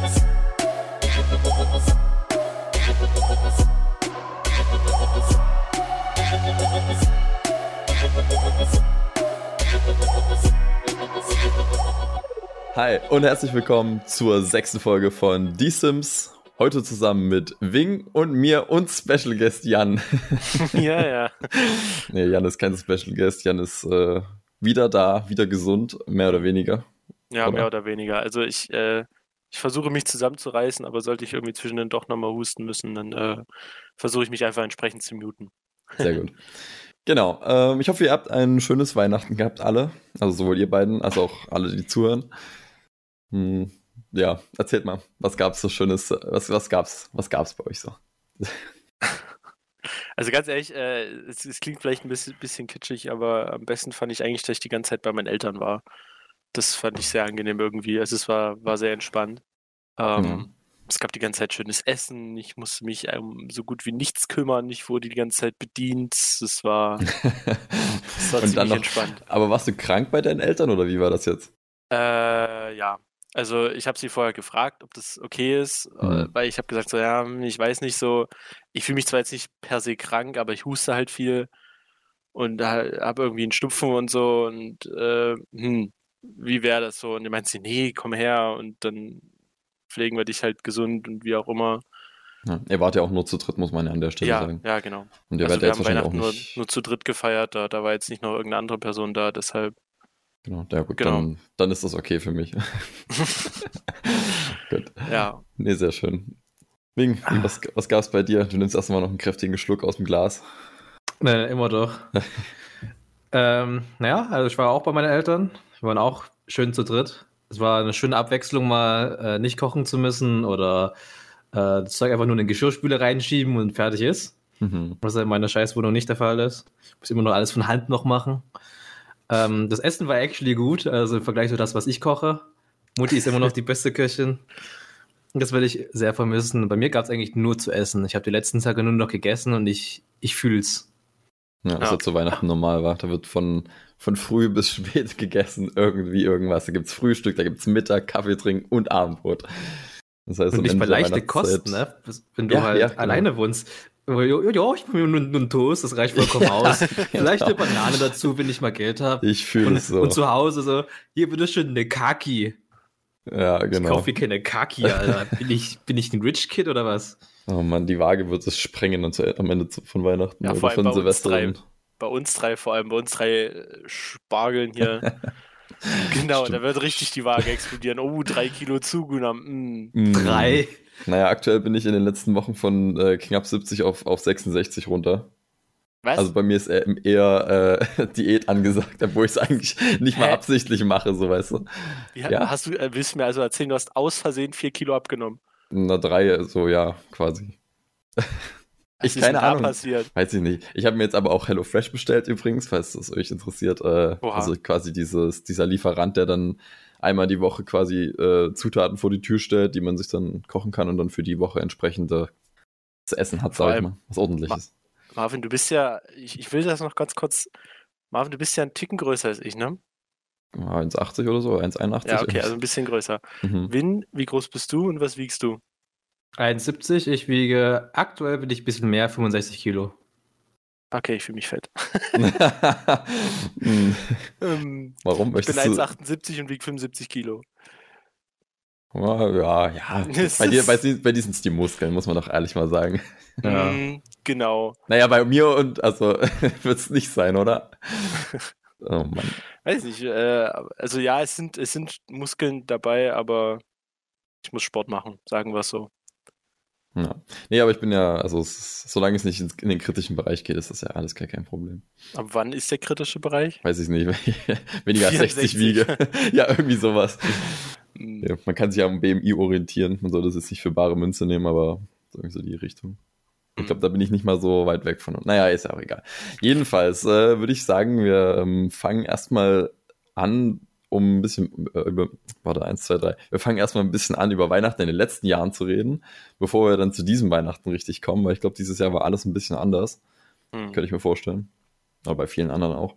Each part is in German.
Hi und herzlich willkommen zur sechsten Folge von Die Sims. Heute zusammen mit Wing und mir und Special Guest Jan. ja, ja. nee, Jan ist kein Special Guest. Jan ist äh, wieder da, wieder gesund, mehr oder weniger. Ja, oder? mehr oder weniger. Also ich, äh, ich versuche mich zusammenzureißen, aber sollte ich irgendwie zwischendurch doch nochmal husten müssen, dann äh, versuche ich mich einfach entsprechend zu muten. Sehr gut. Genau. Ähm, ich hoffe, ihr habt ein schönes Weihnachten gehabt, alle. Also sowohl ihr beiden als auch alle, die zuhören. Hm, ja, erzählt mal, was gab's so Schönes, was, was gab's, was gab's bei euch so? Also ganz ehrlich, äh, es, es, klingt vielleicht ein bisschen, bisschen kitschig, aber am besten fand ich eigentlich, dass ich die ganze Zeit bei meinen Eltern war. Das fand ich sehr angenehm irgendwie. Also es war, war sehr entspannt. Ähm, mhm. Es gab die ganze Zeit schönes Essen. Ich musste mich um so gut wie nichts kümmern. Ich wurde die ganze Zeit bedient. Das war, das war ziemlich noch, entspannt. Aber warst du krank bei deinen Eltern oder wie war das jetzt? Äh, ja, also ich habe sie vorher gefragt, ob das okay ist, mhm. weil ich habe gesagt, so ja, ich weiß nicht so, ich fühle mich zwar jetzt nicht per se krank, aber ich huste halt viel und habe irgendwie einen Schnupfen und so und äh, hm, wie wäre das so? Und die meint sie, nee, komm her und dann pflegen wir dich halt gesund und wie auch immer. Ja, ihr wart ja auch nur zu dritt, muss man ja an der Stelle ja, sagen. Ja, genau. Und ihr also werdet jetzt wahrscheinlich auch nicht... nur, nur zu dritt gefeiert, da, da war jetzt nicht noch irgendeine andere Person da, deshalb Genau, ja gut, genau. Dann, dann ist das okay für mich. gut. Ja. Nee, sehr schön. Wing, was, was gab es bei dir? Du nimmst erstmal noch einen kräftigen Schluck aus dem Glas. Nee, immer doch. ähm, naja, also ich war auch bei meinen Eltern. Wir waren auch schön zu dritt. Es war eine schöne Abwechslung, mal äh, nicht kochen zu müssen oder äh, das Zeug einfach nur in den Geschirrspüler reinschieben und fertig ist. Mhm. Was in meiner Scheißwohnung nicht der Fall ist. Ich muss immer noch alles von Hand noch machen. Ähm, das Essen war actually gut, also im Vergleich zu das, was ich koche. Mutti ist immer noch die beste Köchin. Das werde ich sehr vermissen. Bei mir gab es eigentlich nur zu essen. Ich habe die letzten Tage nur noch gegessen und ich, ich fühl's. Ja, das ja. zu Weihnachten normal war. Da wird von, von früh bis spät gegessen, irgendwie irgendwas. Da gibt es Frühstück, da gibt es Mittag, Kaffee trinken und Abendbrot. Das heißt, und nicht bei leichte Kosten, ne? Wenn du ja, halt ja, genau. alleine wohnst. Ja, ich bin nur, nur ein Toast, das reicht vollkommen aus. Vielleicht eine Banane dazu, wenn ich mal Geld habe. Ich fühle es so. Und zu Hause so, hier bitte schön eine Kaki. Ja, genau. Ich kaufe mir keine Kaki, Alter. bin, ich, bin ich ein Rich Kid oder was? Oh Mann, die Waage wird es sprengen und am Ende von Weihnachten ja, oder von Silvester. Uns drei, bei uns drei, vor allem bei uns drei äh, Spargeln hier. genau, Stimmt. da wird richtig die Waage explodieren. Oh, drei Kilo zugenommen. Mm. Drei? Naja, aktuell bin ich in den letzten Wochen von äh, knapp 70 auf, auf 66 runter. Was? Also bei mir ist eher, eher äh, Diät angesagt, obwohl ich es eigentlich nicht Hä? mal absichtlich mache, so weißt du. Ja, ja. Hast du, äh, willst du mir also erzählen, du hast aus Versehen vier Kilo abgenommen? Na, drei, so ja, quasi. Was ich keine Ahnung. Passiert? Weiß ich nicht. Ich habe mir jetzt aber auch HelloFresh bestellt übrigens, falls das euch interessiert. Äh, also quasi dieses, dieser Lieferant, der dann einmal die Woche quasi äh, Zutaten vor die Tür stellt, die man sich dann kochen kann und dann für die Woche entsprechende zu essen hat, sag ich mal. Was ordentliches. Ma Marvin, du bist ja, ich, ich will das noch ganz kurz. Marvin, du bist ja ein Ticken größer als ich, ne? 1,80 oder so, 1,81. Ja, okay, also ein bisschen größer. Mhm. Win, wie groß bist du und was wiegst du? 1,70. Ich wiege, aktuell bin ich ein bisschen mehr, 65 Kilo. Okay, ich fühle mich fett. ähm, Warum möchtest du? Ich bin 1,78 und wiege 75 Kilo. Ja, ja. bei, dir, bei, bei dir sind es die Muskeln, muss man doch ehrlich mal sagen. Ja. Mm, genau. Naja, bei mir und, also, wird es nicht sein, oder? Oh Mann. Weiß nicht, äh, also ja, es sind, es sind Muskeln dabei, aber ich muss Sport machen, sagen wir es so. Ja. Nee, aber ich bin ja, also es, solange es nicht in den kritischen Bereich geht, ist das ja alles gar kein Problem. Ab wann ist der kritische Bereich? Weiß ich nicht, wenn ich als 60 wiege. ja, irgendwie sowas. Hm. ja, man kann sich ja am BMI orientieren. Man soll das jetzt nicht für bare Münze nehmen, aber irgendwie so die Richtung. Ich glaube, hm. da bin ich nicht mal so weit weg von. Naja, ist ja auch egal. Jedenfalls äh, würde ich sagen, wir ähm, fangen erstmal an, um ein bisschen äh, über, warte, eins, zwei, drei. Wir fangen erstmal ein bisschen an, über Weihnachten in den letzten Jahren zu reden, bevor wir dann zu diesem Weihnachten richtig kommen, weil ich glaube, dieses Jahr war alles ein bisschen anders. Mhm. Könnte ich mir vorstellen. Aber bei vielen anderen auch.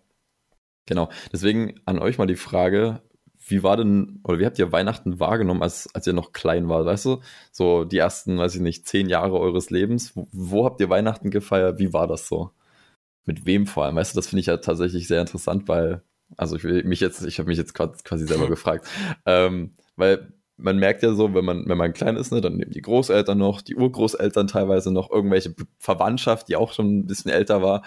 Genau. Deswegen an euch mal die Frage, wie war denn, oder wie habt ihr Weihnachten wahrgenommen, als, als ihr noch klein war, weißt du? So die ersten, weiß ich nicht, zehn Jahre eures Lebens. Wo, wo habt ihr Weihnachten gefeiert? Wie war das so? Mit wem vor allem? Weißt du, das finde ich ja tatsächlich sehr interessant, weil, also ich will mich jetzt, ich habe mich jetzt quasi selber gefragt, ähm, weil man merkt ja so, wenn man, wenn man klein ist, ne, dann nehmen die Großeltern noch, die Urgroßeltern teilweise noch, irgendwelche Verwandtschaft, die auch schon ein bisschen älter war.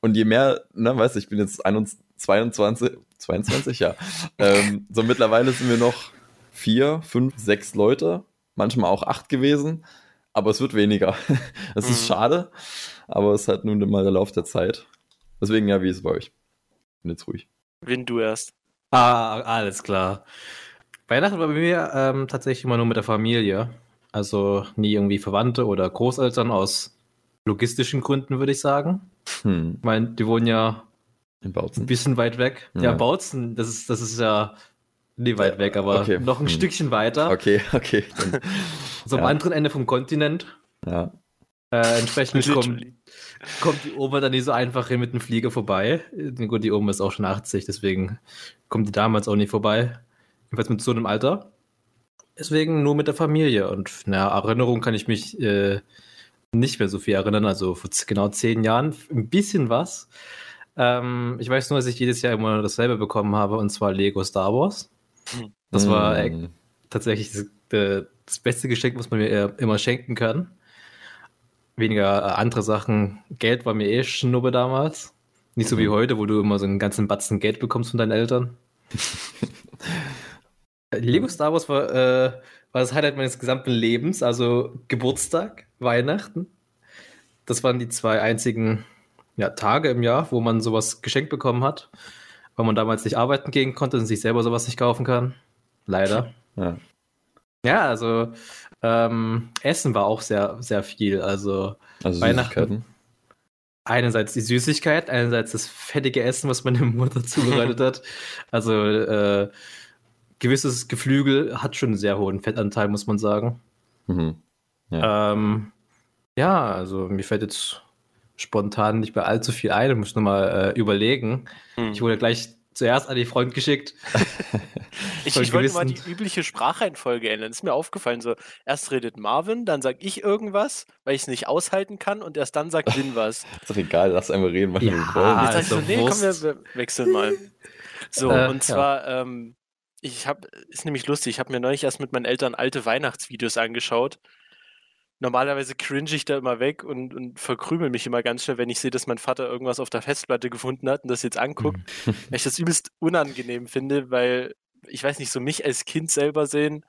Und je mehr, ne, weißt du, ich bin jetzt 21, 22, 22, ja. ähm, so mittlerweile sind wir noch vier, fünf, sechs Leute, manchmal auch acht gewesen, aber es wird weniger. Es mhm. ist schade, aber es halt nun mal der Lauf der Zeit. Deswegen, ja, wie ist es bei euch? Bin jetzt ruhig. Wenn du erst. Ah, alles klar. Weihnachten war bei mir ähm, tatsächlich immer nur mit der Familie. Also nie irgendwie Verwandte oder Großeltern aus logistischen Gründen, würde ich sagen. Hm. Ich meine, die wohnen ja in Bautzen. Ein bisschen weit weg. Ja, ja Bautzen, das ist, das ist ja nie weit weg, aber okay. noch ein hm. Stückchen weiter. Okay, okay. so am ja. anderen Ende vom Kontinent. Ja. Äh, entsprechend kommt, kommt die Oma dann nicht so einfach hin mit dem Flieger vorbei. Gut, die Oma ist auch schon 80, deswegen kommt die damals auch nicht vorbei. Jedenfalls mit so einem Alter. Deswegen nur mit der Familie. Und na, Erinnerung kann ich mich äh, nicht mehr so viel erinnern. Also vor genau zehn Jahren ein bisschen was. Ähm, ich weiß nur, dass ich jedes Jahr immer dasselbe bekommen habe, und zwar Lego Star Wars. Das war äh, tatsächlich das, äh, das, beste Geschenk, was man mir immer schenken kann. Weniger äh, andere Sachen. Geld war mir eh Schnuppe damals. Nicht so wie mhm. heute, wo du immer so einen ganzen Batzen Geld bekommst von deinen Eltern. Lego Star Wars war, äh, war das Highlight meines gesamten Lebens, also Geburtstag, Weihnachten. Das waren die zwei einzigen ja, Tage im Jahr, wo man sowas geschenkt bekommen hat, weil man damals nicht arbeiten gehen konnte und sich selber sowas nicht kaufen kann. Leider. Ja, ja also ähm, Essen war auch sehr, sehr viel. Also, also Weihnachten. Einerseits die Süßigkeit, einerseits das fettige Essen, was meine Mutter zubereitet hat. Also äh, gewisses Geflügel hat schon einen sehr hohen Fettanteil, muss man sagen. Mhm. Ja. Ähm, ja, also mir fällt jetzt spontan nicht mehr allzu viel ein. Ich muss nochmal äh, überlegen. Hm. Ich wurde gleich zuerst an die Front geschickt. ich, ich wollte mal die übliche Sprachreihenfolge ändern. Ist mir aufgefallen. So, erst redet Marvin, dann sag ich irgendwas, weil ich es nicht aushalten kann, und erst dann sagt Lin was. ist doch egal, lass einmal reden, was ja, wir wollen. Jetzt also so, nee, komm, wir, wir wechseln mal. So, äh, und zwar, ja. ähm, ich habe, ist nämlich lustig, ich habe mir neulich erst mit meinen Eltern alte Weihnachtsvideos angeschaut normalerweise cringe ich da immer weg und, und verkrümel mich immer ganz schnell, wenn ich sehe, dass mein Vater irgendwas auf der Festplatte gefunden hat und das jetzt anguckt. Mhm. weil ich das übelst unangenehm finde, weil ich weiß nicht, so mich als Kind selber sehen,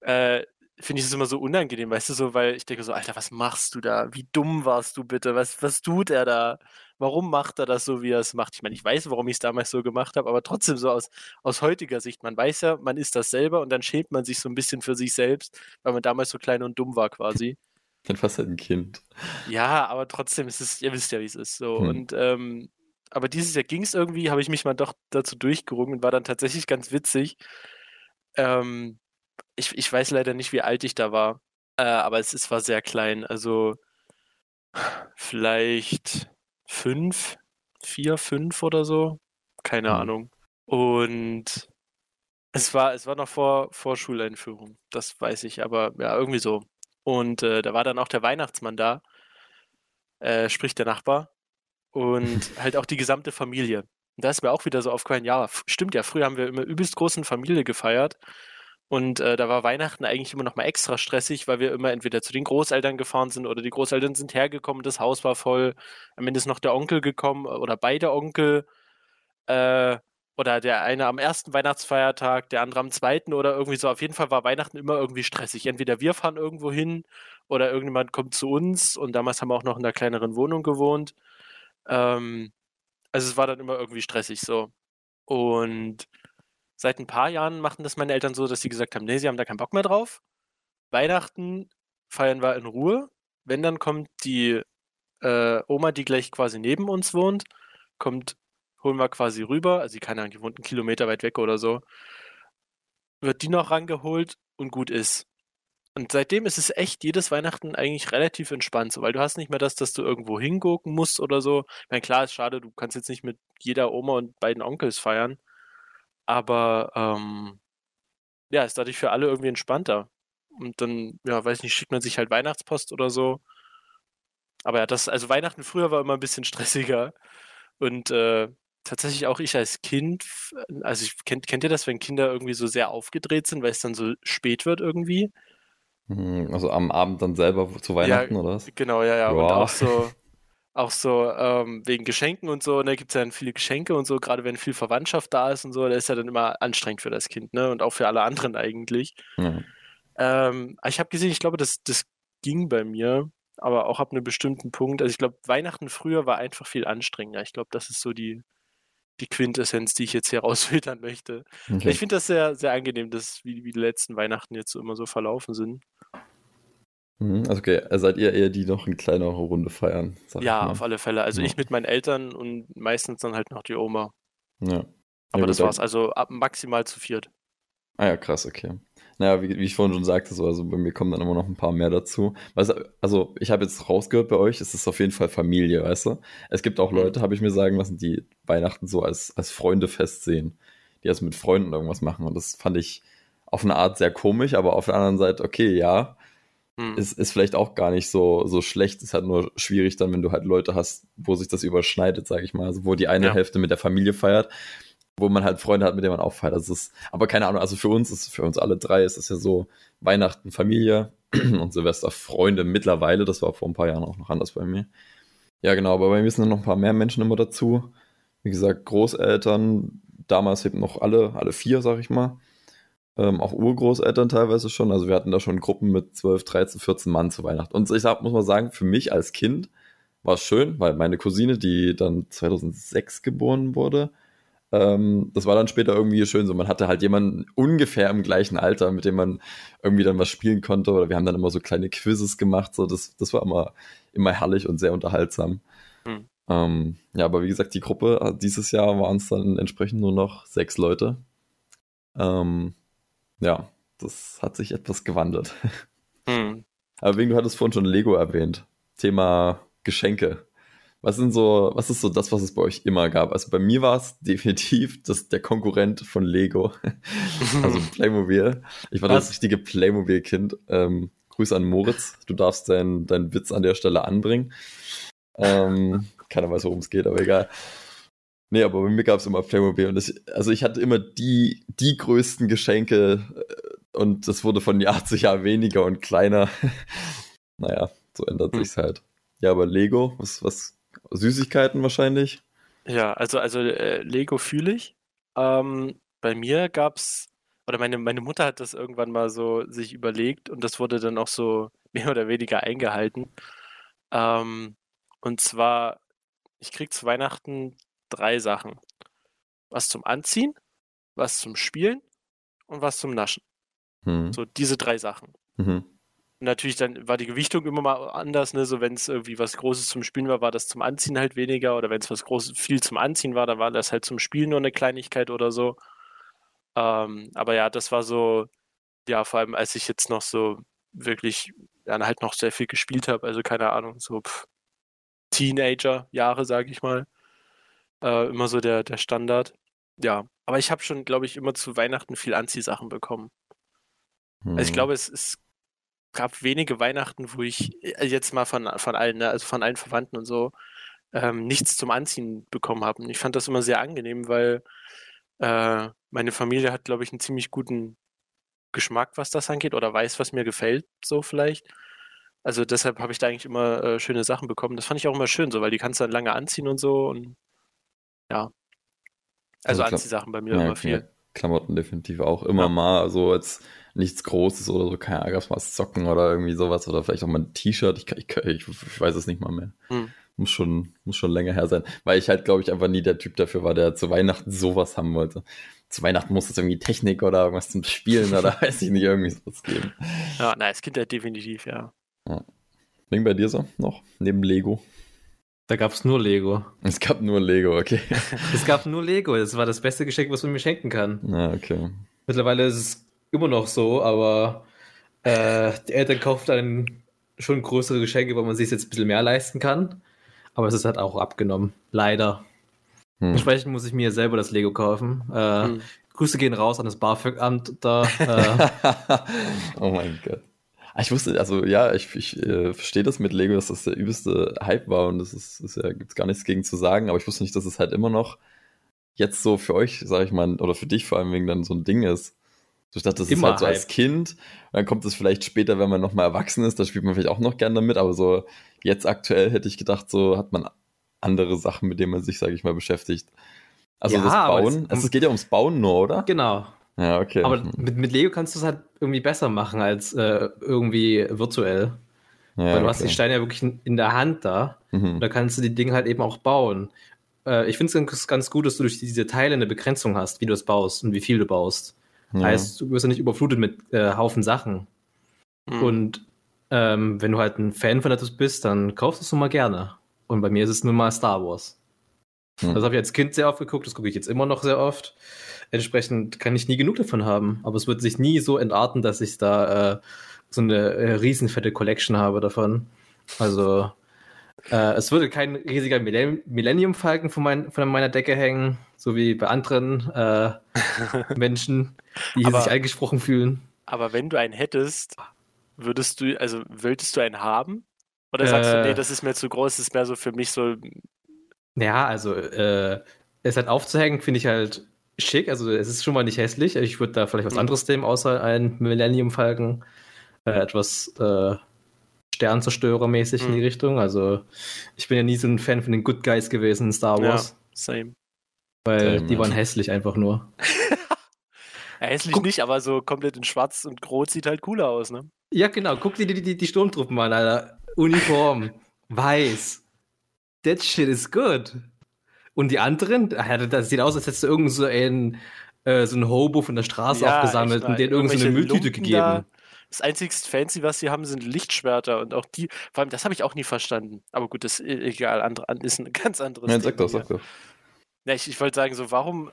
äh, finde ich es immer so unangenehm, weißt du, so, weil ich denke so, Alter, was machst du da? Wie dumm warst du bitte? Was, was tut er da? Warum macht er das so, wie er es macht? Ich meine, ich weiß, warum ich es damals so gemacht habe, aber trotzdem so aus, aus heutiger Sicht, man weiß ja, man ist das selber und dann schämt man sich so ein bisschen für sich selbst, weil man damals so klein und dumm war quasi. Dann fast halt ein Kind. Ja, aber trotzdem ist es, ihr wisst ja, wie es ist. So. Hm. Und ähm, aber dieses Jahr ging es irgendwie, habe ich mich mal doch dazu durchgerungen und war dann tatsächlich ganz witzig. Ähm, ich, ich weiß leider nicht, wie alt ich da war, äh, aber es, es war sehr klein. Also vielleicht fünf, vier, fünf oder so. Keine mhm. Ahnung. Und es war, es war noch vor, vor Schuleinführung, das weiß ich, aber ja, irgendwie so. Und äh, da war dann auch der Weihnachtsmann da, äh, sprich der Nachbar, und halt auch die gesamte Familie. Und da ist mir auch wieder so aufgefallen, ja, stimmt ja, früher haben wir immer übelst großen Familie gefeiert und äh, da war Weihnachten eigentlich immer noch mal extra stressig, weil wir immer entweder zu den Großeltern gefahren sind oder die Großeltern sind hergekommen, das Haus war voll. Am Ende ist noch der Onkel gekommen oder beide Onkel. Äh, oder der eine am ersten Weihnachtsfeiertag, der andere am zweiten oder irgendwie so. Auf jeden Fall war Weihnachten immer irgendwie stressig. Entweder wir fahren irgendwo hin oder irgendjemand kommt zu uns und damals haben wir auch noch in einer kleineren Wohnung gewohnt. Ähm, also es war dann immer irgendwie stressig so. Und Seit ein paar Jahren machen das meine Eltern so, dass sie gesagt haben, nee, sie haben da keinen Bock mehr drauf. Weihnachten feiern wir in Ruhe. Wenn, dann kommt die äh, Oma, die gleich quasi neben uns wohnt, kommt, holen wir quasi rüber, also keine Ahnung, die wohnt einen Kilometer weit weg oder so, wird die noch rangeholt und gut ist. Und seitdem ist es echt jedes Weihnachten eigentlich relativ entspannt, so, weil du hast nicht mehr das, dass du irgendwo hingucken musst oder so. Ich meine, klar ist schade, du kannst jetzt nicht mit jeder Oma und beiden Onkels feiern, aber ähm, ja, ist dadurch für alle irgendwie entspannter. Und dann, ja, weiß nicht, schickt man sich halt Weihnachtspost oder so. Aber ja, das, also Weihnachten früher war immer ein bisschen stressiger. Und äh, tatsächlich auch ich als Kind, also ich, kennt, kennt ihr das, wenn Kinder irgendwie so sehr aufgedreht sind, weil es dann so spät wird irgendwie? Hm, also am Abend dann selber zu Weihnachten, ja, oder was? Genau, ja, ja. Wow. Und auch so, auch so ähm, wegen Geschenken und so, da gibt es ja dann viele Geschenke und so, gerade wenn viel Verwandtschaft da ist und so, da ist ja dann immer anstrengend für das Kind, ne? Und auch für alle anderen eigentlich. Ja. Ähm, ich habe gesehen, ich glaube, das, das ging bei mir, aber auch ab einem bestimmten Punkt. Also ich glaube, Weihnachten früher war einfach viel anstrengender. Ich glaube, das ist so die, die Quintessenz, die ich jetzt hier rausfiltern möchte. Okay. Ich finde das sehr, sehr angenehm, dass wie, wie die letzten Weihnachten jetzt so immer so verlaufen sind. Mhm, also okay, seid ihr eher die noch in kleinerer Runde feiern? Ja, auf alle Fälle. Also ja. ich mit meinen Eltern und meistens dann halt noch die Oma. Ja. Aber ja, das war's, also ab maximal zu viert. Ah ja, krass, okay. Naja, wie, wie ich vorhin schon sagte, so, also bei mir kommen dann immer noch ein paar mehr dazu. Also, also ich habe jetzt rausgehört bei euch, es ist auf jeden Fall Familie, weißt du? Es gibt auch mhm. Leute, habe ich mir sagen lassen, die Weihnachten so als, als Freunde festsehen, die also mit Freunden irgendwas machen. Und das fand ich auf eine Art sehr komisch, aber auf der anderen Seite, okay, ja, hm. ist, ist vielleicht auch gar nicht so, so schlecht. Ist halt nur schwierig dann, wenn du halt Leute hast, wo sich das überschneidet, sag ich mal. Also wo die eine ja. Hälfte mit der Familie feiert, wo man halt Freunde hat, mit denen man auch feiert. Also ist, aber keine Ahnung, also für uns ist, für uns alle drei ist es ja so Weihnachten Familie und Silvester Freunde mittlerweile. Das war vor ein paar Jahren auch noch anders bei mir. Ja, genau, aber bei mir sind noch ein paar mehr Menschen immer dazu. Wie gesagt, Großeltern, damals eben noch alle, alle vier, sag ich mal. Ähm, auch Urgroßeltern teilweise schon. Also wir hatten da schon Gruppen mit 12, 13, 14 Mann zu Weihnachten. Und ich sag, muss mal sagen, für mich als Kind war es schön, weil meine Cousine, die dann 2006 geboren wurde, ähm, das war dann später irgendwie schön so. Man hatte halt jemanden ungefähr im gleichen Alter, mit dem man irgendwie dann was spielen konnte. Oder wir haben dann immer so kleine Quizzes gemacht. So, das, das war immer, immer herrlich und sehr unterhaltsam. Mhm. Ähm, ja, aber wie gesagt, die Gruppe, dieses Jahr waren es dann entsprechend nur noch sechs Leute. Ähm, ja, das hat sich etwas gewandelt. Hm. Aber wegen du hattest vorhin schon Lego erwähnt. Thema Geschenke. Was sind so, was ist so das, was es bei euch immer gab? Also bei mir war es definitiv das, der Konkurrent von Lego. also Playmobil. Ich war was? das richtige Playmobil-Kind. Ähm, Grüße an Moritz. Du darfst deinen dein Witz an der Stelle anbringen. Ähm, keiner weiß, worum es geht, aber egal. Nee, aber bei mir gab es immer Playmobil und das, also ich hatte immer die, die größten Geschenke äh, und das wurde von Jahr zu Jahr weniger und kleiner. naja, so ändert hm. sich's halt. Ja, aber Lego, was, was, Süßigkeiten wahrscheinlich? Ja, also, also äh, Lego fühle ich. Ähm, bei mir gab's, oder meine, meine Mutter hat das irgendwann mal so sich überlegt und das wurde dann auch so mehr oder weniger eingehalten. Ähm, und zwar, ich krieg zu Weihnachten drei Sachen. Was zum Anziehen, was zum Spielen und was zum Naschen. Hm. So diese drei Sachen. Mhm. Natürlich dann war die Gewichtung immer mal anders, ne? So wenn es irgendwie was Großes zum Spielen war, war das zum Anziehen halt weniger. Oder wenn es was Großes, viel zum Anziehen war, dann war das halt zum Spielen nur eine Kleinigkeit oder so. Ähm, aber ja, das war so, ja, vor allem als ich jetzt noch so wirklich dann halt noch sehr viel gespielt habe, also keine Ahnung, so Teenager-Jahre, sage ich mal. Äh, immer so der, der Standard. Ja, aber ich habe schon, glaube ich, immer zu Weihnachten viel Anziehsachen bekommen. Hm. Also ich hm. glaube, es, es gab wenige Weihnachten, wo ich äh, jetzt mal von, von allen, ne, also von allen Verwandten und so, ähm, nichts zum Anziehen bekommen haben. Ich fand das immer sehr angenehm, weil äh, meine Familie hat, glaube ich, einen ziemlich guten Geschmack, was das angeht, oder weiß, was mir gefällt, so vielleicht. Also deshalb habe ich da eigentlich immer äh, schöne Sachen bekommen. Das fand ich auch immer schön, so, weil die kannst du dann lange anziehen und so und ja. Also, also Anziehsachen bei mir ja, immer viel. Klamotten definitiv auch immer ja. mal, also jetzt nichts Großes oder so, keine Ahnung, mal Socken oder irgendwie sowas oder vielleicht auch mal ein T-Shirt, ich, ich, ich, ich, weiß es nicht mal mehr. Hm. Muss schon, muss schon länger her sein, weil ich halt, glaube ich, einfach nie der Typ dafür war, der zu Weihnachten sowas haben wollte. Zu Weihnachten muss es irgendwie Technik oder irgendwas zum Spielen oder weiß ich nicht, irgendwie sowas geben. Ja, nein, es gibt ja definitiv, ja. ja. Wegen bei dir so noch, neben Lego? Da gab es nur Lego. Es gab nur Lego, okay. es gab nur Lego. Das war das beste Geschenk, was man mir schenken kann. Ja, okay. Mittlerweile ist es immer noch so, aber äh, die Eltern kaufen dann schon größere Geschenke, weil man sich jetzt ein bisschen mehr leisten kann. Aber es ist halt auch abgenommen. Leider. Hm. Entsprechend muss ich mir selber das Lego kaufen. Äh, hm. Grüße gehen raus an das BAföG-Amt da. Äh. oh mein Gott. Ah, ich wusste, also ja, ich, ich äh, verstehe das mit Lego, dass das der übelste Hype war und das ist, ist ja, gibt's gar nichts gegen zu sagen, aber ich wusste nicht, dass es halt immer noch jetzt so für euch, sag ich mal, oder für dich vor allem wegen dann so ein Ding ist. Ich dachte, das immer ist halt so Hype. als Kind, dann kommt es vielleicht später, wenn man nochmal erwachsen ist, da spielt man vielleicht auch noch gerne damit, aber so jetzt aktuell hätte ich gedacht, so hat man andere Sachen, mit denen man sich, sage ich mal, beschäftigt. Also ja, das Bauen, also es geht ja ums Bauen nur, oder? Genau. Ja, okay. Aber mit, mit Lego kannst du es halt irgendwie besser machen als äh, irgendwie virtuell. Ja, Weil du okay. hast die Steine ja wirklich in der Hand da. Mhm. Und da kannst du die Dinge halt eben auch bauen. Äh, ich finde es ganz gut, dass du durch diese Teile eine Begrenzung hast, wie du es baust und wie viel du baust. Ja. Heißt, du wirst ja nicht überflutet mit äh, Haufen Sachen. Mhm. Und ähm, wenn du halt ein Fan von etwas bist, dann kaufst du es nun mal gerne. Und bei mir ist es nun mal Star Wars. Hm. Das habe ich als Kind sehr oft geguckt, das gucke ich jetzt immer noch sehr oft. Entsprechend kann ich nie genug davon haben. Aber es wird sich nie so entarten, dass ich da äh, so eine äh, riesenfette Collection habe davon. Also äh, es würde kein riesiger Millennium Falken von, mein, von, meiner Decke hängen, so wie bei anderen äh, Menschen, die aber, sich angesprochen fühlen. Aber wenn du einen hättest, würdest du, also würdest du einen haben? Oder sagst du, nee, äh. das ist mir zu groß, das ist mehr so für mich so ja, also äh, es halt aufzuhängen, finde ich halt schick. Also es ist schon mal nicht hässlich. Ich würde da vielleicht was mhm. anderes nehmen, außer ein Millennium Falcon. Äh, etwas äh, Sternzerstörer-mäßig mhm. in die mhm. Richtung. Also ich bin ja nie so ein Fan von den Good Guys gewesen in Star Wars. Ja, same. Weil same, die waren hässlich einfach nur. ja, hässlich Guck. nicht, aber so komplett in schwarz und rot sieht halt cooler aus, ne? Ja, genau. Guck dir die, die, die Sturmtruppen an, Alter. Uniform. Weiß that shit is good. Und die anderen, das sieht aus, als hättest du irgend so einen, äh, so einen Hobo von der Straße ja, aufgesammelt und denen irgendeine so Mülltüte gegeben. Da, das einzigste Fancy, was sie haben, sind Lichtschwerter und auch die, vor allem, das habe ich auch nie verstanden. Aber gut, das ist egal, andere, ist ein ganz anderes Ja, sag doch, sag doch. Ja, ich, ich wollte sagen, so, warum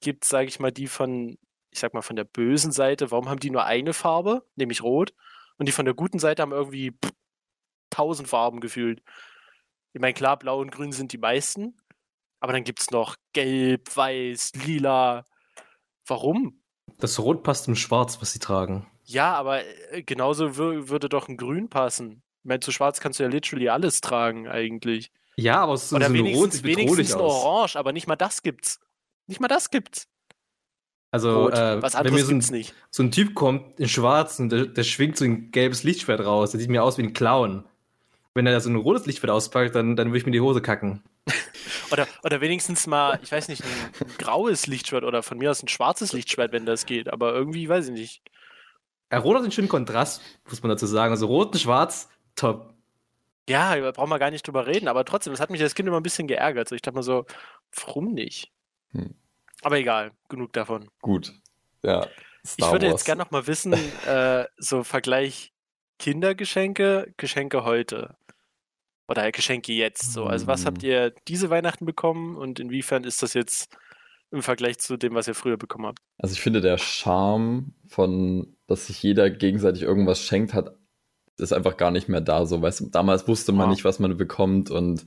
gibt es, sage ich mal, die von, ich sag mal, von der bösen Seite, warum haben die nur eine Farbe, nämlich rot, und die von der guten Seite haben irgendwie tausend Farben gefühlt. Ich meine, klar, blau und grün sind die meisten, aber dann gibt es noch gelb, weiß, lila. Warum? Das Rot passt im Schwarz, was sie tragen. Ja, aber äh, genauso würde doch ein Grün passen. Ich meine, zu Schwarz kannst du ja literally alles tragen, eigentlich. Ja, aber so, Oder so wenigstens, Rot sieht wenigstens ein Orange, aber nicht mal das gibt's. Nicht mal das gibt's. Also, äh, wenn mir so ein, nicht. so ein Typ kommt in Schwarz und der, der schwingt so ein gelbes Lichtschwert raus, der sieht mir aus wie ein Clown wenn er da so ein rotes Lichtschwert auspackt, dann, dann würde ich mir die Hose kacken. oder, oder wenigstens mal, ich weiß nicht, ein, ein, graues Lichtschwert oder von mir aus ein schwarzes Lichtschwert, wenn das geht. Aber irgendwie, weiß ich nicht. Ja, rot hat einen schönen Kontrast, muss man dazu sagen. Also rot und schwarz, top. Ja, da brauchen wir gar nicht drüber reden, aber trotzdem, das hat mich als Kind immer ein bisschen geärgert. So, ich dachte mal so, warum nicht? Hm. Aber egal, genug davon. Gut. Ja. Star ich würde Wars. jetzt gerne noch mal wissen, äh, so Vergleich Kindergeschenke, Geschenke heute. Oder Geschenke jetzt so. Also was habt hm. ihr diese Weihnachten bekommen und inwiefern ist das jetzt im Vergleich zu dem, was ihr früher bekommen habt? Also ich finde, der Charme von, dass sich jeder gegenseitig irgendwas schenkt, hat, ist einfach gar nicht mehr da. So, weißt damals wusste man ja. nicht, was man bekommt und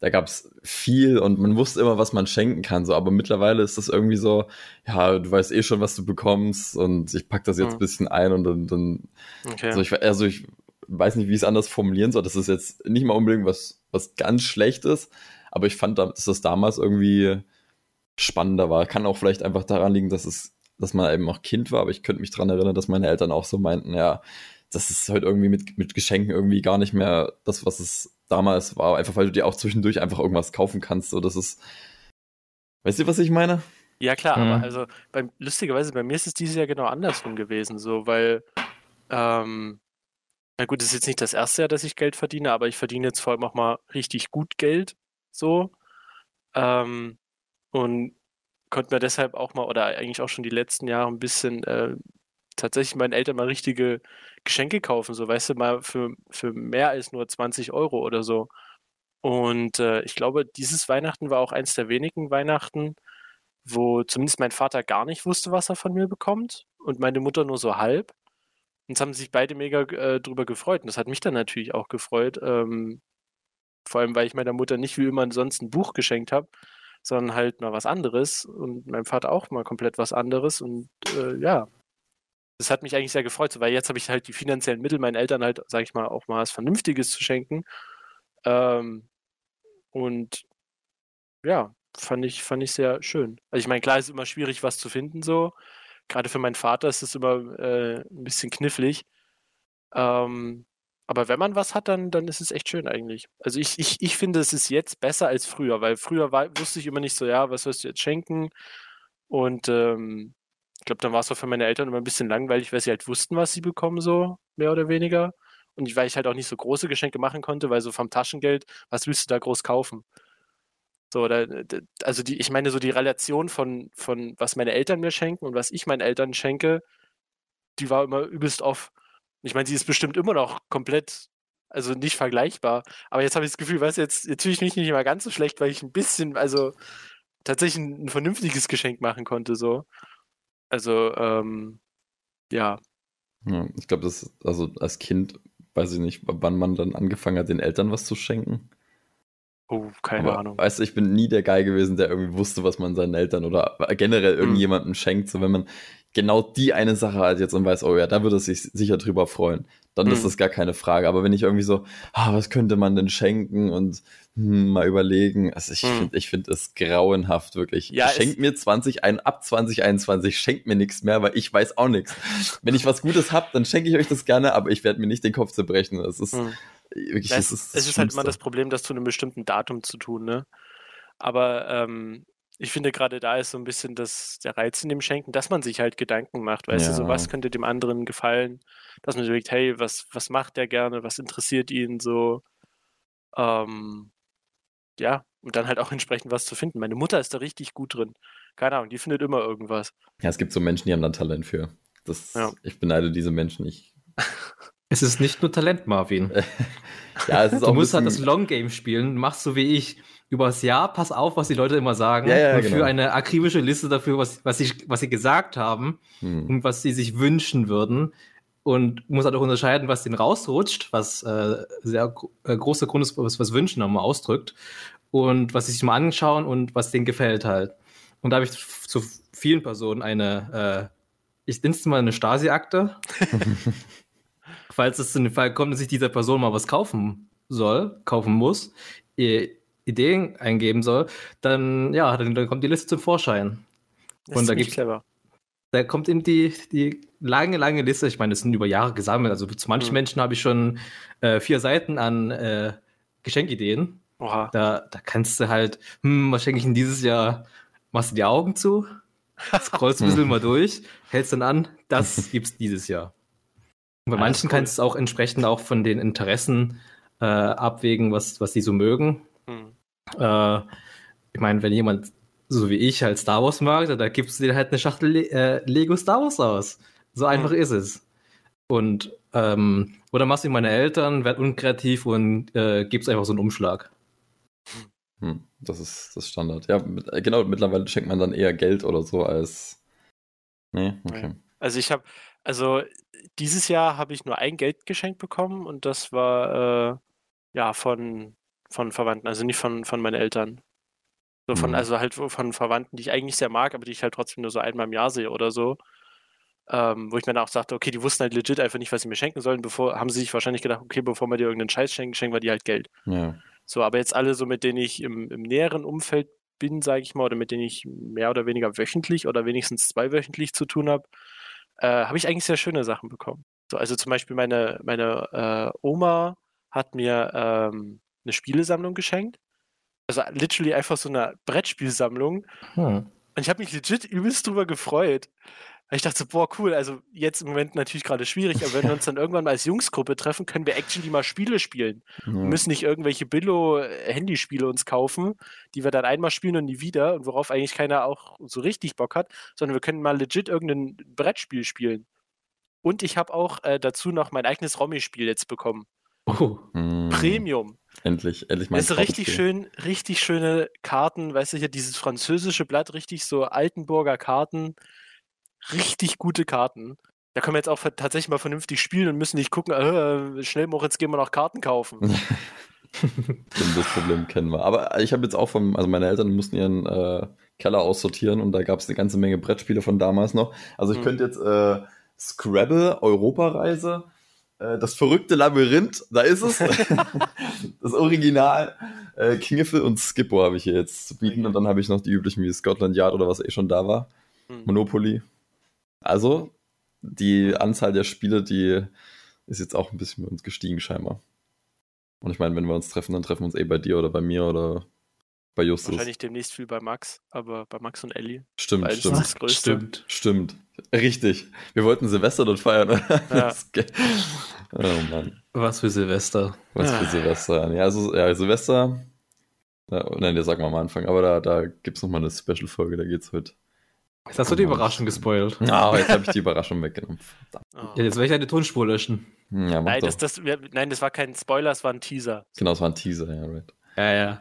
da gab es viel und man wusste immer, was man schenken kann. So, aber mittlerweile ist das irgendwie so, ja, du weißt eh schon, was du bekommst und ich pack das jetzt ein mhm. bisschen ein und dann, okay. also, ich, also ich weiß nicht, wie ich es anders formulieren soll. Das ist jetzt nicht mal unbedingt was, was ganz Schlechtes, aber ich fand, dass das damals irgendwie spannender war. Kann auch vielleicht einfach daran liegen, dass es, dass man eben auch Kind war, aber ich könnte mich daran erinnern, dass meine Eltern auch so meinten, ja, das ist halt irgendwie mit, mit Geschenken irgendwie gar nicht mehr das, was es damals war. Einfach weil du dir auch zwischendurch einfach irgendwas kaufen kannst. So, das ist. Weißt du, was ich meine? Ja, klar, mhm. aber also beim, lustigerweise, bei mir ist es dieses Jahr genau andersrum gewesen, so, weil ähm, na gut, es ist jetzt nicht das erste Jahr, dass ich Geld verdiene, aber ich verdiene jetzt vor allem auch mal richtig gut Geld. So. Ähm, und konnte mir deshalb auch mal, oder eigentlich auch schon die letzten Jahre ein bisschen äh, tatsächlich meinen Eltern mal richtige Geschenke kaufen, so weißt du, mal für, für mehr als nur 20 Euro oder so. Und äh, ich glaube, dieses Weihnachten war auch eins der wenigen Weihnachten, wo zumindest mein Vater gar nicht wusste, was er von mir bekommt und meine Mutter nur so halb. Und es haben sich beide mega äh, drüber gefreut. Und das hat mich dann natürlich auch gefreut. Ähm, vor allem, weil ich meiner Mutter nicht wie immer sonst ein Buch geschenkt habe, sondern halt mal was anderes und mein Vater auch mal komplett was anderes und äh, ja, das hat mich eigentlich sehr gefreut, weil jetzt habe ich halt die finanziellen Mittel, meinen Eltern halt, sage ich mal, auch mal was Vernünftiges zu schenken. Ähm, und ja, fand ich, fand ich sehr schön. Also ich meine, klar ist immer schwierig, was zu finden, so. Gerade für meinen Vater ist es immer äh, ein bisschen knifflig. Ähm, aber wenn man was hat, dann, dann ist es echt schön eigentlich. Also ich, ich, ich finde, es ist jetzt besser als früher, weil früher war, wusste ich immer nicht so, ja, was wirst du jetzt schenken? Und ähm, ich glaube, dann war es auch für meine Eltern immer ein bisschen langweilig, weil sie halt wussten, was sie bekommen, so mehr oder weniger. Und weil ich halt auch nicht so große Geschenke machen konnte, weil so vom Taschengeld, was willst du da groß kaufen? So, da, also die, ich meine, so die Relation von, von was meine Eltern mir schenken und was ich meinen Eltern schenke, die war immer übelst off. Ich meine, sie ist bestimmt immer noch komplett, also nicht vergleichbar. Aber jetzt habe ich das Gefühl, weißt du, jetzt, jetzt fühle ich mich nicht mehr ganz so schlecht, weil ich ein bisschen, also tatsächlich ein, ein vernünftiges Geschenk machen konnte, so. Also, ähm, ja. ja ich glaube, das, also als Kind, weiß ich nicht, wann man dann angefangen hat, den Eltern was zu schenken. Oh, keine Aber, Ahnung. Weißt du, ich bin nie der Guy gewesen, der irgendwie wusste, was man seinen Eltern oder generell hm. irgendjemandem mhm. schenkt. So, wenn man genau die eine Sache hat jetzt und weiß, oh ja, da würde er sich sicher drüber freuen, dann mhm. ist das gar keine Frage. Aber wenn ich irgendwie so, ah, was könnte man denn schenken und hm, mal überlegen, also ich mhm. finde ich finde es grauenhaft, wirklich. Ja, schenkt mir 20, ein, ab 2021, schenkt mir nichts mehr, weil ich weiß auch nichts. wenn ich was Gutes hab, dann schenke ich euch das gerne, aber ich werde mir nicht den Kopf zerbrechen. Das ist mhm. Wirklich, das, das ist, das es ist halt immer das Problem, das zu einem bestimmten Datum zu tun, ne? Aber ähm, ich finde gerade da ist so ein bisschen das, der Reiz in dem Schenken, dass man sich halt Gedanken macht, weißt ja. du, so was könnte dem anderen gefallen, dass man überlegt, hey, was, was macht der gerne, was interessiert ihn so, ähm, ja, und dann halt auch entsprechend was zu finden. Meine Mutter ist da richtig gut drin. Keine Ahnung, die findet immer irgendwas. Ja, es gibt so Menschen, die haben da Talent für. Das, ja. Ich beneide diese Menschen nicht. Es ist nicht nur Talent, Marvin. ja, es ist du auch musst halt das Long Game spielen, machst so wie ich übers Jahr, pass auf, was die Leute immer sagen. Ja, ja, und genau. für eine akribische Liste dafür, was, was, sie, was sie gesagt haben hm. und was sie sich wünschen würden. Und muss halt auch unterscheiden, was denen rausrutscht, was äh, sehr äh, großer Grund ist, was, was Wünschen nochmal ausdrückt. Und was sie sich mal anschauen und was denen gefällt halt. Und da habe ich zu vielen Personen eine, äh, ich nenne es mal eine Stasi-Akte. Falls es in den Fall kommt, dass sich dieser Person mal was kaufen soll, kaufen muss, Ideen eingeben soll, dann ja, dann, dann kommt die Liste zum Vorschein. Das und da gibt clever. Da kommt eben die, die lange, lange Liste. Ich meine, das sind über Jahre gesammelt. Also zu manchen mhm. Menschen habe ich schon äh, vier Seiten an äh, Geschenkideen. Oha. Da, da kannst du halt, hm, was schenke ich denn dieses Jahr? Machst du die Augen zu, scrollst ein bisschen mal durch, hältst dann an, das gibt's dieses Jahr. Und bei ah, manchen cool. kannst du es auch entsprechend auch von den Interessen äh, abwägen, was, was die so mögen. Hm. Äh, ich meine, wenn jemand so wie ich halt Star Wars mag, da gibst du dir halt eine Schachtel Le äh, Lego Star Wars aus. So einfach hm. ist es. Und ähm, oder machst du meine Eltern, werd unkreativ und äh, gibst einfach so einen Umschlag. Hm, das ist das Standard. Ja, mit, äh, genau, mittlerweile schenkt man dann eher Geld oder so als. Nee, okay. Also ich habe, also dieses Jahr habe ich nur ein Geldgeschenk bekommen und das war äh, ja von von Verwandten, also nicht von, von meinen Eltern. So von, mhm. also halt von Verwandten, die ich eigentlich sehr mag, aber die ich halt trotzdem nur so einmal im Jahr sehe oder so. Ähm, wo ich mir dann auch sagte, okay, die wussten halt legit einfach nicht, was sie mir schenken sollen. Bevor haben sie sich wahrscheinlich gedacht, okay, bevor wir dir irgendeinen Scheiß schenken, schenken wir dir halt Geld. Ja. So, aber jetzt alle so, mit denen ich im, im näheren Umfeld bin, sage ich mal, oder mit denen ich mehr oder weniger wöchentlich oder wenigstens zweiwöchentlich zu tun habe, äh, habe ich eigentlich sehr schöne Sachen bekommen. So, also zum Beispiel meine, meine äh, Oma hat mir ähm, eine Spielesammlung geschenkt. Also literally einfach so eine Brettspielsammlung. Hm. Und ich habe mich legit übelst drüber gefreut. Weil ich dachte so, boah, cool, also jetzt im Moment natürlich gerade schwierig, aber wenn wir uns dann irgendwann mal als Jungsgruppe treffen, können wir actually mal Spiele spielen. Mhm. Wir müssen nicht irgendwelche Billo-Handyspiele uns kaufen, die wir dann einmal spielen und nie wieder und worauf eigentlich keiner auch so richtig Bock hat, sondern wir können mal legit irgendein Brettspiel spielen. Und ich habe auch äh, dazu noch mein eigenes Romy-Spiel jetzt bekommen. Oh. Mhm. Premium. Endlich, endlich mal. Es ist richtig schön, richtig schöne Karten, weißt du, hier dieses französische Blatt, richtig so Altenburger Karten, richtig gute Karten. Da können wir jetzt auch tatsächlich mal vernünftig spielen und müssen nicht gucken, äh, schnell Moritz, gehen wir noch Karten kaufen. das Problem kennen wir. Aber ich habe jetzt auch vom, also meine Eltern mussten ihren äh, Keller aussortieren und da gab es eine ganze Menge Brettspiele von damals noch. Also ich mhm. könnte jetzt äh, Scrabble, Europareise, äh, das verrückte Labyrinth, da ist es. das Original. Äh, Kniffel und Skippo habe ich hier jetzt zu bieten. Und dann habe ich noch die üblichen wie Scotland Yard oder was eh schon da war. Mhm. Monopoly. Also, die Anzahl der Spiele, die ist jetzt auch ein bisschen bei uns gestiegen, scheinbar. Und ich meine, wenn wir uns treffen, dann treffen wir uns eh bei dir oder bei mir oder bei Justus. Wahrscheinlich demnächst viel bei Max, aber bei Max und Ellie. Stimmt, stimmt. Stimmt, stimmt. Richtig. Wir wollten Silvester dort feiern. Ja. oh Mann. Was für Silvester. Was für Silvester. Ja, also, ja, Silvester. Ja, nein, das sagen wir am Anfang, aber da, da gibt es nochmal eine Special-Folge, da geht's heute. Jetzt hast du die Überraschung gespoilt. Ja, aber jetzt habe ich die Überraschung weggenommen. Oh. Ja, jetzt werde ich eine Tonspur löschen. Ja, nein, das, das, nein, das war kein Spoiler, es war ein Teaser. Genau, es war ein Teaser, ja, right. Ja, ja.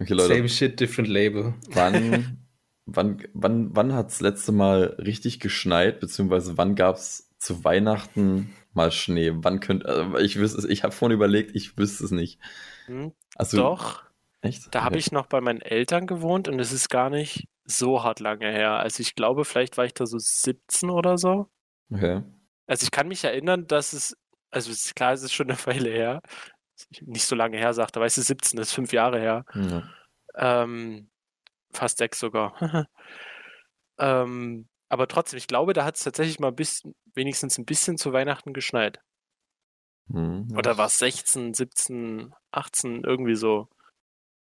Okay, Leute. Same shit, different label. Wann, wann, wann, wann hat es letzte Mal richtig geschneit, beziehungsweise wann gab es zu Weihnachten mal Schnee? Wann könnt, also ich wüsste ich habe vorhin überlegt, ich wüsste es nicht. Hm, also, Doch. Echt? Da habe ich noch bei meinen Eltern gewohnt und es ist gar nicht so hart lange her. Also ich glaube, vielleicht war ich da so 17 oder so. Okay. Also ich kann mich erinnern, dass es, also ist klar, es ist schon eine Weile her, nicht so lange her sagte, weißt du, 17, das ist fünf Jahre her. Ja. Ähm, fast sechs sogar. ähm, aber trotzdem, ich glaube, da hat es tatsächlich mal bis, wenigstens ein bisschen zu Weihnachten geschneit. Mhm, Oder war es 16, 17, 18, irgendwie so.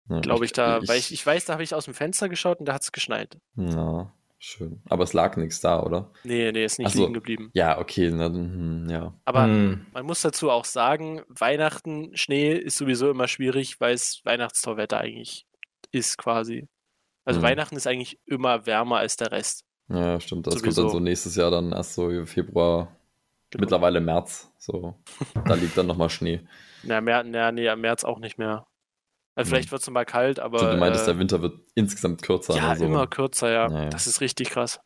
Ja, glaube ich, da, ich, weil ich, ich weiß, da habe ich aus dem Fenster geschaut und da hat es geschneit. Ja, schön. Aber es lag nichts da, oder? Nee, nee, ist nicht so, liegen geblieben. Ja, okay, na, hm, ja. Aber hm. man muss dazu auch sagen, Weihnachten, Schnee ist sowieso immer schwierig, weil es Weihnachtstorwetter eigentlich ist quasi. Also hm. Weihnachten ist eigentlich immer wärmer als der Rest. Ja, stimmt. Das sowieso. kommt dann so nächstes Jahr dann erst so Februar, genau. mittlerweile März. So, da liegt dann nochmal Schnee. Na, März, na, nee, März auch nicht mehr. Also mhm. vielleicht wird es mal kalt, aber. du meintest, äh, der Winter wird insgesamt kürzer. Ja, also. immer kürzer, ja. Naja. Das ist richtig krass.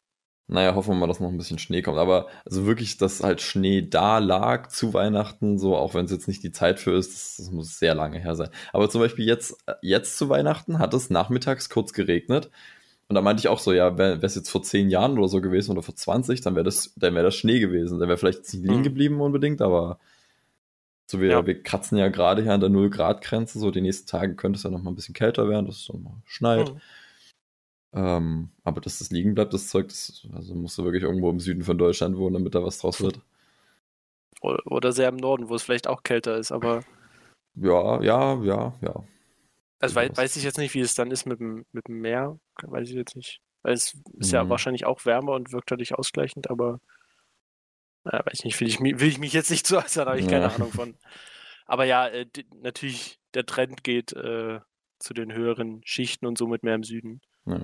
Naja, hoffen wir mal, dass noch ein bisschen Schnee kommt. Aber also wirklich, dass halt Schnee da lag zu Weihnachten, so, auch wenn es jetzt nicht die Zeit für ist, das, das, muss sehr lange her sein. Aber zum Beispiel jetzt, äh, jetzt zu Weihnachten hat es nachmittags kurz geregnet. Und da meinte ich auch so, ja, wäre es jetzt vor zehn Jahren oder so gewesen oder vor 20, dann wäre das, dann wäre das Schnee gewesen. Dann wäre vielleicht nicht liegen mhm. geblieben unbedingt, aber so, wir, ja. wir kratzen ja gerade hier an der 0-Grad-Grenze. So, die nächsten Tage könnte es ja noch mal ein bisschen kälter werden, dass es dann mal schneit. Mhm. Ähm, aber dass das liegen bleibt, das Zeug, das, also musst du wirklich irgendwo im Süden von Deutschland wohnen, damit da was draus wird. Oder sehr im Norden, wo es vielleicht auch kälter ist, aber. Ja, ja, ja, ja. Also weiß, weiß ich jetzt nicht, wie es dann ist mit dem, mit dem Meer. Weiß ich jetzt nicht. Weil es ist mhm. ja wahrscheinlich auch wärmer und wirkt dadurch ausgleichend, aber ja, weiß nicht, will ich, will ich mich jetzt nicht zu äußern, habe ich keine ja. Ahnung von. Aber ja, äh, natürlich, der Trend geht äh, zu den höheren Schichten und somit mehr im Süden. Ja.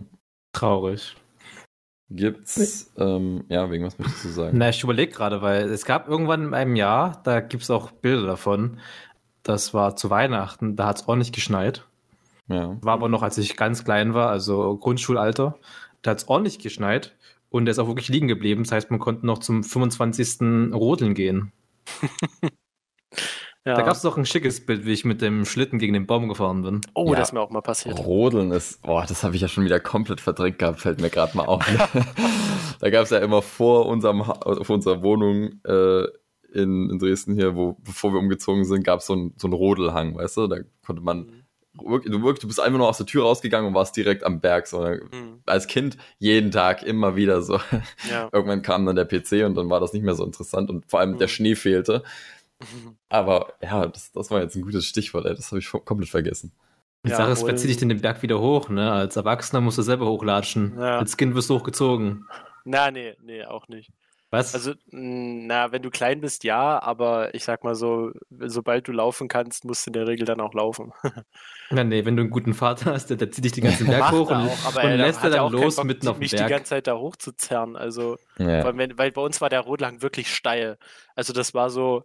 Traurig. Gibt's, ähm, ja, wegen was möchtest du sagen? Na, ich überlege gerade, weil es gab irgendwann in einem Jahr, da gibt es auch Bilder davon, das war zu Weihnachten, da hat es ordentlich geschneit. Ja. War aber noch, als ich ganz klein war, also Grundschulalter, da hat es ordentlich geschneit und er ist auch wirklich liegen geblieben. Das heißt, man konnte noch zum 25. Rodeln gehen. ja. Da gab es doch ein schickes Bild, wie ich mit dem Schlitten gegen den Baum gefahren bin. Oh, ja. das ist mir auch mal passiert. Rodeln ist, boah, das habe ich ja schon wieder komplett verdrängt gehabt, fällt mir gerade mal auf. da gab es ja immer vor, unserem, vor unserer Wohnung äh, in, in Dresden hier, wo, bevor wir umgezogen sind, gab so es so einen Rodelhang, weißt du? Da konnte man mhm du, wirklich, du bist einfach nur aus der Tür rausgegangen und warst direkt am Berg. So. Mhm. Als Kind jeden Tag immer wieder so. Ja. Irgendwann kam dann der PC und dann war das nicht mehr so interessant und vor allem mhm. der Schnee fehlte. Mhm. Aber ja, das, das war jetzt ein gutes Stichwort, ey. das habe ich komplett vergessen. Die ja, Sache ist, wer zieht dich denn den Berg wieder hoch? Ne? Als Erwachsener musst du selber hochlatschen. Ja. Als Kind wirst du hochgezogen. Na, nee, nee, auch nicht. Was? Also, na, wenn du klein bist, ja, aber ich sag mal so, sobald du laufen kannst, musst du in der Regel dann auch laufen. ja, nee, wenn du einen guten Vater hast, der, der zieht dich den ganzen Berg hoch und, auch, aber und lässt er dann los Bock, mitten auf dem mich die ganze Zeit da hochzuzerren. Also, ja. weil, weil, bei uns war der Rotlang wirklich steil. Also, das war so,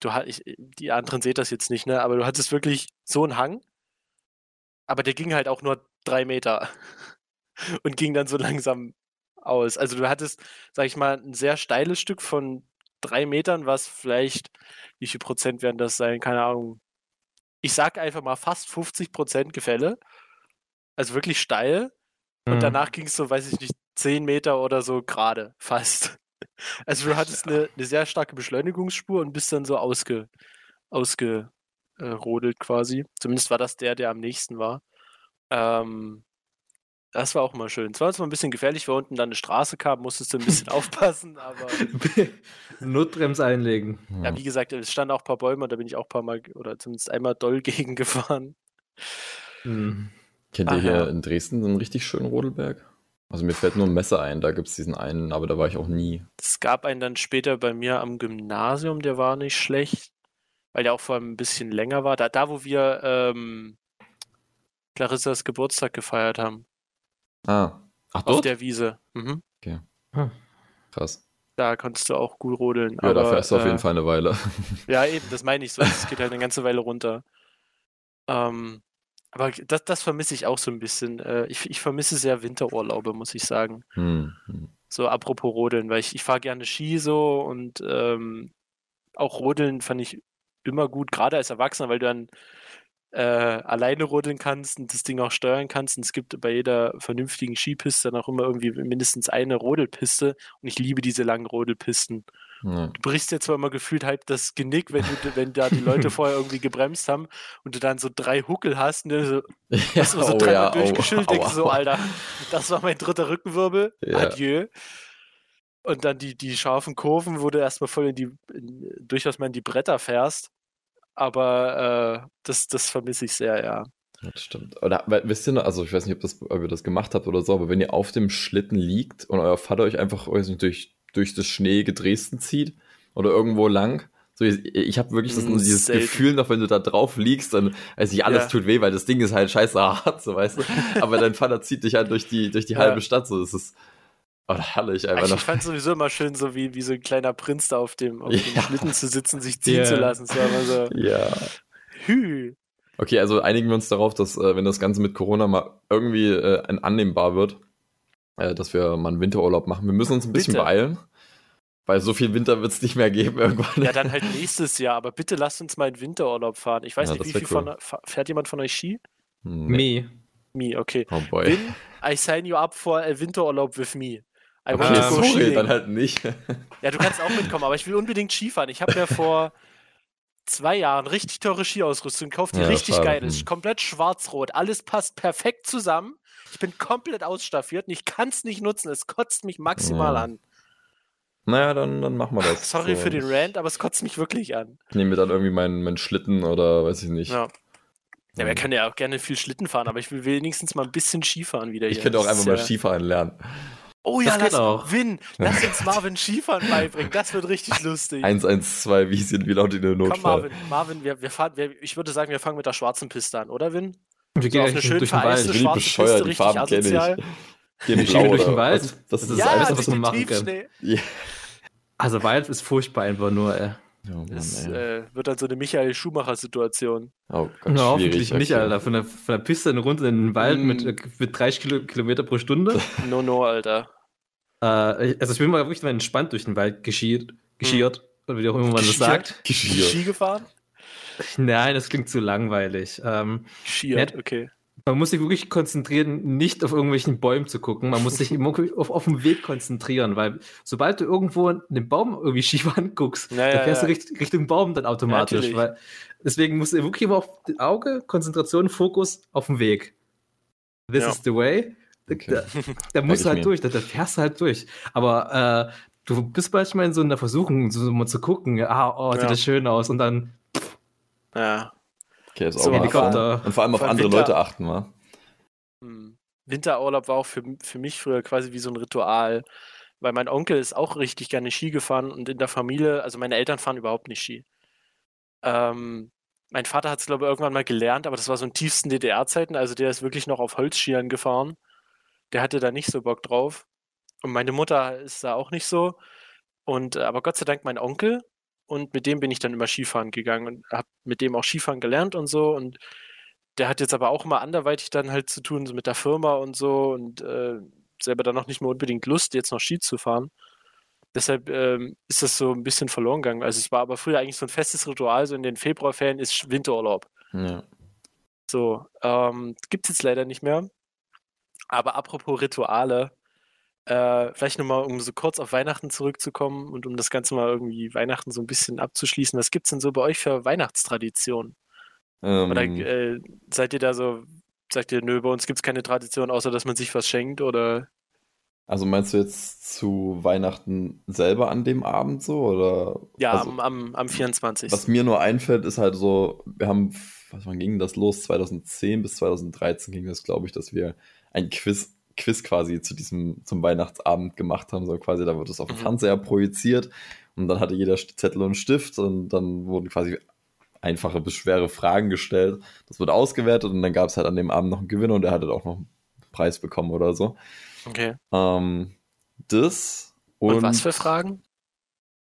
du ich, die anderen seht das jetzt nicht, ne, aber du hattest wirklich so einen Hang, aber der ging halt auch nur drei Meter und ging dann so langsam aus. Also du hattest, sag ich mal, ein sehr steiles Stück von drei Metern, was vielleicht, wie viel Prozent werden das sein? Keine Ahnung. ich sag einfach mal fast 50% Gefälle. Also wirklich steil. Und Mhm. danach ging es so, weiß ich nicht, 10 Meter oder so gerade, fast. Also du hattest eine, eine sehr starke Beschleunigungsspur und bist dann so ausge, ausgerodelt quasi. Zumindest war das der, der am nächsten war. Ähm, das war auch mal schön. Es war zwar ein bisschen gefährlich, weil unten dann eine Straße kam, musstest du ein bisschen aufpassen, aber Notbremse einlegen. ja, wie gesagt, es standen auch ein paar Bäume und da bin ich auch ein paar Mal oder zumindest einmal doll gegen gefahren. Hm. Kennt ihr Ach, hier in Dresden so einen richtig schönen Rodelberg? Also mir fällt nur ein Messer ein, da gibt es diesen einen, aber da war ich auch nie. Es gab einen dann später bei mir am Gymnasium, der war nicht schlecht, weil der auch vor allem ein bisschen länger war. Da, da wo wir ähm, Clarissas Geburtstag gefeiert haben, Ah. Ach, auf dort? der Wiese. Mhm. Krass. Da konntest du auch gut rodeln. Ja, aber, da fährst du auf äh, jeden Fall eine Weile. Ja, eben, das meine ich so. Es geht halt eine ganze Weile runter. Ähm, aber das, das vermisse ich auch so ein bisschen. Äh, ich, ich vermisse sehr Winterurlaube, muss ich sagen. Hm. hm. So apropos Rodeln, weil ich, ich fahre gerne Ski so und ähm, auch Rodeln fand ich immer gut, gerade als Erwachsener, weil du dann äh, alleine rodeln kannst und das Ding auch steuern kannst. Und es gibt bei jeder vernünftigen Skipiste dann auch immer irgendwie mindestens eine Rodelpiste und ich liebe diese langen Rodelpisten. Ja. Du brichst dir zwar immer gefühlt halb das Genick, wenn, du, wenn da die Leute vorher irgendwie gebremst haben und du dann so drei Huckel hast und dann so, Ja, so oh dreimal ja, durchgeschüttelt, aua, denkst so. Alter, das war mein dritter Rückenwirbel. Ja. Adieu. Und dann die, die scharfen Kurven, wo du erstmal voll in die, in, durchaus mal in die Bretter fährst. Aber äh, das, das vermisse ich sehr, ja. Das stimmt. Oder wisst ihr noch, also ich weiß nicht, ob, das, ob ihr das gemacht habt oder so, aber wenn ihr auf dem Schlitten liegt und euer Vater euch einfach weiß nicht, durch, durch das schneeige Dresden zieht oder irgendwo lang, so ich, ich habe wirklich das, Mm, dieses selten. Gefühl noch, wenn du da drauf liegst, dann weiß ich, alles Ja. tut weh, weil das Ding ist halt scheiße hart, so weißt du. Aber dein Vater zieht dich halt durch die, durch die Ja. halbe Stadt, so das ist oh, herrlich einfach Ich, ich fand sowieso immer schön, so wie, wie so ein kleiner Prinz da auf dem, auf Ja. dem Schlitten zu sitzen, sich ziehen Ja. zu lassen. Es so, Ja. hü. Okay, also einigen wir uns darauf, dass äh, wenn das Ganze mit Corona mal irgendwie äh, ein- annehmbar wird, äh, dass wir mal einen Winterurlaub machen. Wir müssen uns ein bisschen Bitte. beeilen, weil so viel Winter wird es nicht mehr geben irgendwann. Ja, dann halt nächstes Jahr. Aber bitte lasst uns mal in Winterurlaub fahren. Ich weiß Ja, nicht, das wie viel cool. von, fährt jemand von euch Ski? Hm, nee. Me. Me, okay. Oh boy. Bin, I sign you up for a Winterurlaub with me. I want Okay, to go skiing. dann halt nicht. Ja, du kannst auch mitkommen, aber ich will unbedingt Skifahren. Ich habe mir vor zwei Jahren richtig teure Skiausrüstung gekauft, die Ja, richtig geil ist. Hm. Komplett schwarz-rot. Alles passt perfekt zusammen. Ich bin komplett ausstaffiert und ich kann es nicht nutzen. Es kotzt mich maximal Ja. an. naja, dann, dann machen wir das. Sorry So, für den Rant, aber es kotzt mich wirklich an. Ich nehme mir dann irgendwie meinen, meinen Schlitten oder weiß ich nicht. Ja. Ja, wir können ja auch gerne viel Schlitten fahren, aber ich will wenigstens mal ein bisschen Skifahren wieder Ich hier. könnte auch Das einfach mal ja- Skifahren lernen. Oh ja, Das geht lass, auch. Win, lass uns Marvin Skifahren beibringen. Das wird richtig lustig. 112, wie sind, wie lautet der Komm, Notfall? Marvin, Marvin wir, wir fahren, wir, ich würde sagen, wir fangen mit der schwarzen Piste an, oder Win? Wir So gehen auf eine schön durch den vereiste Ich Wald. bin schwarze bescheuert, Piste, die Farben kenne ich. Gehen Wir schieben durch den Wald. Was, was ist das Ja, alles, was man machen kann. Ja. Also Wald ist furchtbar einfach nur, ey. Oh, Mann, Es ey. äh, wird dann so eine Michael Schumacher-Situation. oh Gott, Na, hoffentlich nicht, okay. Alter. Von der, von der Piste Runde in den Wald Mm. mit, äh, mit 30 Kilo, Kilometer pro Stunde. No, no, Alter. Äh, also ich bin mal wirklich mal entspannt durch den Wald geschiert, geschiert oder wie auch immer man das Geschiert? sagt. Geschier. Ski gefahren? Nein, das klingt zu langweilig. Ähm, Skiert, Ja. okay. man muss sich wirklich konzentrieren, nicht auf irgendwelchen Bäumen zu gucken. Man muss sich immer auf, auf den Weg konzentrieren, weil sobald du irgendwo einen Baum irgendwie schief anguckst, Ja, dann ja, fährst ja. du Richt, Richtung Baum dann automatisch. weil, deswegen musst du wirklich immer auf das Auge, Konzentration, Fokus auf den Weg. This Ja. is the way. Okay. Da, da musst du halt mir. durch, da, da fährst du halt durch. Aber äh, du bist manchmal in so einer Versuchung, so mal zu gucken, ah, oh, sieht Ja. das schön aus. Und dann Ja. Okay, ist So, auch Helikopter. Und vor allem auf Vor allem andere Winter- Leute achten, wa? Hm. Winterurlaub war auch für, für mich früher quasi wie so ein Ritual, weil mein Onkel ist auch richtig gerne Ski gefahren und in der Familie, also meine Eltern fahren überhaupt nicht Ski. Ähm, mein Vater hat es, glaube ich, irgendwann mal gelernt, aber das war so in tiefsten DDR-Zeiten, also der ist wirklich noch auf Holzskiern gefahren. Der hatte da nicht so Bock drauf. Und meine Mutter ist da auch nicht so. Und äh, aber Gott sei Dank mein Onkel und mit dem bin ich dann immer Skifahren gegangen und habe mit dem auch Skifahren gelernt und so und der hat jetzt aber auch immer anderweitig dann halt zu tun, so mit der Firma und so und äh, selber dann noch nicht mehr unbedingt Lust, jetzt noch Ski zu fahren. Deshalb ähm, ist das so ein bisschen verloren gegangen. Also es war aber früher eigentlich so ein festes Ritual, so in den Februarferien ist Winterurlaub. Ja. So, ähm, gibt es jetzt leider nicht mehr. Aber apropos Rituale, äh, vielleicht nochmal, um so kurz auf Weihnachten zurückzukommen und um das Ganze mal irgendwie Weihnachten so ein bisschen abzuschließen. Was gibt es denn so bei euch für Weihnachtstraditionen? Ähm, Oder äh, seid ihr da so, sagt ihr, nö, bei uns gibt es keine Tradition, außer dass man sich was schenkt? Oder also meinst du jetzt zu Weihnachten selber an dem Abend so? Oder? ja, also, am, am, am 24. Was mir nur einfällt, ist halt so, wir haben, was wann ging das los? 2010 bis 2013 ging das, glaube ich, dass wir ein Quiz, Quiz quasi zu diesem, zum Weihnachtsabend gemacht haben. So quasi, da wird es auf dem Mhm. Fernseher projiziert und dann hatte jeder Zettel und Stift und dann wurden quasi einfache, schwere Fragen gestellt. Das wurde ausgewertet und dann gab es halt an dem Abend noch einen Gewinner und der hatte auch noch einen Preis bekommen oder so. Okay. Ähm, das und, Und, was für Fragen?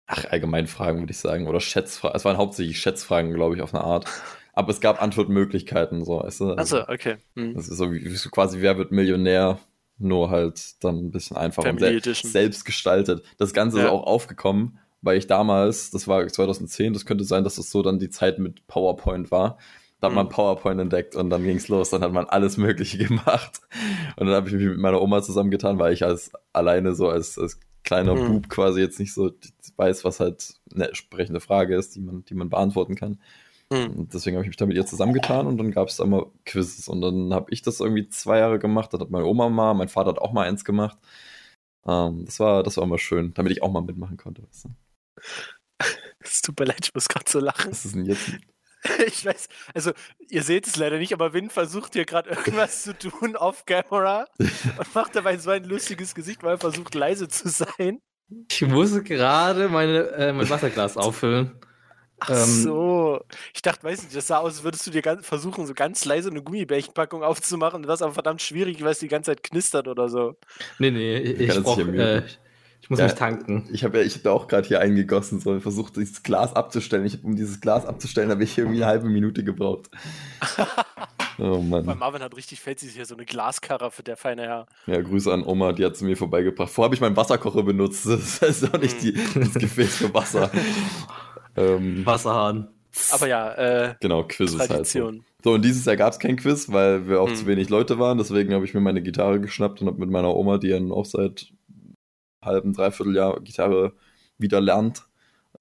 Ach, Allgemeinfragen würde ich sagen. Oder Schätzfragen. Es waren hauptsächlich Schätzfragen, glaube ich, auf eine Art. Aber es gab Antwortmöglichkeiten, so, weißt du? Also, Achso, okay. Hm. Das ist so wie, quasi Wer wird Millionär, nur halt dann ein bisschen einfacher und sel Edition. selbst gestaltet. Das Ganze ist Ja. auch aufgekommen, weil ich damals, das war 2010, das könnte sein, dass das so dann die Zeit mit PowerPoint war. Da hat Mhm. man PowerPoint entdeckt und dann ging's los. Dann hat man alles Mögliche gemacht. Und dann habe ich mich mit meiner Oma zusammengetan, weil ich als alleine so als, als kleiner Mhm. Bub quasi jetzt nicht so weiß, was halt eine entsprechende Frage ist, die man, die man beantworten kann. Hm. Und deswegen habe ich mich da mit ihr zusammengetan und dann gab es da mal Quizzes. Und dann habe ich das irgendwie zwei Jahre gemacht. Dann hat meine Oma mal, mein Vater hat auch mal eins gemacht. Ähm, das, war, das war immer schön, damit ich auch mal mitmachen konnte. Weißt du? Es tut mir leid, ich muss gerade so lachen. Was ist denn jetzt? Ich weiß, also ihr seht es leider nicht, aber Win versucht hier gerade irgendwas zu tun off camera und macht dabei so ein lustiges Gesicht, weil er versucht leise zu sein. Ich muss gerade meine, äh, mein Wasserglas auffüllen. Ach Ähm, so. Ich dachte, weiß nicht, das sah aus, als würdest du dir ganz, versuchen, so ganz leise eine Gummibärchenpackung aufzumachen. Das ist aber verdammt schwierig, weil es die ganze Zeit knistert oder so. Nee, nee, ich, ich, brauch, äh, ich muss Ja. mich tanken. Ich habe ja, ich hab auch gerade hier eingegossen, so versucht, dieses Glas abzustellen. Ich hab, um dieses Glas abzustellen, habe ich irgendwie eine halbe Minute gebraucht. Oh Mann. Marvin hat richtig fancy hier so eine Glaskaraffe, der feine Herr. Ja, Grüße an Oma, die hat sie mir vorbeigebracht. Vorher habe ich meinen Wasserkocher benutzt. Das ist auch nicht die, das Gefäß für Wasser. ähm, Wasserhahn. Aber ja, äh, genau, Quizzes halt so. Tradition. So, und dieses Jahr gab es kein Quiz, weil wir auch Hm. zu wenig Leute waren. Deswegen habe ich mir meine Gitarre geschnappt und habe mit meiner Oma, die dann auch seit halben, dreiviertel Jahr Gitarre wieder lernt,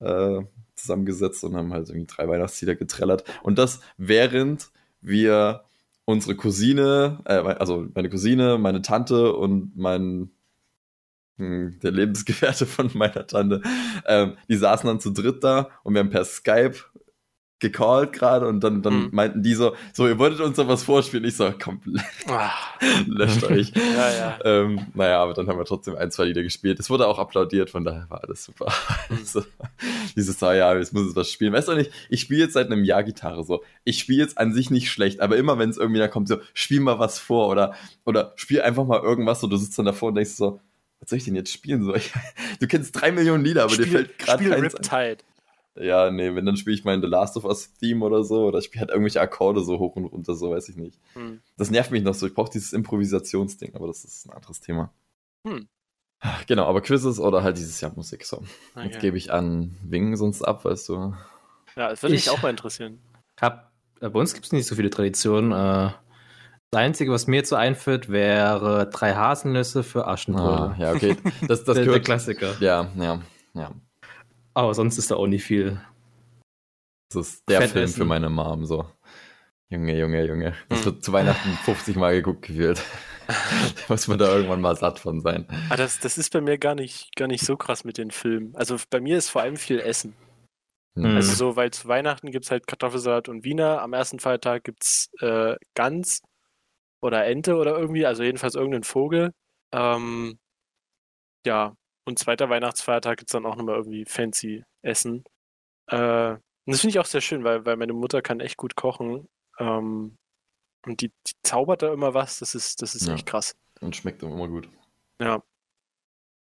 äh, zusammengesetzt und haben halt irgendwie drei Weihnachtslieder getrellert. Und das während wir unsere Cousine, äh, also meine Cousine, meine Tante und mein der Lebensgefährte von meiner Tante, ähm, die saßen dann zu dritt da und wir haben per Skype gecallt gerade und dann, dann Mhm. meinten die so, so, ihr wolltet uns doch was vorspielen. Ich so, komm, Ah, löscht euch. ja, ja. ähm, naja, aber dann haben wir trotzdem ein, zwei Lieder gespielt. Es wurde auch applaudiert, von daher war alles super. Mhm. Also, dieses Jahr, ja, jetzt muss es was spielen. Weißt du nicht, ich spiele jetzt seit einem Jahr Gitarre so. Ich spiele jetzt an sich nicht schlecht, aber immer wenn es irgendwie da kommt, so, spiel mal was vor oder, oder spiel einfach mal irgendwas so, du sitzt dann davor und denkst so, was soll ich denn jetzt spielen? So, ich, du kennst drei Millionen Lieder, aber dir Spiel, fällt gerade Spiel keins ein. Riptide. Ja, nee, wenn dann spiele ich mein The Last of Us Theme oder so, oder ich spiele halt irgendwelche Akkorde so hoch und runter, so weiß ich nicht. Hm. Das nervt mich noch so. Ich brauche dieses Improvisationsding, aber das ist ein anderes Thema. Hm. Genau, aber Quizzes oder halt dieses Jahr Musik. So, Okay. jetzt gebe ich an Wing sonst ab, weißt du. Ja, das würde mich Ich- auch mal interessieren. Hab, äh, bei uns gibt es nicht so viele Traditionen. Äh, das Einzige, was mir jetzt so einfällt, wäre drei Haselnüsse für Aschenbrödel. Ah, ja, okay. Das, das der, der gehört. Klassiker. Ja, ja, ja. Aber sonst ist da auch nicht viel. Das ist der Fett Film essen. für meine Mom, so. Junge, Junge, Junge. Das Hm. wird zu Weihnachten 50 Mal geguckt gefühlt. da muss man da irgendwann mal satt von sein. Aber das, das ist bei mir gar nicht, gar nicht so krass mit den Filmen. Also bei mir ist vor allem viel Essen. Hm. Also so, weil zu Weihnachten gibt es halt Kartoffelsalat und Wiener. Am ersten Feiertag gibt es äh, Gans oder Ente oder irgendwie, also jedenfalls irgendeinen Vogel. Ähm, ja, und zweiter Weihnachtsfeiertag gibt es dann auch nochmal irgendwie fancy Essen. Äh, und das finde ich auch sehr schön, weil, weil meine Mutter kann echt gut kochen. Ähm, und die, die zaubert da immer was. Das ist, das ist Ja. echt krass. Und schmeckt immer gut. Ja.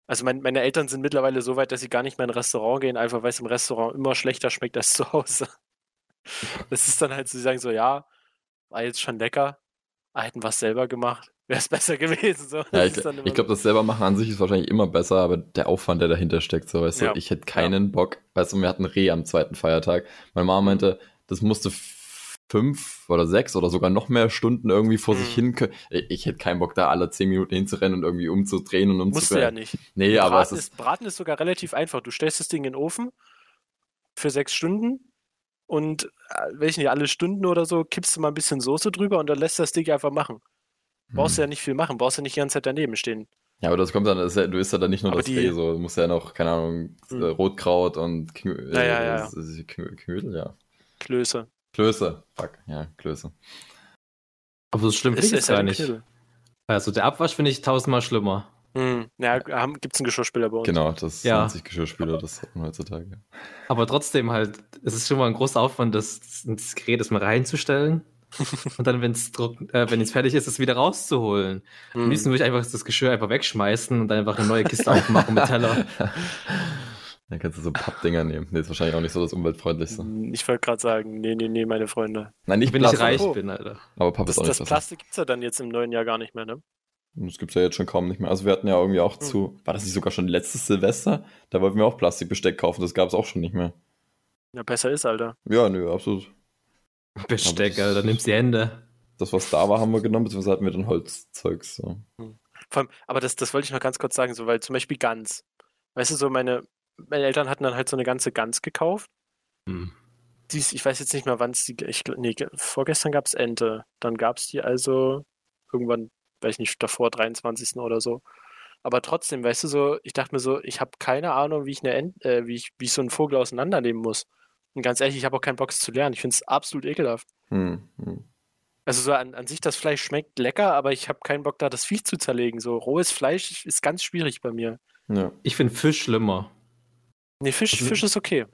Also mein, meine Eltern sind mittlerweile so weit, dass sie gar nicht mehr in ein Restaurant gehen, einfach weil es im Restaurant immer schlechter schmeckt als zu Hause. Das ist dann halt so, sie sagen so, ja, war jetzt schon lecker, hätten wir es selber gemacht, wäre es besser gewesen. So. Ja, ich, ich glaube, das selber machen an sich ist wahrscheinlich immer besser, aber der Aufwand, der dahinter steckt, so, weißt Ja. du, ich hätte keinen Bock, weißt du, wir hatten Reh am zweiten Feiertag. Meine Mama meinte, das musste fünf oder sechs oder sogar noch mehr Stunden irgendwie vor mhm. sich hin können. Ich, ich, hätte keinen Bock, da alle zehn Minuten hinzurennen und irgendwie umzudrehen und umzudrehen. Musst du ja nicht. Nee, Braten aber es ist... Braten ist sogar relativ einfach. Du stellst das Ding in den Ofen für sechs Stunden und äh, welchen nicht, alle Stunden oder so kippst du mal ein bisschen Soße drüber und dann lässt das Ding einfach machen. Brauchst hm. du ja nicht viel machen, brauchst ja nicht die ganze Zeit daneben stehen. Ja, aber das kommt dann, das ja, du isst ja dann nicht nur aber das die, Reh, so, du musst ja noch, keine Ahnung, hm. Rotkraut und Knö ja, ja, ja. Äh, Knödel, ja. Klöße. Klöße, fuck, ja, Klöße. Aber so schlimm finde ich es gar nicht. Knödel. Also der Abwasch finde ich tausendmal schlimmer. Hm. Ja, gibt es einen Geschirrspüler bei uns. Genau, das ja. nennt sich Geschirrspüler, das hat man heutzutage. Aber trotzdem halt, es ist schon mal ein großer Aufwand, das, das Gerät erstmal reinzustellen und dann, wenn's äh, wenn es fertig ist, es wieder rauszuholen. Mhm. Am liebsten würde ich einfach das Geschirr einfach wegschmeißen und dann einfach eine neue Kiste aufmachen mit Teller. Dann kannst du so Pappdinger nehmen. Nee, ist wahrscheinlich auch nicht so das umweltfreundlichste. Hm, ich wollte gerade sagen, nee, nee, nee, meine Freunde. Nein, nicht wenn ich reich oh. bin, Alter. Aber Papp ist das, auch nicht Das Plastik gibt es ja dann jetzt im neuen Jahr gar nicht mehr, ne? Das gibt es ja jetzt schon kaum nicht mehr. Also wir hatten ja irgendwie auch hm. zu, war das nicht sogar schon letztes Silvester? Da wollten wir auch Plastikbesteck kaufen, das gab es auch schon nicht mehr. Ja, besser ist, Alter. Ja, nö, absolut. Besteck, Alter, nimmst die Hände das, was da war, haben wir genommen, beziehungsweise hatten wir dann Holzzeugs. So. Hm. Allem, aber das, das wollte ich noch ganz kurz sagen, so, weil zum Beispiel Gans. Weißt du, so meine, meine Eltern hatten dann halt so eine ganze Gans gekauft. Hm. Dies, ich weiß jetzt nicht mehr, wann es die. Ich, nee, vorgestern gab es Ente. Dann gab es die also irgendwann, weiß ich nicht, davor, 23. oder so. Aber trotzdem, weißt du, so, ich dachte mir so, ich habe keine Ahnung, wie ich eine Ent, äh, wie ich, wie ich so einen Vogel auseinandernehmen muss. Und ganz ehrlich, ich habe auch keinen Bock, es zu lernen. Ich finde es absolut ekelhaft. Hm, hm. Also so an, an sich, das Fleisch schmeckt lecker, aber ich habe keinen Bock, da das Viech zu zerlegen. So rohes Fleisch ist ganz schwierig bei mir. Ja. Ich finde Fisch schlimmer. Nee, Fisch, also, Fisch ist okay.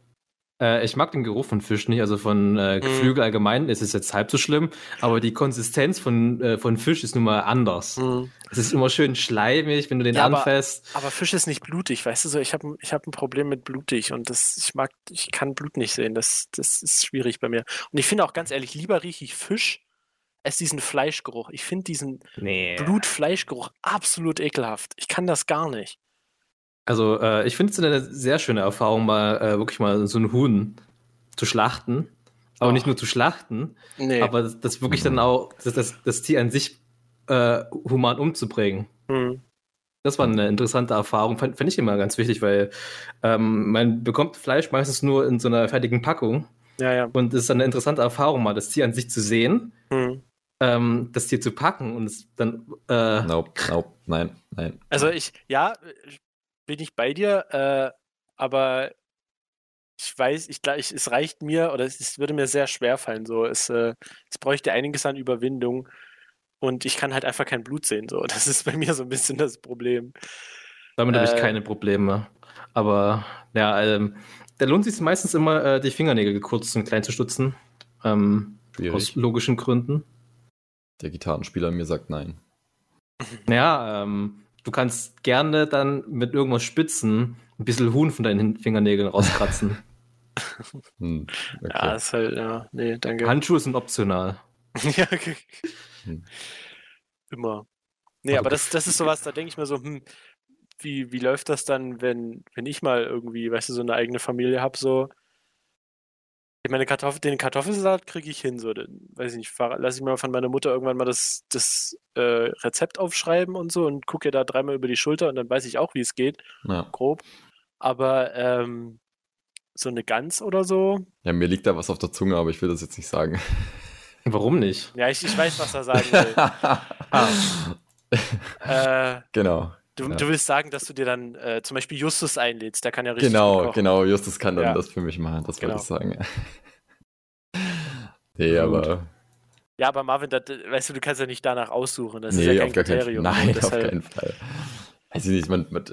Äh, ich mag den Geruch von Fisch nicht, also von äh, mhm. Geflügel mm. allgemein ist es jetzt halb so schlimm, aber die Konsistenz von, äh, von Fisch ist nun mal anders. Mm. Es ist immer schön schleimig, wenn du den ja, anfasst. Aber, aber, Fisch ist nicht blutig, weißt du so, ich habe ich hab ein Problem mit blutig und das, ich mag, ich kann Blut nicht sehen, das, das ist schwierig bei mir. Und ich finde auch ganz ehrlich, lieber rieche ich Fisch es diesen Fleischgeruch. Ich finde diesen nee. Blutfleischgeruch absolut ekelhaft. Ich kann das gar nicht. Also, äh, ich finde es eine sehr schöne Erfahrung, mal äh, wirklich mal so einen Huhn zu schlachten. Aber oh. nicht nur zu schlachten, nee. aber das, das wirklich dann auch, das, das, das Tier an sich äh, human umzubringen. Mhm. Das war eine interessante Erfahrung, finde ich immer ganz wichtig, weil ähm, man bekommt Fleisch meistens nur in so einer fertigen Packung. Ja, ja. Und es ist eine interessante Erfahrung, mal das Tier an sich zu sehen. Mhm ähm, das Tier zu packen und es dann. Äh nope, nope, nein, nein. Also ich, ja, bin ich bei dir, äh, aber ich weiß, ich, ich, es reicht mir oder es, es würde mir sehr schwer fallen. So. Es, äh, es bräuchte einiges an Überwindung und ich kann halt einfach kein Blut sehen. So. Das ist bei mir so ein bisschen das Problem. Damit habe ich äh, keine Probleme. Aber ja, ähm, da lohnt sich meistens immer, äh, die Fingernägel kurz und klein zu stutzen. Ähm, aus logischen Gründen. Der Gitarrenspieler mir sagt nein. Ja, ähm, du kannst gerne dann mit irgendwas Spitzen ein bisschen Huhn von deinen Fingernägeln rauskratzen. hm, okay. Ja, ist halt, ja, nee, danke. Handschuhe sind optional. ja, okay. Hm. Immer. Nee, aber das, das ist sowas, da denke ich mir so, hm, wie, wie läuft das dann, wenn, wenn ich mal irgendwie, weißt du, so eine eigene Familie habe, so, ich meine, Kartoffel, den Kartoffelsalat kriege ich hin, so, den, weiß ich nicht, lasse ich mal von meiner Mutter irgendwann mal das, das äh, Rezept aufschreiben und so und gucke da dreimal über die Schulter und dann weiß ich auch, wie es geht, ja. grob. Aber ähm, so eine Gans oder so. Ja, mir liegt da was auf der Zunge, aber ich will das jetzt nicht sagen. Warum nicht? Ja, ich, ich weiß, was er sagen will. ah. äh, genau. Du, ja. du, willst sagen, dass du dir dann äh, zum Beispiel Justus einlädst, der kann ja richtig Genau, genau, Justus kann dann ja. das für mich machen, das genau. wollte ich sagen. nee, aber. Ja, aber Marvin, das, weißt du, du kannst ja nicht danach aussuchen. Das nee, ist ja kein auf Kriterium. Keinen, nein, auf keinen Fall. Weiß ich nicht, man, man,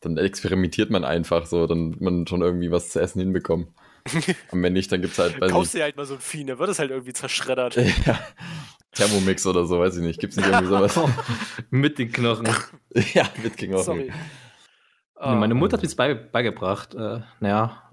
dann experimentiert man einfach so, dann man schon irgendwie was zu essen hinbekommen. Und wenn nicht, dann gibt es halt. Kaufst dir halt mal so ein Vieh, dann wird es halt irgendwie zerschreddert. ja. Thermomix oder so, weiß ich nicht. Gibt es nicht irgendwie sowas? mit den Knochen. ja, mit Knochen. Sorry. Oh. Meine Mutter hat mir das beigebracht. Äh, naja,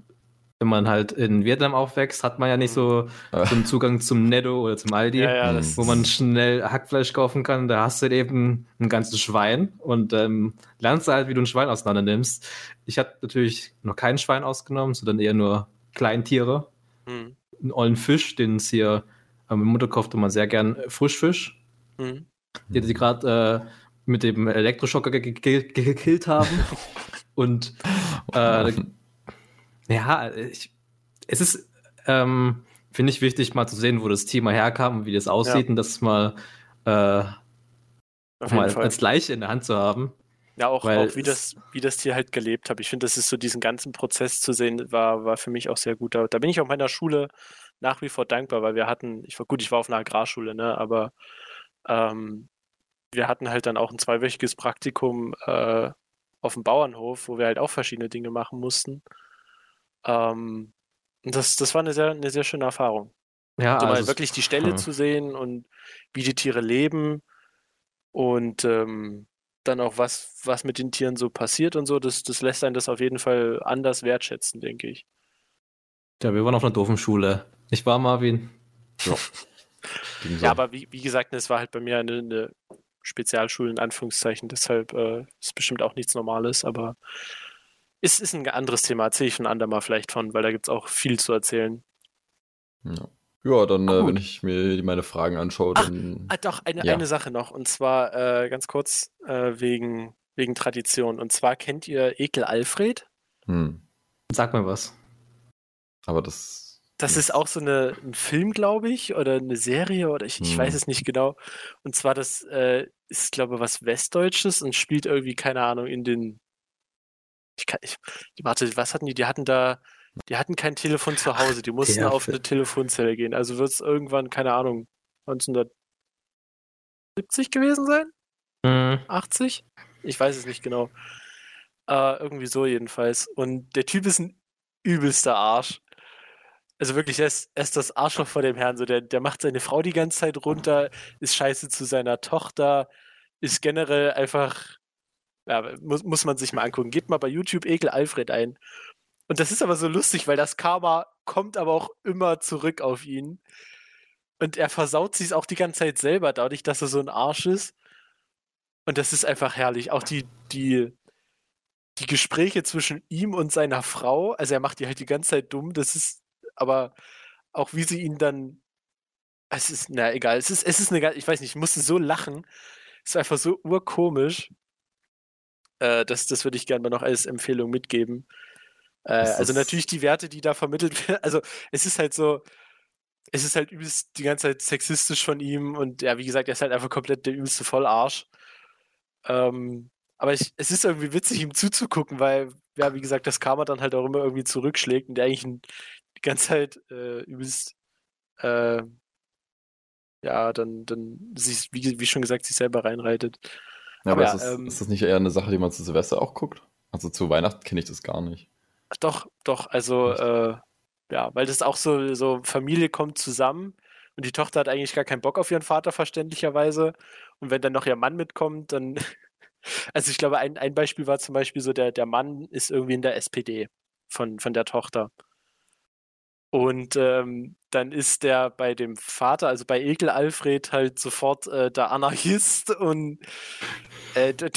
wenn man halt in Vietnam aufwächst, hat man ja nicht so, so einen Zugang zum Netto oder zum Aldi, ja, ja, wo man schnell Hackfleisch kaufen kann. Da hast du eben ein ganzes Schwein und ähm, lernst du halt, wie du ein Schwein auseinander nimmst. Ich habe natürlich noch kein Schwein ausgenommen, sondern eher nur Kleintiere. Hm. Einen ollen Fisch, den es hier meine Mutter kauft immer sehr gern Frischfisch, mhm. die sie gerade äh, mit dem Elektroschocker gekillt haben. Und äh, ja, ich, es ist, ähm, finde ich, wichtig, mal zu sehen, wo das Thema herkam und wie das aussieht ja. und das mal, äh, mal als Leiche in der Hand zu haben. Ja, auch, auch wie, das, wie das Tier halt gelebt hat. Ich finde, das ist so diesen ganzen Prozess zu sehen, war, war für mich auch sehr gut. Da, da bin ich auch meiner Schule nach wie vor dankbar, weil wir hatten, ich war gut, ich war auf einer Agrarschule, ne, aber ähm, wir hatten halt dann auch ein zweiwöchiges Praktikum äh, auf dem Bauernhof, wo wir halt auch verschiedene Dinge machen mussten. Ähm, und das, das war eine sehr, eine sehr schöne Erfahrung. Ja, also, also mal wirklich die Stelle hm. zu sehen und wie die Tiere leben und ähm, dann auch was, was mit den Tieren so passiert und so, das, das lässt einen das auf jeden Fall anders wertschätzen, denke ich. Ja, wir waren auf einer doofen Schule. Ich war Marvin. Ja, ja aber wie, wie gesagt, es war halt bei mir eine, eine Spezialschule in Anführungszeichen, deshalb äh, ist bestimmt auch nichts Normales, aber ist, ist ein anderes Thema, erzähle ich ein andermal vielleicht von, weil da gibt es auch viel zu erzählen. Ja. Ja, dann, äh, wenn ich mir meine Fragen anschaue, dann. Ah, doch, eine, ja. eine Sache noch. Und zwar äh, ganz kurz äh, wegen, wegen Tradition. Und zwar kennt ihr Ekel Alfred? Hm. Sag mal was. Aber das. Das ist auch so eine, ein Film, glaube ich, oder eine Serie, oder ich, ich weiß hm. es nicht genau. Und zwar, das äh, ist, glaube ich, was Westdeutsches und spielt irgendwie, keine Ahnung, in den. Ich kann, ich, warte, was hatten die? Die hatten da die hatten kein Telefon zu Hause, die mussten Ach, auf eine Telefonzelle gehen. Also wird es irgendwann, keine Ahnung, 1970 gewesen sein? Mhm. 80? Ich weiß es nicht genau. Äh, irgendwie so jedenfalls. Und der Typ ist ein übelster Arsch. Also wirklich, er ist, er ist das Arschloch vor dem Herrn. So, der, der macht seine Frau die ganze Zeit runter, ist scheiße zu seiner Tochter, ist generell einfach, ja, muss, muss man sich mal angucken. Gebt mal bei YouTube Ekel Alfred ein. Und das ist aber so lustig, weil das Karma kommt aber auch immer zurück auf ihn. Und er versaut sich auch die ganze Zeit selber, dadurch, dass er so ein Arsch ist. Und das ist einfach herrlich. Auch die, die, die Gespräche zwischen ihm und seiner Frau, also er macht die halt die ganze Zeit dumm, das ist, aber auch wie sie ihn dann, es ist, na egal, es ist, es ist eine, ich weiß nicht, ich musste so lachen. Es ist einfach so urkomisch. Äh, das, das würde ich gerne mal noch als Empfehlung mitgeben. Äh, also natürlich die Werte, die da vermittelt werden. Also es ist halt so, es ist halt übelst die ganze Zeit sexistisch von ihm und ja, wie gesagt, er ist halt einfach komplett der übelste Vollarsch. Ähm, aber ich, es ist irgendwie witzig, ihm zuzugucken, weil, ja, wie gesagt, das Karma dann halt auch immer irgendwie zurückschlägt und der eigentlich ein, ganze Zeit äh, übelst, äh, ja, dann, dann sich, wie, wie schon gesagt, sich selber reinreitet. Ja, aber, aber ist, das, ähm, ist das nicht eher eine Sache, die man zu Silvester auch guckt? Also zu Weihnachten kenne ich das gar nicht. Doch, doch, also äh, ja, weil das auch so, so Familie kommt zusammen und die Tochter hat eigentlich gar keinen Bock auf ihren Vater, verständlicherweise. Und wenn dann noch ihr Mann mitkommt, dann. Also ich glaube, ein, ein Beispiel war zum Beispiel so, der, der Mann ist irgendwie in der SPD von, von der Tochter. Und ähm, dann ist der bei dem Vater, also bei Ekel Alfred, halt sofort äh, der Anarchist und äh, der,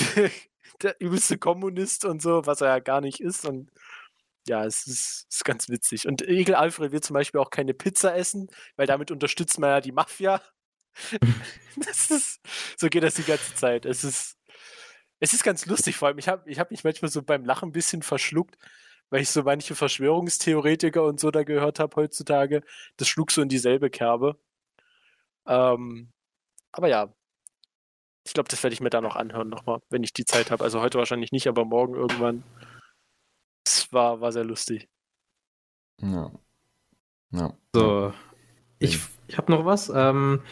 der, übelste Kommunist und so, was er ja gar nicht ist. Und ja, es ist, ist, ganz witzig. Und Egel Alfred will zum Beispiel auch keine Pizza essen, weil damit unterstützt man ja die Mafia. ist, so geht das die ganze Zeit. Es ist, es ist ganz lustig, vor allem, ich habe ich hab mich manchmal so beim Lachen ein bisschen verschluckt, weil ich so manche Verschwörungstheoretiker und so da gehört habe heutzutage. Das schlug so in dieselbe Kerbe. Ähm, aber ja, ich glaube, das werde ich mir da noch anhören, nochmal, wenn ich die Zeit habe. Also heute wahrscheinlich nicht, aber morgen irgendwann. Das war, war sehr lustig. Ja. Ja. So, ich, ich habe noch was. Ähm,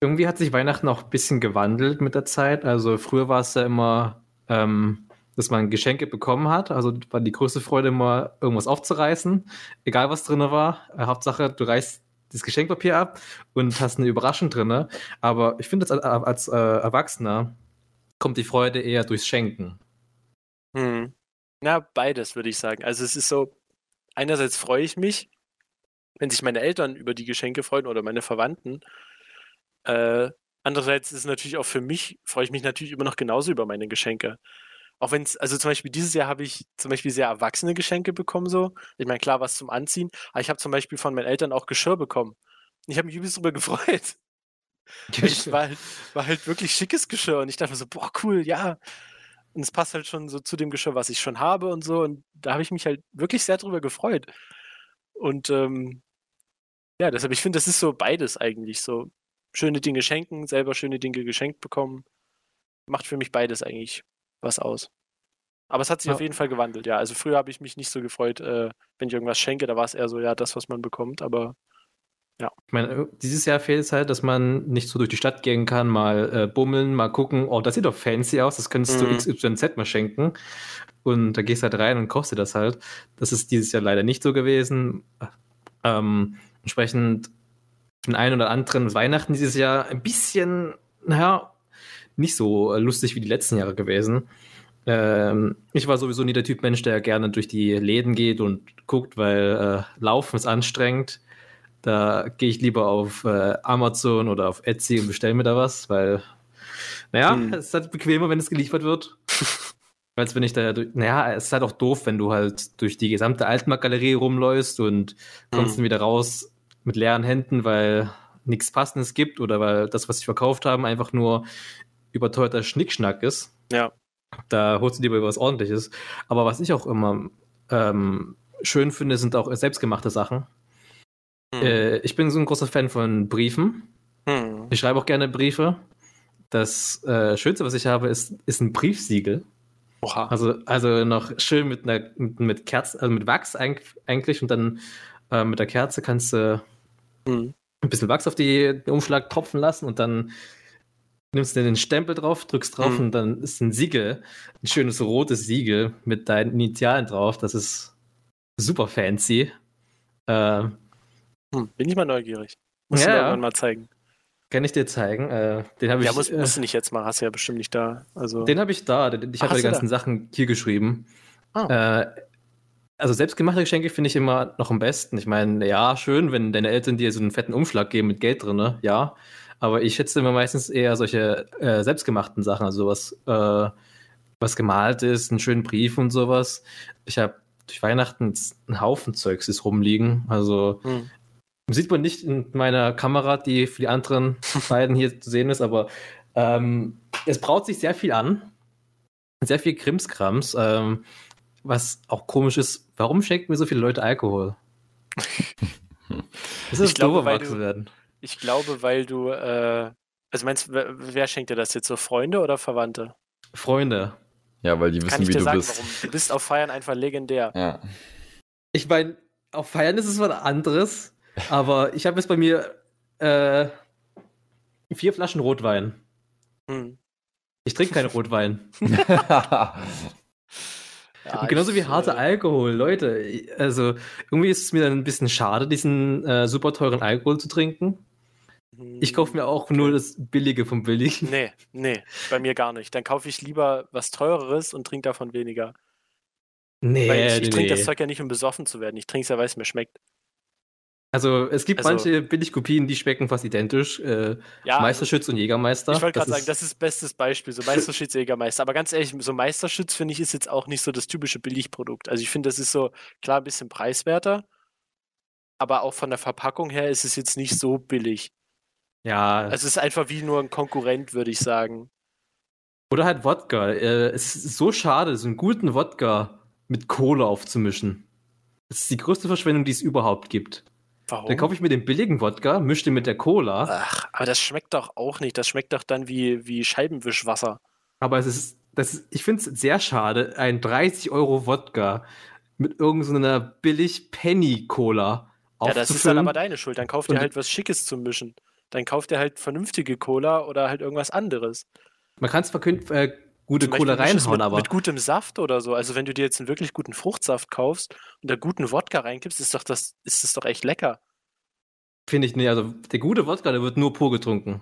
irgendwie hat sich Weihnachten auch ein bisschen gewandelt mit der Zeit. Also früher war es ja immer, ähm, dass man Geschenke bekommen hat. Also war die größte Freude immer, irgendwas aufzureißen, egal was drin war. Äh, Hauptsache, du reißt das Geschenkpapier ab und hast eine Überraschung drin. Aber ich finde, als, als äh, Erwachsener kommt die Freude eher durchs Schenken. Hm. Na, beides würde ich sagen. Also es ist so, einerseits freue ich mich, wenn sich meine Eltern über die Geschenke freuen oder meine Verwandten. Äh, andererseits ist es natürlich auch für mich, freue ich mich natürlich immer noch genauso über meine Geschenke. Auch wenn es, also zum Beispiel dieses Jahr habe ich zum Beispiel sehr erwachsene Geschenke bekommen, so. Ich meine, klar, was zum Anziehen, aber ich habe zum Beispiel von meinen Eltern auch Geschirr bekommen. Ich habe mich übelst drüber gefreut. Es war halt, war halt wirklich schickes Geschirr und ich dachte mir so, boah, cool, ja. Und es passt halt schon so zu dem Geschirr, was ich schon habe und so. Und da habe ich mich halt wirklich sehr drüber gefreut. Und ähm, ja, deshalb, ich finde, das ist so beides eigentlich. So schöne Dinge schenken, selber schöne Dinge geschenkt bekommen. Macht für mich beides eigentlich was aus. Aber es hat sich ja. auf jeden Fall gewandelt, ja. Also früher habe ich mich nicht so gefreut, äh, wenn ich irgendwas schenke, da war es eher so, ja, das, was man bekommt, aber ja. Ich meine, äh, dieses Jahr fehlt es halt, dass man nicht so durch die Stadt gehen kann, mal äh, bummeln, mal gucken, oh, das sieht doch fancy aus, das könntest mhm. du XYZ mal schenken. Und da gehst du halt rein und kostet das halt. Das ist dieses Jahr leider nicht so gewesen. Ähm, entsprechend für den einen oder anderen Weihnachten dieses Jahr ein bisschen, naja, nicht so lustig wie die letzten Jahre gewesen. Ähm, ich war sowieso nie der Typ Mensch, der gerne durch die Läden geht und guckt, weil äh, Laufen ist anstrengend. Da gehe ich lieber auf äh, Amazon oder auf Etsy und bestelle mir da was, weil, naja, hm. es ist halt bequemer, wenn es geliefert wird. Als wenn ich da, naja, es ist halt auch doof, wenn du halt durch die gesamte Altmarktgalerie rumläufst und kommst hm. dann wieder raus mit leeren Händen, weil nichts Passendes gibt oder weil das, was sie verkauft haben, einfach nur überteuerter Schnickschnack ist. Ja. Da holst du dir was ordentliches. Aber was ich auch immer ähm, schön finde, sind auch selbstgemachte Sachen. Hm. Äh, ich bin so ein großer Fan von Briefen. Hm. Ich schreibe auch gerne Briefe. Das äh, Schönste, was ich habe, ist, ist ein Briefsiegel. Oha. Also, also noch schön mit einer mit, Kerzen, also mit Wachs eigentlich und dann äh, mit der Kerze kannst du hm. ein bisschen Wachs auf die, den Umschlag tropfen lassen und dann nimmst du den Stempel drauf, drückst drauf hm. und dann ist ein Siegel, ein schönes rotes Siegel mit deinen Initialen drauf. Das ist super fancy. Äh, hm, bin ich mal neugierig. Muss ja, du irgendwann mal zeigen. Kann ich dir zeigen. Äh, den habe ja, ich. Musst, äh, musst du nicht jetzt mal, hast du ja bestimmt nicht da. Also... Den habe ich da. Ich habe die ganzen da? Sachen hier geschrieben. Oh. Äh, also selbstgemachte Geschenke finde ich immer noch am besten. Ich meine, ja, schön, wenn deine Eltern dir so einen fetten Umschlag geben mit Geld drin, ne? ja. Aber ich schätze immer meistens eher solche äh, selbstgemachten Sachen, also sowas, äh, was gemalt ist, einen schönen Brief und sowas. Ich habe durch Weihnachten einen Haufen Zeugs ist rumliegen. Also hm. Sieht man nicht in meiner Kamera, die für die anderen beiden hier zu sehen ist, aber ähm, es braut sich sehr viel an. Sehr viel Krimskrams. Ähm, was auch komisch ist, warum schenken mir so viele Leute Alkohol? das ist ich glaube, weil du, werden. Ich glaube, weil du, äh, also meinst wer, wer schenkt dir das jetzt so? Freunde oder Verwandte? Freunde. Ja, weil die wissen, Kann ich wie dir du sagen, bist. Warum? Du bist auf Feiern einfach legendär. Ja. Ich meine, auf Feiern ist es was anderes. Aber ich habe jetzt bei mir äh, vier Flaschen Rotwein. Hm. Ich trinke keinen Rotwein. ja, genauso wie harter äh, Alkohol, Leute. Also irgendwie ist es mir dann ein bisschen schade, diesen äh, super teuren Alkohol zu trinken. Ich kaufe mir auch nur das Billige vom Billigen. Nee, nee, bei mir gar nicht. Dann kaufe ich lieber was Teureres und trinke davon weniger. Nee, Weil ich, ich trinke nee. das Zeug ja nicht, um besoffen zu werden. Ich trinke es ja, weil es mir schmeckt. Also es gibt also, manche Billigkopien, die schmecken fast identisch. Äh, ja, Meisterschütz und Jägermeister. Ich wollte gerade sagen, das ist bestes Beispiel, so Meisterschütz, Jägermeister. Aber ganz ehrlich, so Meisterschütz finde ich ist jetzt auch nicht so das typische Billigprodukt. Also ich finde, das ist so klar ein bisschen preiswerter, aber auch von der Verpackung her ist es jetzt nicht so billig. Ja. Es ist einfach wie nur ein Konkurrent, würde ich sagen. Oder halt Wodka. Äh, es ist so schade, so einen guten Wodka mit Kohle aufzumischen. Das ist die größte Verschwendung, die es überhaupt gibt. Warum? Dann kaufe ich mir den billigen Wodka, mische den mit der Cola. Ach, aber das schmeckt doch auch nicht. Das schmeckt doch dann wie, wie Scheibenwischwasser. Aber es ist, das ist, ich finde es sehr schade, ein 30 Euro Wodka mit irgendeiner billig Penny Cola Ja, das ist dann aber deine Schuld. Dann kauft ihr halt was Schickes zum Mischen. Dann kauft ihr halt vernünftige Cola oder halt irgendwas anderes. Man kann es verkünden, äh, gute Cola reinhauen, mit, aber. Mit gutem Saft oder so. Also wenn du dir jetzt einen wirklich guten Fruchtsaft kaufst und da guten Wodka reingibst, ist doch das, ist das doch echt lecker. Finde ich, nee, also der gute Wodka, der wird nur pur getrunken.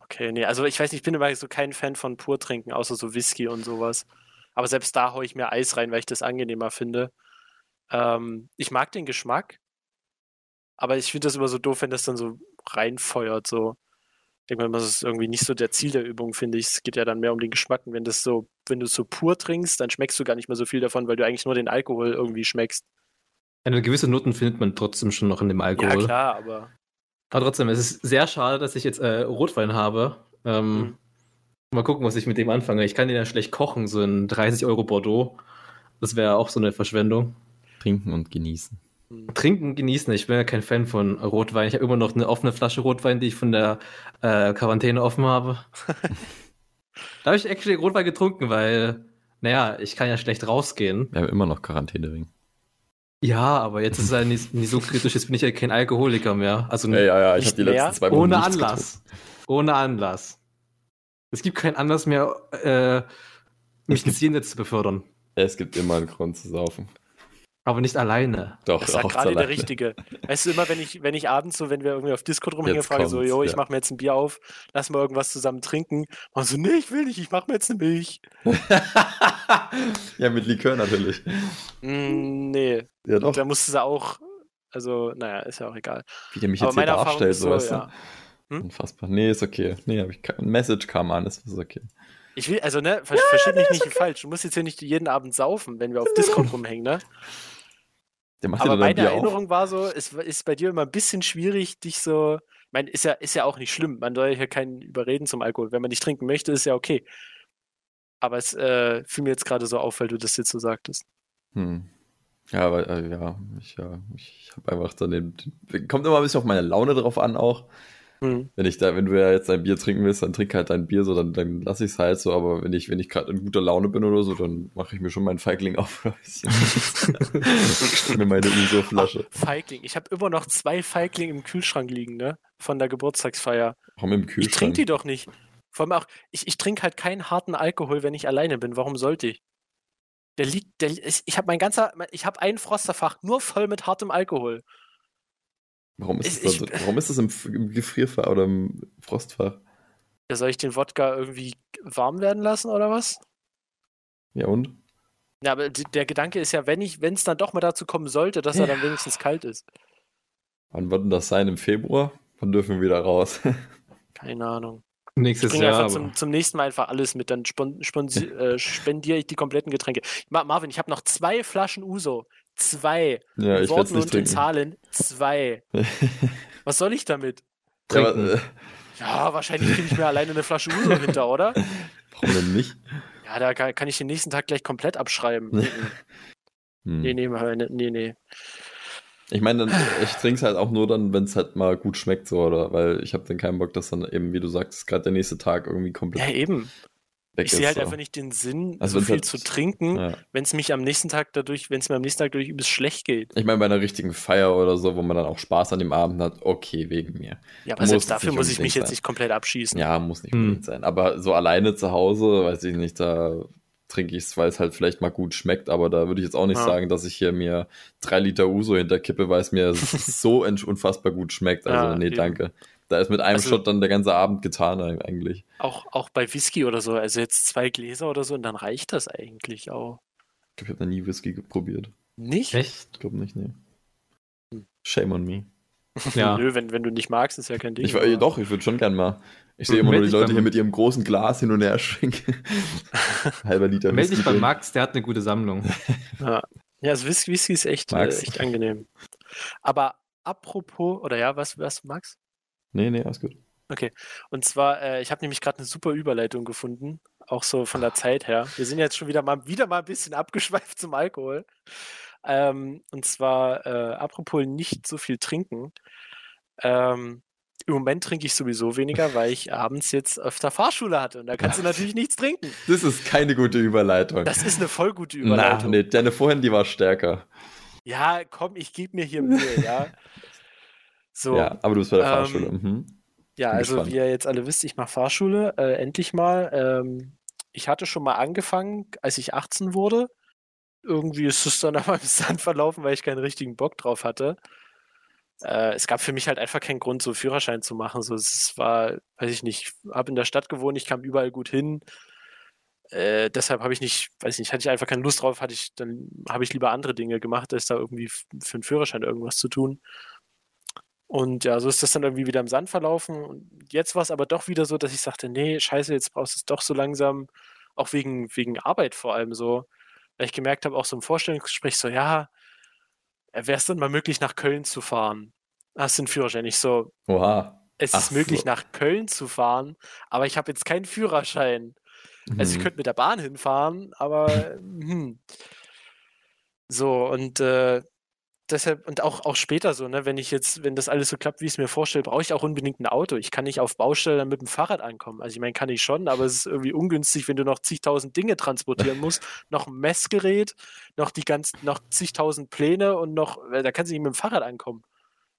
Okay, nee, also ich weiß nicht, ich bin immer so kein Fan von pur trinken, außer so Whisky und sowas. Aber selbst da haue ich mir Eis rein, weil ich das angenehmer finde. Ähm, ich mag den Geschmack, aber ich finde das immer so doof, wenn das dann so reinfeuert, so denke mal, das ist irgendwie nicht so der Ziel der Übung, finde ich. Es geht ja dann mehr um den Geschmack. Und wenn das so, wenn du es so pur trinkst, dann schmeckst du gar nicht mehr so viel davon, weil du eigentlich nur den Alkohol irgendwie schmeckst. Eine gewisse Noten findet man trotzdem schon noch in dem Alkohol. Ja, klar, aber. Aber trotzdem, es ist sehr schade, dass ich jetzt äh, Rotwein habe. Ähm, mhm. Mal gucken, was ich mit dem anfange. Ich kann den ja schlecht kochen, so ein 30 Euro Bordeaux. Das wäre auch so eine Verschwendung. Trinken und genießen. Trinken, genießen. Ich bin ja kein Fan von Rotwein. Ich habe immer noch eine offene Flasche Rotwein, die ich von der äh, Quarantäne offen habe. da habe ich actually Rotwein getrunken, weil, naja, ich kann ja schlecht rausgehen. Wir haben immer noch Quarantäne wegen. Ja, aber jetzt ist es ja nicht, nicht, so kritisch, jetzt bin ich ja kein Alkoholiker mehr. Also ja, ja, ja ich habe die letzten zwei Wochen Ohne Anlass. Getrunken. Ohne Anlass. Es gibt keinen Anlass mehr, äh, mich ins Jenseits zu befördern. Es gibt immer einen Grund zu saufen. Aber nicht alleine. Doch, das ist gerade der Richtige. Weißt du, immer wenn ich, wenn ich abends so, wenn wir irgendwie auf Discord rumhängen, frage so, jo, ich ja. mach mir jetzt ein Bier auf, lass mal irgendwas zusammen trinken. Und so, nee, ich will nicht, ich mach mir jetzt eine Milch. ja, mit Likör natürlich. Mm, nee. Ja, doch. Da musste sie auch, also, naja, ist ja auch egal. Wie der mich jetzt hier darstellt, so, weißt ja. Hm? Unfassbar. Nee, ist okay. Nee, hab ich ein Message kam an, ist okay. Ich will, also, ne, ver ja, verstehe mich nicht okay. falsch. Du musst jetzt hier nicht jeden Abend saufen, wenn wir auf Discord rumhängen, ne? Aber meine Erinnerung auf. war so, es ist bei dir immer ein bisschen schwierig, dich so. Ich meine, ist ja, ist ja auch nicht schlimm. Man soll ja hier keinen überreden zum Alkohol. Wenn man nicht trinken möchte, ist ja okay. Aber es äh, fiel mir jetzt gerade so auf, weil du das jetzt so sagtest. Hm. Ja, aber äh, ja, ich, ja, ich habe einfach dann den, kommt immer ein bisschen auf meine Laune drauf an auch. Mhm. Wenn ich da, wenn du ja jetzt ein Bier trinken willst, dann trink halt dein Bier, so dann, dann lasse ich es halt so, aber wenn ich, wenn ich gerade in guter Laune bin oder so, dann mache ich mir schon meinen Feigling auf. mir meine Uso-Flasche. Feigling. Ich habe immer noch zwei Feigling im Kühlschrank liegen, ne? Von der Geburtstagsfeier. Warum im Kühlschrank? Ich trinke die doch nicht. Vor allem auch, ich, ich trinke halt keinen harten Alkohol, wenn ich alleine bin. Warum sollte ich? Der liegt, der, ich habe mein ganzer, ich habe ein Frosterfach nur voll mit hartem Alkohol. Warum ist, ich, das, warum ist das im, im Gefrierfach oder im Frostfach? Ja, soll ich den Wodka irgendwie warm werden lassen oder was? Ja und? Ja, aber der Gedanke ist ja, wenn ich, wenn es dann doch mal dazu kommen sollte, dass ja. er dann wenigstens kalt ist. Wann wird denn das sein? Im Februar? Wann dürfen wir wieder raus? Keine Ahnung. Nächstes ich Jahr. Zum, zum, nächsten Mal einfach alles mit, dann äh, spendiere ich die kompletten Getränke. Marvin, ich habe noch zwei Flaschen Uso. Zwei. Ja, ich Worten und in Zahlen. Zwei. Was soll ich damit? Ja, aber, äh, ja wahrscheinlich kriege ich mir alleine eine Flasche Uso hinter, oder? Warum denn nicht? Ja, da kann, kann ich den nächsten Tag gleich komplett abschreiben. hm. Nee, nee, nee, nee. Ich meine, ich trinke es halt auch nur dann, wenn es halt mal gut schmeckt, so, oder? Weil ich habe dann keinen Bock, dass dann eben, wie du sagst, gerade der nächste Tag irgendwie komplett. Ja, eben ich sehe halt so. einfach nicht den Sinn, also so viel halt, zu trinken, ja. wenn es mich am nächsten Tag dadurch, wenn es mir am nächsten Tag dadurch übelst schlecht geht. Ich meine, bei einer richtigen Feier oder so, wo man dann auch Spaß an dem Abend hat, okay, wegen mir. Ja, aber muss selbst dafür muss ich mich sein. jetzt nicht komplett abschießen. Ja, muss nicht hm. unbedingt sein. Aber so alleine zu Hause, weiß ich nicht, da trinke ich es, weil es halt vielleicht mal gut schmeckt, aber da würde ich jetzt auch nicht ja. sagen, dass ich hier mir drei Liter Uso hinterkippe, weil es mir so unfassbar gut schmeckt. Also, ja, nee, eben. danke. Da ist mit einem also, Shot dann der ganze Abend getan eigentlich. Auch, auch bei Whisky oder so, also jetzt zwei Gläser oder so und dann reicht das eigentlich auch. Ich glaube, ich habe noch nie Whisky probiert. Nicht? Echt? Ich glaube nicht, nee. Hm. Shame on me. Ja. Nö, wenn, wenn du nicht magst, ist ja kein Ding. Ich, aber. doch, ich würde schon gern mal. Ich sehe immer nur die Leute hier mit ihrem großen Glas hin und her schwenken. Halber Liter Meld dich bei Max, der hat eine gute Sammlung. ja, ja also Whisky, Whisky ist echt, äh, echt angenehm. Aber apropos, oder ja, was, was, Max? Nee, nee, alles gut. Okay. Und zwar, äh, ich habe nämlich gerade eine super Überleitung gefunden, auch so von der Zeit her. Wir sind jetzt schon wieder mal, wieder mal ein bisschen abgeschweift zum Alkohol. Ähm, und zwar, äh, apropos nicht so viel trinken. Ähm, Im Moment trinke ich sowieso weniger, weil ich abends jetzt öfter Fahrschule hatte und da kannst du natürlich nichts trinken. Das ist keine gute Überleitung. Das ist eine voll gute Überleitung. Na, nee, deine vorhin, die war stärker. Ja, komm, ich gebe mir hier Mühe, ja. So, ja, aber du bist bei der ähm, Fahrschule. Mhm. Ja, also gespannt. wie ihr jetzt alle wisst, ich mache Fahrschule, äh, endlich mal. Ähm, ich hatte schon mal angefangen, als ich 18 wurde. Irgendwie ist es dann aber im Sand verlaufen, weil ich keinen richtigen Bock drauf hatte. Äh, es gab für mich halt einfach keinen Grund, so Führerschein zu machen. So, es war, weiß ich nicht, habe in der Stadt gewohnt, ich kam überall gut hin. Äh, deshalb habe ich nicht, weiß ich nicht, hatte ich einfach keine Lust drauf, hatte ich, dann habe ich lieber andere Dinge gemacht, als da irgendwie für einen Führerschein irgendwas zu tun. Und ja, so ist das dann irgendwie wieder im Sand verlaufen. Und jetzt war es aber doch wieder so, dass ich sagte, nee, scheiße, jetzt brauchst du es doch so langsam, auch wegen, wegen Arbeit vor allem so. Weil ich gemerkt habe, auch so im Vorstellungsgespräch so, ja, wäre es dann mal möglich, nach Köln zu fahren. hast du einen Führerschein. Ich so, Oha. es Ach ist möglich, so. nach Köln zu fahren, aber ich habe jetzt keinen Führerschein. Also ich Mhm. könnte mit der Bahn hinfahren, aber hm. so und äh, deshalb und auch auch später so, ne, wenn ich jetzt, wenn das alles so klappt, wie ich es mir vorstelle, brauche ich auch unbedingt ein Auto. Ich kann nicht auf Baustelle dann mit dem Fahrrad ankommen. Also ich meine, kann ich schon, aber es ist irgendwie ungünstig, wenn du noch zigtausend Dinge transportieren musst, noch ein Messgerät, noch die ganzen, noch zigtausend Pläne und noch, da kannst du nicht mit dem Fahrrad ankommen.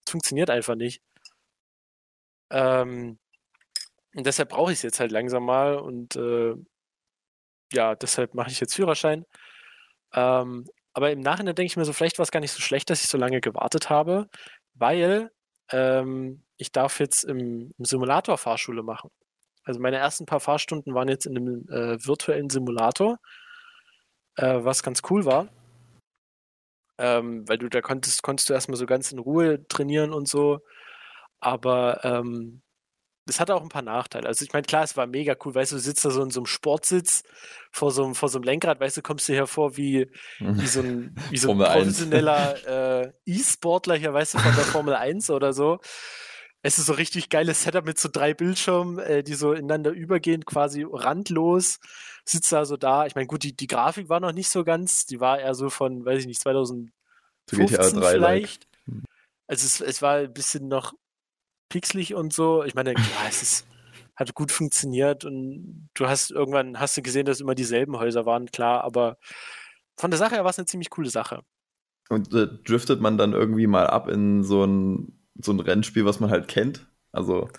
Das funktioniert einfach nicht. Ähm, und deshalb brauche ich es jetzt halt langsam mal und äh, ja, deshalb mache ich jetzt Führerschein. Ähm, aber im Nachhinein denke ich mir so, vielleicht war es gar nicht so schlecht, dass ich so lange gewartet habe, weil ähm, ich darf jetzt im, im Simulator Fahrschule machen. Also meine ersten paar Fahrstunden waren jetzt in einem äh, virtuellen Simulator, äh, was ganz cool war. Ähm, weil du da konntest, konntest du erstmal so ganz in Ruhe trainieren und so. Aber ähm, das hatte auch ein paar Nachteile. Also ich meine, klar, es war mega cool, weißt du, du sitzt da so in so einem Sportsitz vor so einem, vor so einem Lenkrad, weißt du, kommst du hervor wie, wie so ein, wie so ein Formel 1. professioneller äh, E-Sportler hier, weißt du, von der Formel 1 oder so. Es ist so richtig geiles Setup mit so drei Bildschirmen, äh, die so ineinander übergehen, quasi randlos. Sitzt da so da. Ich meine, gut, die, die Grafik war noch nicht so ganz, die war eher so von, weiß ich nicht, 2015 Zu GTA 3 vielleicht. like. Also es, es war ein bisschen noch pixelig und so. Ich meine, klar, es ist, hat gut funktioniert und du hast irgendwann hast du gesehen, dass immer dieselben Häuser waren, klar, aber von der Sache her war es eine ziemlich coole Sache. Und äh, driftet man dann irgendwie mal ab in so ein, so ein Rennspiel, was man halt kennt? Also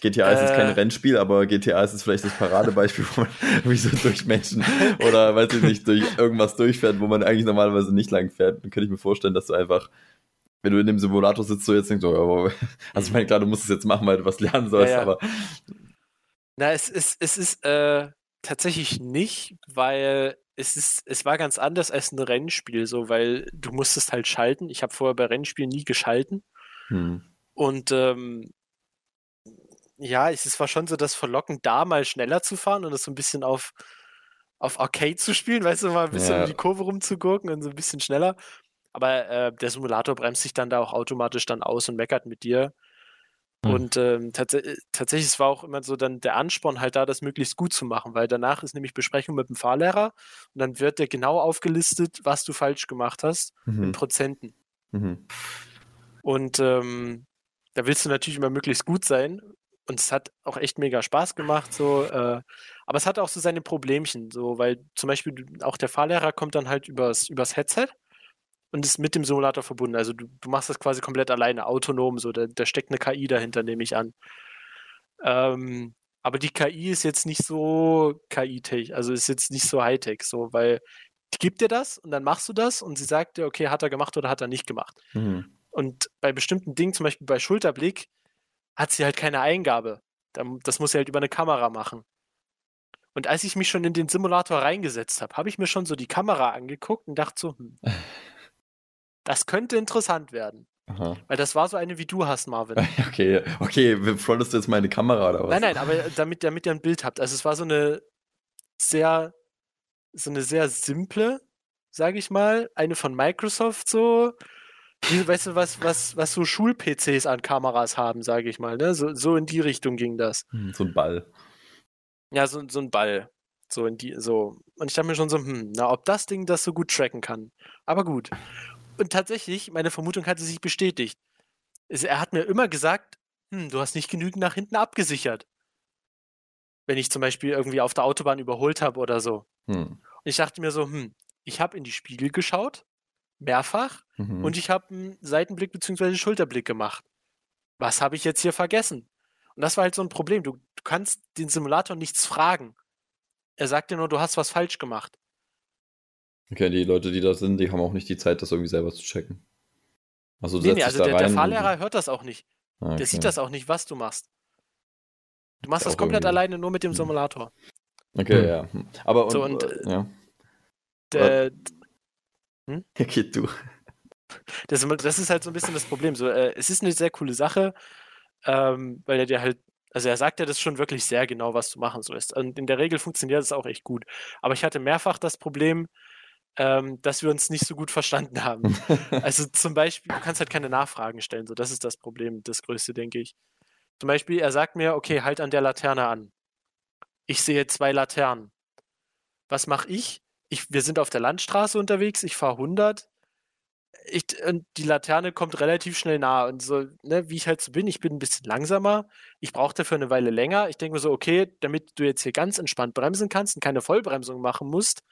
GTA ist jetzt kein Äh. Rennspiel, aber GTA ist jetzt vielleicht das Paradebeispiel, wo man irgendwie so durch Menschen oder weiß ich nicht, durch irgendwas durchfährt, wo man eigentlich normalerweise nicht lang fährt. Dann könnte ich mir vorstellen, dass du einfach, wenn du in dem Simulator sitzt, so jetzt denkst, oh, ja, aber- also ich meine, klar, du musst es jetzt machen, weil du was lernen sollst, Ja, ja. aber Na, es ist, es ist äh, tatsächlich nicht, weil es ist, es war ganz anders als ein Rennspiel, so, weil du musstest halt schalten. Ich habe vorher bei Rennspielen nie geschalten. hm. Und ähm, ja, es ist- war schon so das Verlocken, da mal schneller zu fahren und das so ein bisschen auf, auf Arcade zu spielen, weißt du, mal ein bisschen Ja. um die Kurve rumzugurken und so ein bisschen schneller. Aber äh, der Simulator bremst sich dann da auch automatisch dann aus und meckert mit dir. Hm. Und ähm, tats tatsächlich, es war auch immer so dann der Ansporn halt da, das möglichst gut zu machen, weil danach ist nämlich Besprechung mit dem Fahrlehrer und dann wird dir genau aufgelistet, was du falsch gemacht hast, in Mhm. Prozenten. Mhm. Und ähm, da willst du natürlich immer möglichst gut sein. Und es hat auch echt mega Spaß gemacht, so. Äh, aber es hat auch so seine Problemchen, so, weil zum Beispiel auch der Fahrlehrer kommt dann halt übers, übers Headset und ist mit dem Simulator verbunden. Also du, du machst das quasi komplett alleine, autonom, so. Da, da steckt eine KI dahinter, nehme ich an. Ähm, aber die KI ist jetzt nicht so KI-tech, also ist jetzt nicht so Hightech, so, weil die gibt dir das und dann machst du das und sie sagt dir, okay, hat er gemacht oder hat er nicht gemacht. Mhm. Und bei bestimmten Dingen, zum Beispiel bei Schulterblick, hat sie halt keine Eingabe. Da- Das muss sie halt über eine Kamera machen. Und als ich mich schon in den Simulator reingesetzt habe, habe ich mir schon so die Kamera angeguckt und dachte so, hm, das könnte interessant werden. Aha. Weil das war so eine, wie du hast, Marvin. Okay, okay, frontest du jetzt meine Kamera oder was? Nein, nein, aber damit, damit ihr ein Bild habt. Also es war so eine sehr, so eine sehr simple, sage ich mal, eine von Microsoft so. Wie, weißt du, was, was, was so Schul-PCs an Kameras haben, sage ich mal. Ne? So, so in die Richtung ging das. Hm, So ein Ball. Ja, so, so ein Ball. So in die, so. Und ich dachte mir schon so, hm, na, ob das Ding das so gut tracken kann. Aber gut. Und tatsächlich, meine Vermutung hatte sich bestätigt. Es, er hat mir immer gesagt, hm, du hast nicht genügend nach hinten abgesichert. Wenn ich zum Beispiel irgendwie auf der Autobahn überholt habe oder so. Hm. Und ich dachte mir so, hm, ich habe in die Spiegel geschaut, mehrfach, Mhm. und ich habe einen Seitenblick bzw. Schulterblick gemacht. Was habe ich jetzt hier vergessen? Und das war halt so ein Problem. Du, du kannst den Simulator nichts fragen. Er sagt dir nur, du hast was falsch gemacht. Okay, die Leute, die da sind, die haben auch nicht die Zeit, das irgendwie selber zu checken. Also du Nee, nee, setzt also dich der, da der Fahrlehrer hört das auch nicht. Ah, Der okay. sieht das auch nicht, was du machst. Du machst Ja, das komplett irgendwie- alleine nur mit dem Hm. Simulator. Okay, Hm. ja. Hm. Aber und, So, und, äh, ja. Der, Okay, du. das, das ist halt so ein bisschen das Problem. So, äh, es ist eine sehr coole Sache, ähm, weil er dir halt, also er sagt dir das schon wirklich sehr genau, was du machen sollst. Und in der Regel funktioniert das auch echt gut. Aber ich hatte mehrfach das Problem, ähm, dass wir uns nicht so gut verstanden haben. also zum Beispiel, du kannst halt keine Nachfragen stellen, so das ist das Problem, das Größte, denke ich. Zum Beispiel, er sagt mir, okay, halt an der Laterne an. Ich sehe zwei Laternen. Was mache ich? ich? Wir sind auf der Landstraße unterwegs, ich fahre 100. Ich, und die Laterne kommt relativ schnell nah. Und so, ne, wie ich halt so bin, ich bin ein bisschen langsamer. Ich brauche dafür eine Weile länger. Ich denke mir so, okay, damit du jetzt hier ganz entspannt bremsen kannst und keine Vollbremsung machen musst,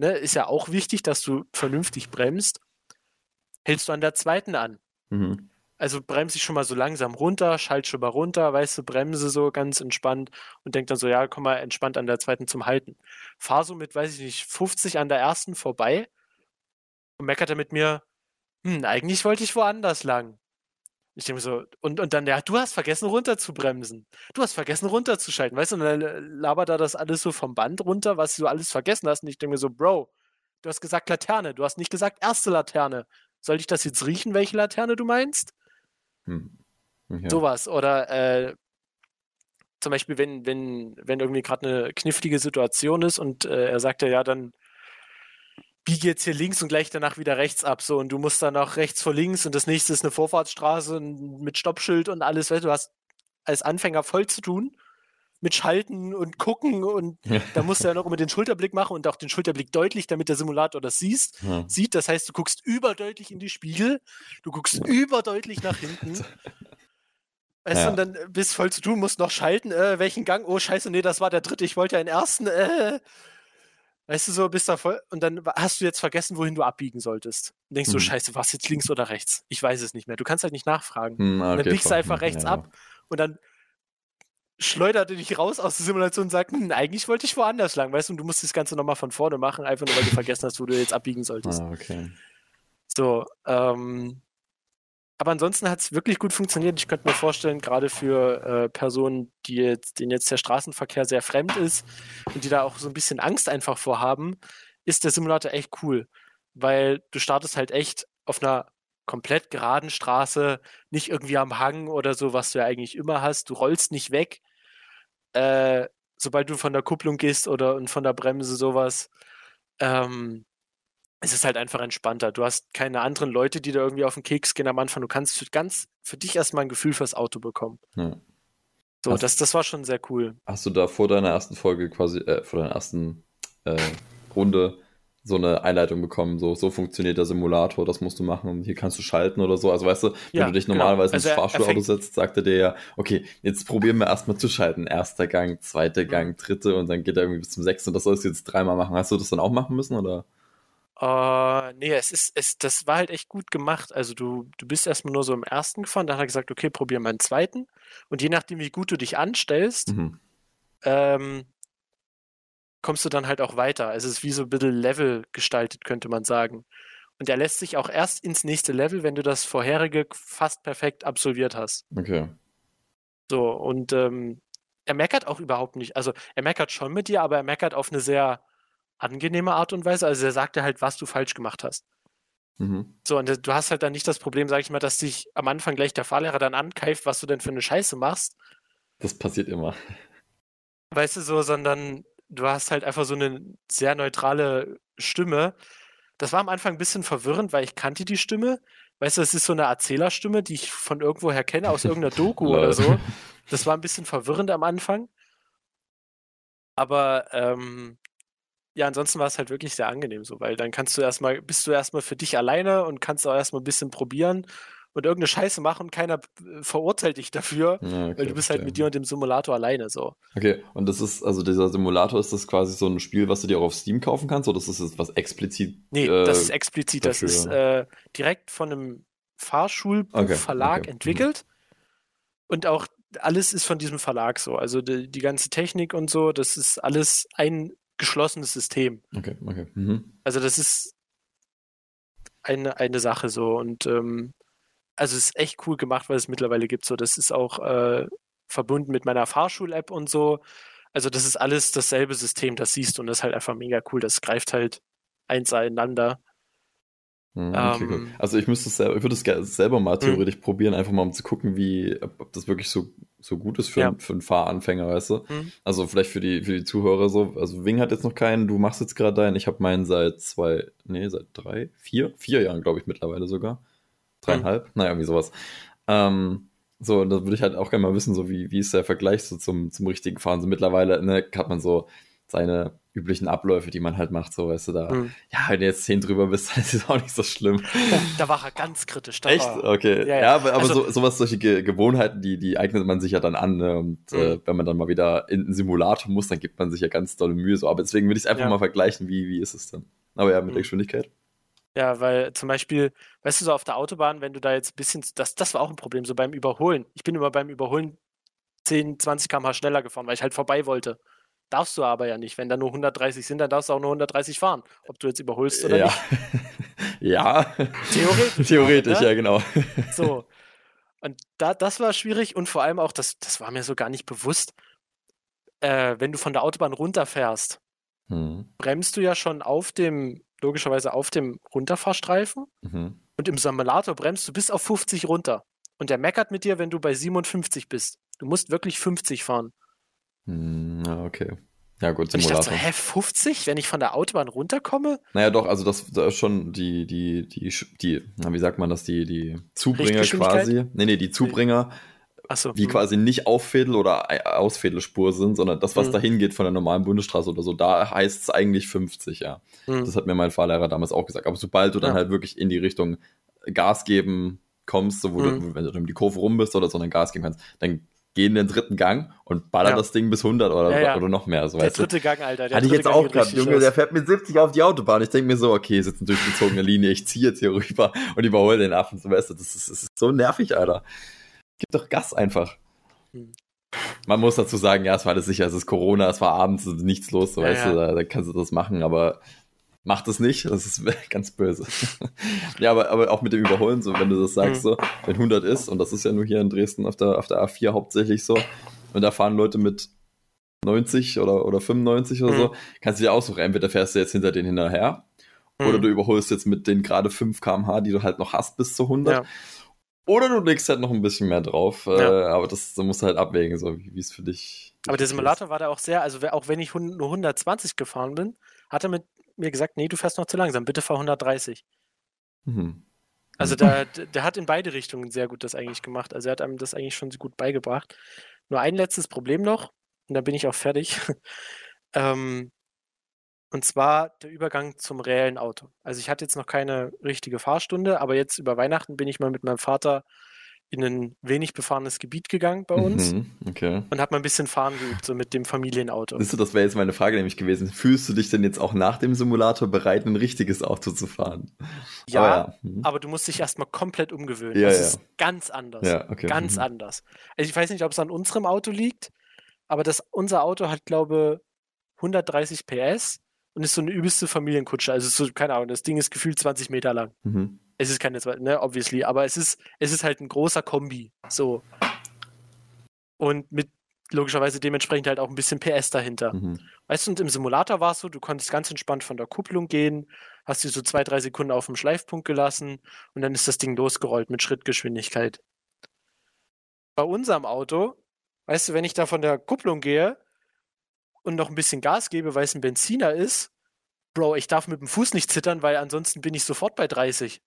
ne, ist ja auch wichtig, dass du vernünftig bremst. Hältst du an der zweiten an. Mhm. Also bremse ich schon mal so langsam runter, schalte schon mal runter, weißt du, bremse so ganz entspannt und denke dann so, ja, komm mal entspannt an der zweiten zum Halten. Fahr so mit, weiß ich nicht, 50 an der ersten vorbei und meckert er mit mir, hm, eigentlich wollte ich woanders lang. Ich denke mir so, und, und dann, ja, du hast vergessen runter zu bremsen. Du hast vergessen runterzuschalten, weißt du, und dann labert er das alles so vom Band runter, was du alles vergessen hast. Und ich denke mir so, Bro, du hast gesagt Laterne, du hast nicht gesagt erste Laterne. Soll ich das jetzt riechen, welche Laterne du meinst? Hm. Okay. Sowas. Oder äh, zum Beispiel, wenn, wenn, wenn irgendwie gerade eine knifflige Situation ist und äh, er sagt ja, dann biege jetzt hier links und gleich danach wieder rechts ab. So, und du musst dann auch rechts vor links und das nächste ist eine Vorfahrtsstraße mit Stoppschild und alles. Weißt, du hast als Anfänger voll zu tun mit Schalten und Gucken und ja. da musst du ja noch immer den Schulterblick machen und auch den Schulterblick deutlich, damit der Simulator das siehst, ja. sieht. Das heißt, du guckst überdeutlich in die Spiegel, du guckst überdeutlich nach hinten. Weißt ja. du, und dann bist voll zu tun, musst noch schalten, äh, welchen Gang, oh scheiße, nee, das war der dritte, ich wollte ja den ersten, äh. Weißt du, so bist da voll, und dann hast du jetzt vergessen, wohin du abbiegen solltest. Und denkst mhm. du, scheiße, was jetzt links oder rechts? Ich weiß es nicht mehr. Du kannst halt nicht nachfragen. Mhm, okay, dann biegst du einfach rechts ab und dann schleuderte dich raus aus der Simulation und sagt, hm, eigentlich wollte ich woanders lang, weißt du, und du musst das Ganze nochmal von vorne machen, einfach nur weil du vergessen hast, wo du jetzt abbiegen solltest. Ah, okay. So, ähm, aber ansonsten hat es wirklich gut funktioniert. Ich könnte mir vorstellen, gerade für äh, Personen, die jetzt, denen jetzt der Straßenverkehr sehr fremd ist und die da auch so ein bisschen Angst einfach vorhaben, ist der Simulator echt cool. Weil du startest halt echt auf einer komplett geraden Straße, nicht irgendwie am Hang oder so, was du ja eigentlich immer hast. Du rollst nicht weg, äh, sobald du von der Kupplung gehst oder und von der Bremse sowas, ähm, es ist halt einfach entspannter. Du hast keine anderen Leute, die da irgendwie auf den Keks gehen am Anfang. Du kannst für ganz für dich erstmal ein Gefühl fürs Auto bekommen. Ja. So, hast, das, das war schon sehr cool. Hast du da vor deiner ersten Folge quasi, äh, vor deiner ersten äh, Runde so eine Einleitung bekommen, so, so funktioniert der Simulator, das musst du machen und hier kannst du schalten oder so. Also weißt du, wenn ja, du dich genau. normalerweise genau. also ins Fahrschulauto setzt, sagt er dir ja, okay, jetzt probieren wir erstmal zu schalten. Erster Gang, zweiter Gang, dritte und dann geht er irgendwie bis zum sechsten und das sollst du jetzt dreimal machen. Hast du das dann auch machen müssen oder? Uh, nee, es ist, es, das war halt echt gut gemacht. Also du, du bist erstmal nur so im ersten gefahren, dann hat er gesagt, okay, probier mal einen zweiten. Und je nachdem, wie gut du dich anstellst, mhm. ähm, kommst du dann halt auch weiter. Es ist wie so ein bisschen Level gestaltet, könnte man sagen. Und er lässt sich auch erst ins nächste Level, wenn du das vorherige fast perfekt absolviert hast. Okay. So, und ähm, er meckert auch überhaupt nicht. Also er meckert schon mit dir, aber er meckert auf eine sehr angenehme Art und Weise. Also er sagt dir halt, was du falsch gemacht hast. Mhm. So, und du hast halt dann nicht das Problem, sag ich mal, dass dich am Anfang gleich der Fahrlehrer dann ankeift, was du denn für eine Scheiße machst. Das passiert immer. Weißt du so, sondern du hast halt einfach so eine sehr neutrale Stimme. Das war am Anfang ein bisschen verwirrend, weil ich kannte die Stimme. Weißt du, es ist so eine Erzählerstimme, die ich von irgendwoher kenne, aus irgendeiner Doku oder so. Das war ein bisschen verwirrend am Anfang. Aber ähm, ja, ansonsten war es halt wirklich sehr angenehm so, weil dann kannst du erstmal, bist du erstmal für dich alleine und kannst auch erstmal ein bisschen probieren und irgendeine Scheiße machen und keiner äh, verurteilt dich dafür, ja, okay, weil du bist halt mit dir und dem Simulator alleine so. Okay, und das ist, also dieser Simulator, ist das quasi so ein Spiel, was du dir auch auf Steam kaufen kannst, oder ist das was explizit? Nee, äh, das ist explizit, dafür? das ist äh, direkt von einem Fahrschulbuchverlag okay, okay. entwickelt mhm. und auch alles ist von diesem Verlag so, also die, die, ganze Technik und so, das ist alles ein geschlossenes System. Okay, okay. Mhm. Also das ist eine, eine Sache so und ähm, also es ist echt cool gemacht, weil es mittlerweile gibt. So, das ist auch äh, verbunden mit meiner Fahrschul-App und so. Also das ist alles dasselbe System, das siehst du und das ist halt einfach mega cool. Das greift halt eins einander. Hm, okay, ähm, also ich müsste es selber, ich würde es selber mal hm. theoretisch probieren, einfach mal um zu gucken, wie, ob das wirklich so so gut ist für, ja. für einen Fahranfänger, weißt du? Mhm. Also vielleicht für die, für die Zuhörer so, also Wing hat jetzt noch keinen, du machst jetzt gerade deinen, ich habe meinen seit zwei, nee, seit drei, vier, vier Jahren, glaube ich, mittlerweile sogar. Dreieinhalb, mhm. naja, irgendwie sowas. Ähm, so, und da würde ich halt auch gerne mal wissen, so wie, wie ist der Vergleich so zum, zum richtigen Fahren? So mittlerweile ne, hat man so seine üblichen Abläufe, die man halt macht, so weißt du da. Mhm. Ja, wenn du jetzt zehn drüber bist, dann ist es auch nicht so schlimm. Da war er ganz kritisch. Echt? Okay. Ja, ja. ja aber, aber also, so, sowas, solche Ge Gewohnheiten, die, die eignet man sich ja dann an. Ne? Und mhm. äh, wenn man dann mal wieder in einen Simulator muss, dann gibt man sich ja ganz dolle Mühe. So. Aber deswegen will ich es einfach ja. mal vergleichen, wie, wie ist es denn? Aber ja, mit mhm. der Geschwindigkeit. Ja, weil zum Beispiel, weißt du, so auf der Autobahn, wenn du da jetzt ein bisschen, das, das war auch ein Problem, so beim Überholen. Ich bin immer beim Überholen 10, 20 km/h schneller gefahren, weil ich halt vorbei wollte. Darfst du aber ja nicht. Wenn da nur 130 sind, dann darfst du auch nur 130 fahren. Ob du jetzt überholst oder ja. nicht. ja. Theoretisch. Theoretisch, ne? ja, genau. So. Und da, das war schwierig und vor allem auch, das, das war mir so gar nicht bewusst, äh, wenn du von der Autobahn runterfährst, hm. bremst du ja schon auf dem, logischerweise auf dem Runterfahrstreifen mhm. und im Simulator bremst du bis auf 50 runter. Und der meckert mit dir, wenn du bei 57 bist. Du musst wirklich 50 fahren. Hm, okay. Ja, gut, Simulator. Und ich dachte so, hä, 50, wenn ich von der Autobahn runterkomme? Naja, doch, also das, das ist schon die, die, die, die, na, wie sagt man das, die, die Zubringer quasi. Nee, nee, die Zubringer, so, die mh. quasi nicht Auffädel- oder Ausfädelspur sind, sondern das, was mhm. dahin geht von der normalen Bundesstraße oder so, da heißt es eigentlich 50, ja. Mhm. Das hat mir mein Fahrlehrer damals auch gesagt. Aber sobald du dann ja. halt wirklich in die Richtung Gas geben kommst, so wo du, wenn du um die Kurve rum bist oder so, dann Gas geben kannst, dann geh in den dritten Gang und baller ja. das Ding bis 100 oder, ja, ja. oder noch mehr. So, der dritte du? Gang, Alter. Der Hatte ich jetzt Gang auch gerade, Junge, aus. der fährt mit 70 auf die Autobahn. Ich denke mir so, okay, ist jetzt eine durchgezogene Linie, ich ziehe jetzt hier rüber und überhole den Affen. So, weißt du, das ist, das ist so nervig, Alter. Gib doch Gas einfach. Hm. Man muss dazu sagen, ja, es war alles sicher, es ist Corona, es war abends, nichts los, so, weißt du, da, da kannst du das machen, aber Macht es nicht, das ist ganz böse. ja, aber, aber auch mit dem Überholen, so wenn du das sagst, mhm. so, wenn 100 ist, und das ist ja nur hier in Dresden auf der, auf der A4 hauptsächlich so, und da fahren Leute mit 90 oder, oder 95 oder mhm. so, kannst du dir aussuchen, entweder fährst du jetzt hinter denen hinterher, mhm. oder du überholst jetzt mit den gerade 5 km/h, die du halt noch hast, bis zu 100. Ja. Oder du legst halt noch ein bisschen mehr drauf, ja. äh, aber das, das musst du halt abwägen, so wie es für dich. Aber der Simulator ist. war da auch sehr, also auch wenn ich nur 120 gefahren bin, hat er mit mir gesagt, nee, du fährst noch zu langsam, bitte fahr 130. Mhm. Also der, der hat in beide Richtungen sehr gut das eigentlich gemacht. Also er hat einem das eigentlich schon gut beigebracht. Nur ein letztes Problem noch, und dann bin ich auch fertig. ähm, und zwar der Übergang zum reellen Auto. Also ich hatte jetzt noch keine richtige Fahrstunde, aber jetzt über Weihnachten bin ich mal mit meinem Vater in ein wenig befahrenes Gebiet gegangen bei uns mhm, okay. und habe mal ein bisschen fahren geübt, so mit dem Familienauto. Siehst du, das wäre jetzt meine Frage nämlich gewesen. Fühlst du dich denn jetzt auch nach dem Simulator bereit, ein richtiges Auto zu fahren? Ja, aber, ja. Mhm. aber du musst dich erstmal komplett umgewöhnen. Ja, das ja. ist ganz anders. Ja, okay. Ganz mhm. anders. Also ich weiß nicht, ob es an unserem Auto liegt, aber das, unser Auto hat, glaube 130 PS und ist so eine übelste Familienkutsche. Also so, keine Ahnung, das Ding ist gefühlt 20 Meter lang. Mhm. Es ist keine, ne, obviously, aber es ist, es ist halt ein großer Kombi. So. Und mit logischerweise dementsprechend halt auch ein bisschen PS dahinter. Mhm. Weißt du, und im Simulator war es so, du konntest ganz entspannt von der Kupplung gehen, hast dir so zwei, drei Sekunden auf dem Schleifpunkt gelassen und dann ist das Ding losgerollt mit Schrittgeschwindigkeit. Bei unserem Auto, weißt du, wenn ich da von der Kupplung gehe und noch ein bisschen Gas gebe, weil es ein Benziner ist, Bro, ich darf mit dem Fuß nicht zittern, weil ansonsten bin ich sofort bei 30.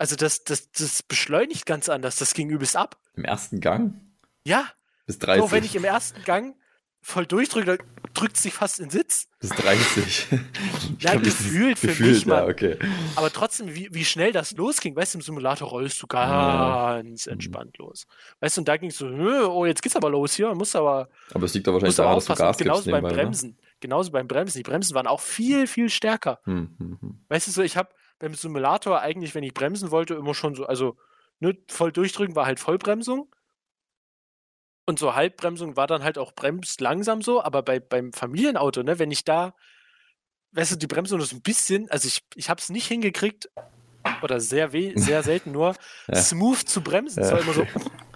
Also das, das, das beschleunigt ganz anders. Das ging übelst ab. Im ersten Gang? Ja. Bis 30. So, wenn ich im ersten Gang voll durchdrücke, drückt es sich fast in Sitz. Bis 30. ja, gefühlt für gefühlt, mich mal. Ja, okay. Aber trotzdem, wie, wie schnell das losging. Weißt du, im Simulator rollst du ganz ja. entspannt los. Weißt du, und da ging es so, oh, jetzt geht's aber los hier, muss aber. Aber es liegt doch wahrscheinlich daran, dass du Gas Genauso gibst beim nebenbei, Bremsen. Oder? Genauso beim Bremsen. Die Bremsen waren auch viel, viel stärker. Hm, hm, hm. Weißt du, so, ich habe beim Simulator eigentlich, wenn ich bremsen wollte, immer schon so, also ne, voll durchdrücken war halt Vollbremsung. Und so Halbbremsung war dann halt auch bremst langsam so, aber bei, beim Familienauto, ne, wenn ich da, weißt du, die Bremsung ist ein bisschen, also ich, ich habe es nicht hingekriegt, oder sehr weh, sehr selten nur, ja. smooth zu bremsen. Es ja. war immer so,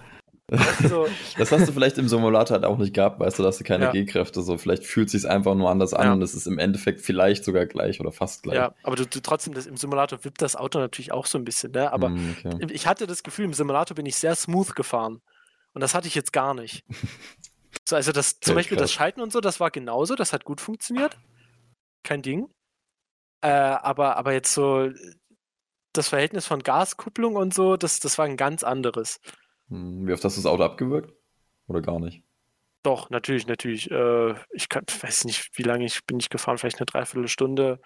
also, das hast du vielleicht im Simulator halt auch nicht gehabt, weißt du, dass du keine ja. G-Kräfte, so vielleicht fühlt sich einfach nur anders an ja. und es ist im Endeffekt vielleicht sogar gleich oder fast gleich. Ja, aber du, du trotzdem, das, im Simulator wippt das Auto natürlich auch so ein bisschen, ne? Aber mm, okay. ich hatte das Gefühl, im Simulator bin ich sehr smooth gefahren. Und das hatte ich jetzt gar nicht. So, also das, zum Okay, Beispiel das krass. Schalten und so, das war genauso, das hat gut funktioniert. Kein Ding. Äh, aber, aber jetzt so das Verhältnis von Gaskupplung und so, das, das war ein ganz anderes. Hm, Wie oft hast du das Auto abgewürgt? Oder gar nicht? Doch, natürlich, natürlich. Äh, ich kann, weiß nicht, wie lange ich bin ich gefahren, vielleicht eine Dreiviertelstunde,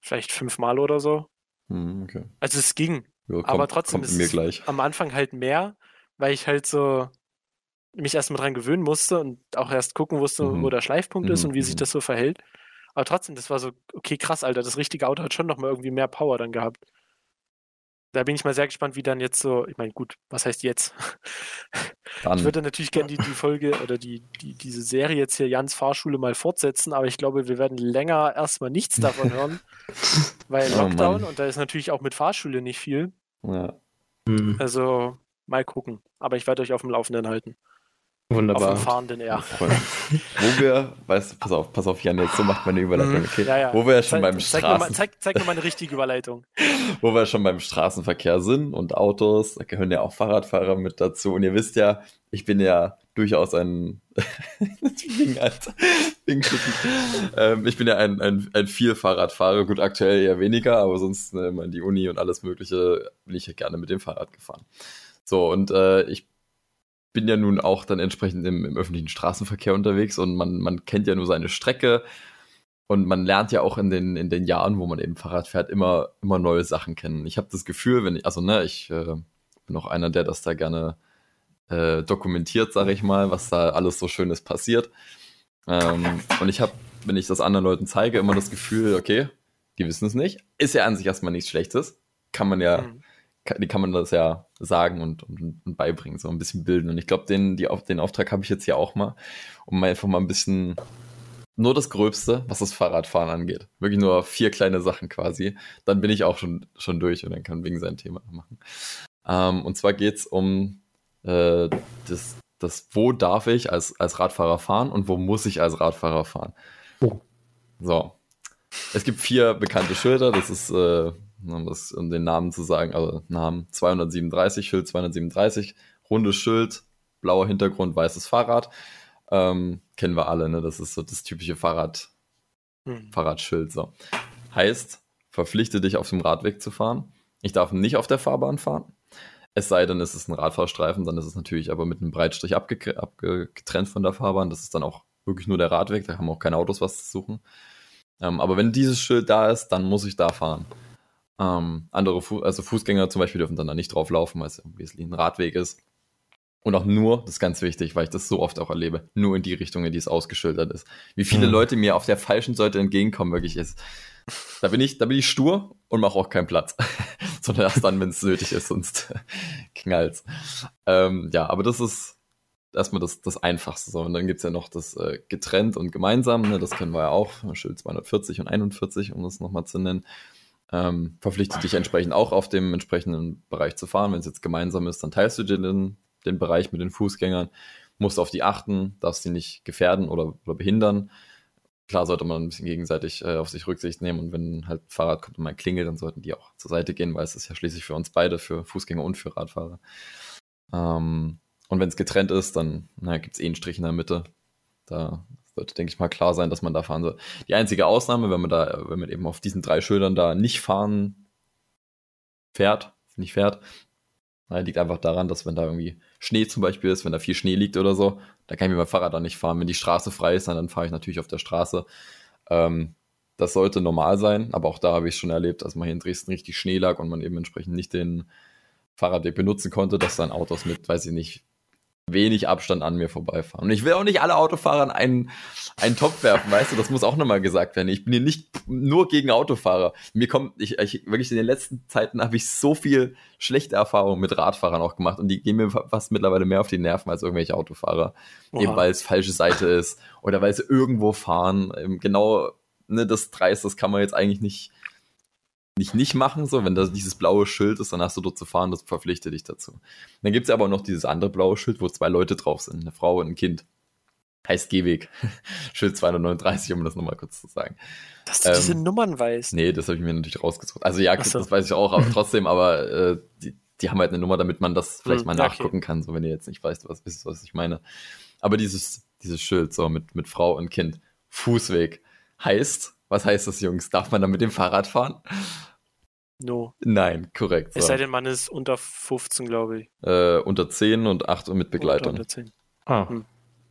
vielleicht fünfmal oder so. Hm, okay. Also es ging. Ja, kommt, aber trotzdem ist es gleich. am Anfang halt mehr, weil ich halt so mich erstmal dran gewöhnen musste und auch erst gucken musste, Mhm. wo der Schleifpunkt ist Mhm, und wie sich mhm. das so verhält. Aber trotzdem, das war so, okay, krass, Alter, das richtige Auto hat schon nochmal irgendwie mehr Power dann gehabt. Da bin ich mal sehr gespannt, wie dann jetzt so, ich meine, gut, was heißt jetzt? Dann. Ich würde natürlich gerne die, die Folge oder die, die, diese Serie jetzt hier Jans Fahrschule mal fortsetzen, aber ich glaube, wir werden länger erstmal nichts davon hören, weil Oh Lockdown Mann. und da ist natürlich auch mit Fahrschule nicht viel. ja. Hm, Also mal gucken. Aber ich werde euch auf dem Laufenden halten. Auf wunderbar. dem fahrenden R. Wo wir, weißt du, pass auf, pass auf, Jan, jetzt so macht meine Überleitung, Mhm. okay? Ja, ja. Wo wir ja schon Zeig, beim zeig, mir mal, zeig, zeig mir mal eine richtige Überleitung. wo wir schon beim Straßenverkehr sind und Autos, da gehören ja auch Fahrradfahrer mit dazu. Und ihr wisst ja, ich bin ja durchaus ein Alter. Ähm, Ich bin ja ein, ein, ein Viel-Fahrradfahrer. Gut, aktuell eher weniger, aber sonst ne, in die Uni und alles Mögliche bin ich ja gerne mit dem Fahrrad gefahren. So, und äh, ich bin ja nun auch dann entsprechend im, im öffentlichen Straßenverkehr unterwegs und man, man kennt ja nur seine Strecke und man lernt ja auch in den, in den Jahren, wo man eben Fahrrad fährt, immer, immer neue Sachen kennen. Ich habe das Gefühl, wenn ich, also ne, ich äh, bin auch einer, der das da gerne äh, dokumentiert, sage ich mal, was da alles so Schönes passiert. Ähm, und ich habe, wenn ich das anderen Leuten zeige, immer das Gefühl, okay, die wissen es nicht. Ist ja an sich erstmal nichts Schlechtes. Kann man ja, Mhm. Die kann man das ja sagen und, und, und beibringen, so ein bisschen bilden. Und ich glaube, den, die, den Auftrag habe ich jetzt hier auch mal, um mal einfach mal ein bisschen nur das Gröbste, was das Fahrradfahren angeht. Wirklich nur vier kleine Sachen quasi. Dann bin ich auch schon, schon durch und dann kann Wing sein Thema machen. Ähm, und zwar geht's um äh, das, das, wo darf ich als, als Radfahrer fahren und wo muss ich als Radfahrer fahren. Oh. So. Es gibt vier bekannte Schilder, das ist, äh, um, das, um den Namen zu sagen, also Namen 237, Schild 237, rundes Schild, blauer Hintergrund, weißes Fahrrad. Ähm, kennen wir alle, ne? Das ist so das typische Fahrrad, Mhm. Fahrradschild. So. Heißt, verpflichte dich auf dem Radweg zu fahren. Ich darf nicht auf der Fahrbahn fahren. Es sei denn, es ist ein Radfahrstreifen, dann ist es natürlich aber mit einem Breitstrich abge abge getrennt von der Fahrbahn. Das ist dann auch wirklich nur der Radweg, da haben auch keine Autos was zu suchen. Ähm, aber wenn dieses Schild da ist, dann muss ich da fahren. Ähm, andere, Fu also Fußgänger zum Beispiel dürfen dann da nicht drauf laufen, weil es Wesentlichen ein Radweg ist. Und auch nur, das ist ganz wichtig, weil ich das so oft auch erlebe, nur in die Richtung, in die es ausgeschildert ist. Wie viele Mhm. Leute mir auf der falschen Seite entgegenkommen, wirklich ist. Da bin ich, da bin ich stur und mache auch keinen Platz. Sondern erst dann, wenn es nötig ist, sonst knallt's. Ähm, ja, aber das ist erstmal das, das Einfachste. So. Und dann gibt's ja noch das äh, getrennt und gemeinsam, ne? das kennen wir ja auch, Schild 240 und 41, um das nochmal zu nennen. Ähm, verpflichtet dich entsprechend auch auf dem entsprechenden Bereich zu fahren. Wenn es jetzt gemeinsam ist, dann teilst du dir den, den Bereich mit den Fußgängern, musst auf die achten, darfst sie nicht gefährden oder, oder behindern. Klar sollte man ein bisschen gegenseitig äh, auf sich Rücksicht nehmen und wenn halt Fahrrad kommt und mal klingelt, dann sollten die auch zur Seite gehen, weil es ist ja schließlich für uns beide, für Fußgänger und für Radfahrer. Ähm, und wenn es getrennt ist, dann gibt es eh einen Strich in der Mitte. Da sollte, denke ich mal, klar sein, dass man da fahren soll. Die einzige Ausnahme, wenn man da, wenn man eben auf diesen drei Schildern da nicht fahren fährt, nicht fährt, liegt einfach daran, dass wenn da irgendwie Schnee zum Beispiel ist, wenn da viel Schnee liegt oder so, da kann ich mit meinem Fahrrad dann nicht fahren. Wenn die Straße frei ist, dann, dann fahre ich natürlich auf der Straße. Ähm, das sollte normal sein, aber auch da habe ich schon erlebt, dass man hier in Dresden richtig Schnee lag und man eben entsprechend nicht den Fahrradweg benutzen konnte, dass dann Autos mit, weiß ich nicht, wenig Abstand an mir vorbeifahren. Und ich will auch nicht alle Autofahrern einen, einen Topf werfen, weißt du, das muss auch nochmal gesagt werden. Ich bin hier nicht nur gegen Autofahrer. Mir kommt, ich, ich wirklich in den letzten Zeiten habe ich so viel schlechte Erfahrungen mit Radfahrern auch gemacht und die gehen mir fast mittlerweile mehr auf die Nerven als irgendwelche Autofahrer. Oha. Eben weil es falsche Seite ist oder weil sie irgendwo fahren. Genau, ne, das Dreist, das kann man jetzt eigentlich nicht, nicht nicht machen, so, wenn da dieses blaue Schild ist, dann hast du dort zu fahren, das verpflichtet dich dazu. Dann gibt's ja aber noch dieses andere blaue Schild, wo zwei Leute drauf sind, eine Frau und ein Kind. Heißt Gehweg. Schild 239, um das nochmal kurz zu sagen. Dass du diese Ähm, Nummern weißt. Nee, das habe ich mir natürlich rausgesucht. Also ja, so. das weiß ich auch, aber trotzdem, aber äh, die, die haben halt eine Nummer, damit man das vielleicht Hm, mal nachgucken kann, so wenn ihr jetzt nicht weißt, was ist, was ich meine. Aber dieses, dieses Schild so mit, mit Frau und Kind, Fußweg, heißt, was heißt das, Jungs? Darf man da mit dem Fahrrad fahren? No. Nein, korrekt. So. Es sei denn, man ist unter 15, glaube ich. äh, unter 10 und 8 mit Begleitung. Oder unter 10. Ah.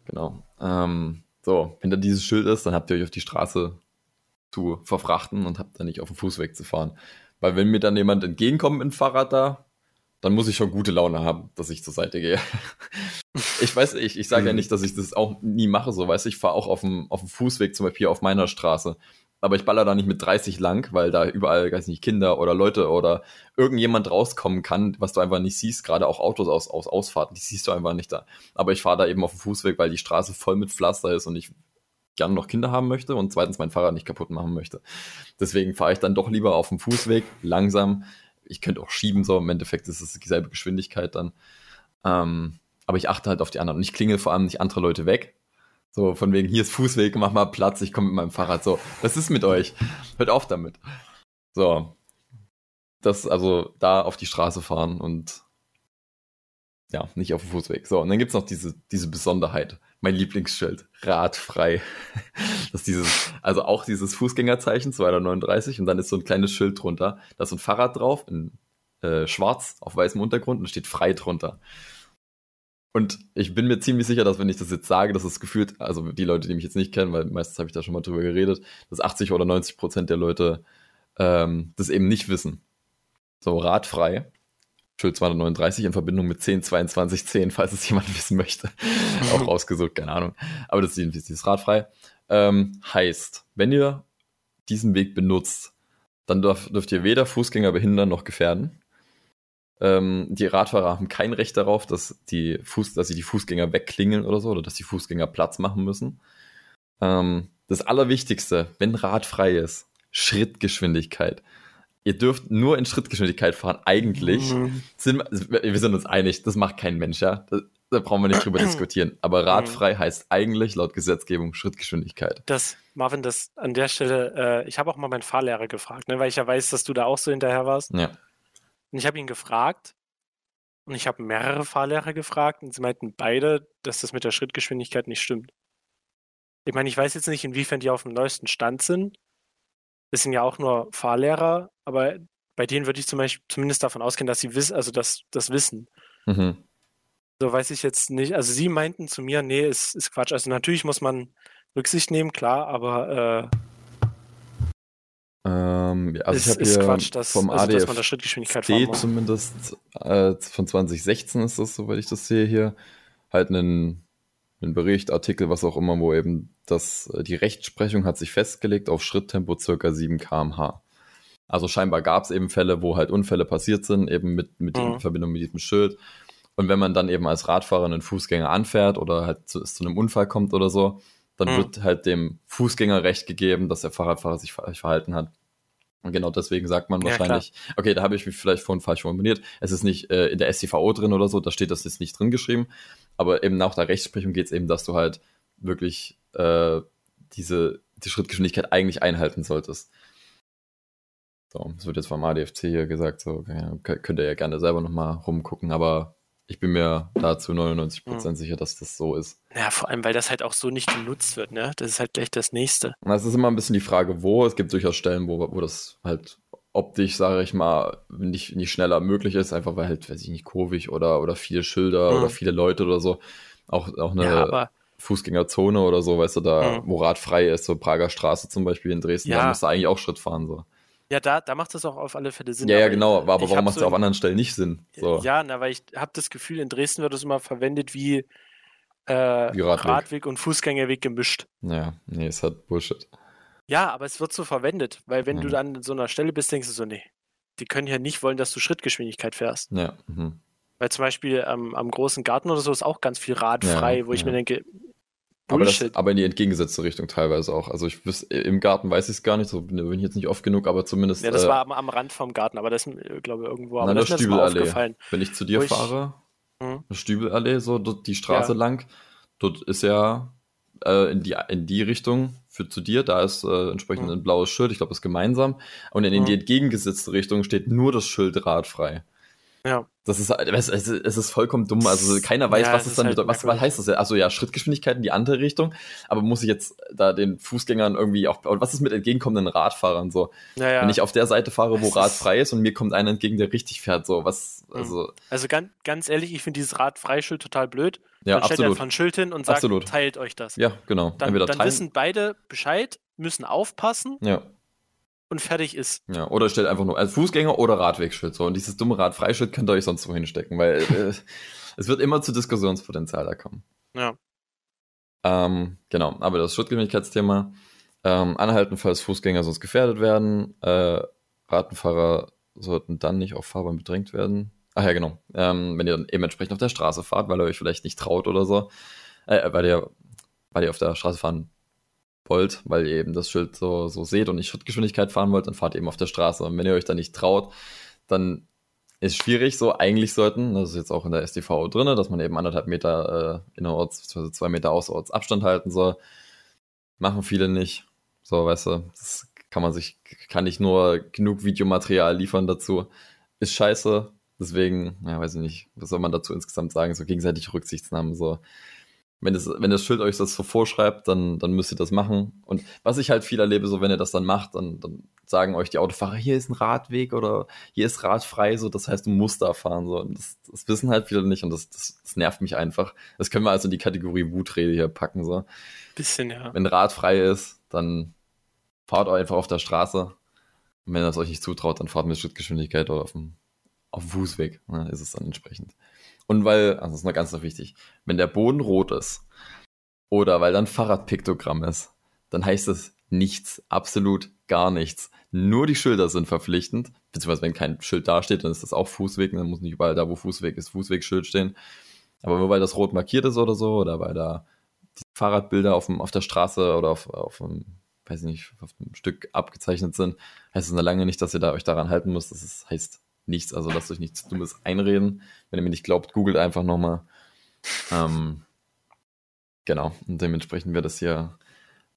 Genau. Ähm, so, wenn da dieses Schild ist, dann habt ihr euch auf die Straße zu verfrachten und habt dann nicht auf den Fußweg zu fahren. Weil wenn mir dann jemand entgegenkommt mit dem Fahrrad da, dann muss ich schon gute Laune haben, dass ich zur Seite gehe. ich weiß, ich, ich sage ja nicht, dass ich das auch nie mache, so weiß ich, fahre auch auf dem, auf dem Fußweg zum Beispiel auf meiner Straße. Aber ich baller da nicht mit 30 lang, weil da überall, weiß nicht, Kinder oder Leute oder irgendjemand rauskommen kann, was du einfach nicht siehst, gerade auch Autos aus, aus Ausfahrten, die siehst du einfach nicht da. Aber ich fahre da eben auf dem Fußweg, weil die Straße voll mit Pflaster ist und ich gerne noch Kinder haben möchte und zweitens mein Fahrrad nicht kaputt machen möchte. Deswegen fahre ich dann doch lieber auf dem Fußweg, langsam. Ich könnte auch schieben, so im Endeffekt ist es dieselbe Geschwindigkeit dann. Ähm, aber ich achte halt auf die anderen und ich klingel vor allem nicht andere Leute weg. So, von wegen, hier ist Fußweg, mach mal Platz, ich komme mit meinem Fahrrad. So, was ist mit euch? Hört auf damit. So. Das, also da auf die Straße fahren und ja, nicht auf dem Fußweg. So, und dann gibt's noch diese, diese Besonderheit. Mein Lieblingsschild, radfrei. Das dieses, also auch dieses Fußgängerzeichen, 239, und dann ist so ein kleines Schild drunter. Da ist so ein Fahrrad drauf, in äh, schwarz auf weißem Untergrund und steht frei drunter. Und ich bin mir ziemlich sicher, dass wenn ich das jetzt sage, dass es gefühlt, also die Leute, die mich jetzt nicht kennen, weil meistens habe ich da schon mal drüber geredet, dass 80 oder 90 Prozent der Leute ähm, das eben nicht wissen. So, radfrei. Schild 239 in Verbindung mit 10, 22, 10, falls es jemand wissen möchte. Auch rausgesucht, keine Ahnung. Aber das ist dieses radfrei. Ähm, heißt, wenn ihr diesen Weg benutzt, dann dürft, dürft ihr weder Fußgänger behindern noch gefährden. Ähm, die Radfahrer haben kein Recht darauf, dass die Fuß, dass sie die Fußgänger wegklingeln oder so, oder dass die Fußgänger Platz machen müssen. Ähm, das Allerwichtigste, wenn radfrei ist, Schrittgeschwindigkeit. Ihr dürft nur in Schrittgeschwindigkeit fahren, eigentlich. Mhm. Sind, wir sind uns einig, das macht kein Mensch, ja. Da, da brauchen wir nicht drüber diskutieren. Aber radfrei heißt eigentlich laut Gesetzgebung Schrittgeschwindigkeit. Das, Marvin, das an der Stelle, äh, ich habe auch mal meinen Fahrlehrer gefragt, ne, weil ich ja weiß, dass du da auch so hinterher warst. Ja. Und ich habe ihn gefragt und ich habe mehrere Fahrlehrer gefragt und sie meinten beide, dass das mit der Schrittgeschwindigkeit nicht stimmt. Ich meine, ich weiß jetzt nicht, inwiefern die auf dem neuesten Stand sind. Das sind ja auch nur Fahrlehrer, aber bei denen würde ich zum Beispiel zumindest davon ausgehen, dass sie wissen, also dass das wissen. Mhm. So weiß ich jetzt nicht. Also sie meinten zu mir, nee, ist, ist Quatsch. Also natürlich muss man Rücksicht nehmen, klar, aber Ähm, also Es ich ist hier Quatsch, dass- vom also, dass man da Schrittgeschwindigkeit fahren muss. zumindest äh, von 2016 ist das, soweit ich das sehe hier, halt einen, einen Bericht, Artikel, was auch immer, wo eben das, äh, die Rechtsprechung hat sich festgelegt auf Schritttempo circa 7 km/h. Also scheinbar gab es eben Fälle, wo halt Unfälle passiert sind, eben mit, mit in Mhm. Verbindung mit diesem Schild. Und wenn man dann eben als Radfahrer einen Fußgänger anfährt oder halt zu, es zu einem Unfall kommt oder so, dann Mhm. wird halt dem Fußgänger Recht gegeben, dass der Fahrradfahrer sich falsch verhalten hat. Und genau deswegen sagt man Ja, wahrscheinlich, okay, da habe ich mich vielleicht vorhin falsch formuliert. Es ist nicht äh, in der STVO drin oder so, da steht das jetzt nicht drin geschrieben. Aber eben nach der Rechtsprechung geht es eben, dass du halt wirklich äh, diese die Schrittgeschwindigkeit eigentlich einhalten solltest. So, das wird jetzt vom ADFC hier gesagt, so ja, k- könnt ihr ja gerne selber nochmal rumgucken, aber ich bin mir da zu 99% Mhm. sicher, dass das so ist. Ja, vor allem, weil das halt auch so nicht genutzt wird, ne? Das ist halt gleich das Nächste. Das ist immer ein bisschen die Frage, wo. Es gibt durchaus Stellen, wo, wo das halt optisch, sage ich mal, nicht, nicht schneller möglich ist, einfach weil halt, weiß ich nicht, kurvig oder, oder viele Schilder Mhm. oder viele Leute oder so. Auch, auch eine Ja, Fußgängerzone oder so, weißt du, da, Mhm. wo Rad frei ist, so Prager Straße zum Beispiel in Dresden, da Ja. musst du eigentlich auch Schritt fahren. So. Ja, da, da macht das auch auf alle Fälle Sinn. Ja, ja, aber genau, aber ich warum macht es so auf anderen Stellen nicht Sinn? So. Ja, na, weil ich habe das Gefühl, in Dresden wird es immer verwendet wie äh, Wie Radweg. Radweg und Fußgängerweg gemischt. Ja, nee, ist halt Bullshit. Ja, aber es wird so verwendet, weil wenn du Mhm. dann an so einer Stelle bist, denkst du so, nee, die können ja nicht wollen, dass du Schrittgeschwindigkeit fährst. Ja, mhm. Weil zum Beispiel am, am großen Garten oder so ist auch ganz viel radfrei, Ja, wo ich ja. mir denke, Aber, das, Bullshit. aber in die entgegengesetzte Richtung teilweise auch. Also ich im Garten weiß ich es gar nicht, so bin ich jetzt nicht oft genug, aber zumindest ja, das äh, war am, am Rand vom Garten, aber das glaube ich, irgendwo. Aber an der Stübelallee. Wenn ich zu dir ich- fahre, Mhm. eine Stübelallee, so dort die Straße Ja. lang, dort ist ja äh, in, die, in die Richtung für zu dir, da ist äh, entsprechend Mhm. ein blaues Schild, ich glaube, das ist gemeinsam. Und in, in Mhm. die entgegengesetzte Richtung steht nur das Schild radfrei. Ja. Das ist, es, es ist vollkommen dumm. Also keiner weiß, Ja, was es dann halt bedeutet. Was, was heißt das? denn? Also ja, Schrittgeschwindigkeit in die andere Richtung. Aber muss ich jetzt da den Fußgängern irgendwie auch, und was ist mit entgegenkommenden Radfahrern so? Ja, ja. Wenn ich auf der Seite fahre, wo Es Rad ist- frei ist und mir kommt einer entgegen, der richtig fährt, so was, Mhm. also, Also ganz, ganz ehrlich, ich finde dieses Radfreischild total blöd. ja, stellt absolut. einfach ein Schild hin und sagt, Absolut. teilt euch das. Ja, genau. Dann, dann teilen. wissen beide Bescheid, müssen aufpassen ja. Und fertig ist. Ja, oder stellt einfach nur als Fußgänger oder Radwegschild so. Und dieses dumme Radfreischild könnt ihr euch sonst wohin stecken, weil äh, es wird immer zu Diskussionspotenzial da kommen. Ja. Ähm, genau, aber das Schrittgeschwindigkeitsthema. Ähm, anhalten, falls Fußgänger sonst gefährdet werden. Äh, Radfahrer sollten dann nicht auf Fahrbahn bedrängt werden. Ach ja, genau. Ähm, wenn ihr dann eben entsprechend auf der Straße fahrt, weil ihr euch vielleicht nicht traut oder so. Äh, weil ihr, weil ihr auf der Straße fahren wollt, weil ihr eben das Schild so, so seht und nicht Schrittgeschwindigkeit fahren wollt, dann fahrt ihr eben auf der Straße. Und wenn ihr euch da nicht traut, dann ist schwierig so. Eigentlich sollten, das ist jetzt auch in der StVO drin, dass man eben anderthalb Meter äh, innerorts, beziehungsweise zwei Meter außerorts Abstand halten soll. Machen viele nicht. So, weißt du, das kann man sich, kann ich nur genug Videomaterial liefern dazu. Ist scheiße. Deswegen, ja, weiß ich nicht, was soll man dazu insgesamt sagen? So gegenseitige Rücksichtsnahmen, so wenn das, wenn das Schild euch das so vorschreibt, dann, dann müsst ihr das machen. Und was ich halt viel erlebe, so wenn ihr das dann macht, dann, dann sagen euch die Autofahrer, hier ist ein Radweg oder hier ist radfrei, so das heißt, du musst da fahren. So. Und das, das wissen halt viele nicht und das, das, das nervt mich einfach. Das können wir also in die Kategorie Wutrede hier packen. So. Bisschen, ja. Wenn radfrei ist, dann fahrt einfach auf der Straße. Und wenn ihr das euch nicht zutraut, dann fahrt mit Schrittgeschwindigkeit oder auf dem, auf dem Fußweg. Ne, ist es dann entsprechend. Und weil, also das ist noch ganz noch wichtig, wenn der Boden rot ist oder weil dann Fahrradpiktogramm ist, dann heißt es nichts, absolut gar nichts. Nur die Schilder sind verpflichtend, beziehungsweise wenn kein Schild dasteht, dann ist das auch Fußweg, dann muss nicht überall da, wo Fußweg ist, Fußwegschild stehen. Aber nur weil das rot markiert ist oder so, oder weil da die Fahrradbilder auf, dem, auf der Straße oder auf, auf einem, weiß ich nicht, auf einem Stück abgezeichnet sind, heißt es noch lange nicht, dass ihr da euch daran halten müsst. Das ist, heißt nichts, also lasst euch nichts Dummes einreden. Wenn ihr mir nicht glaubt, googelt einfach nochmal. Ähm, genau, und dementsprechend wäre das hier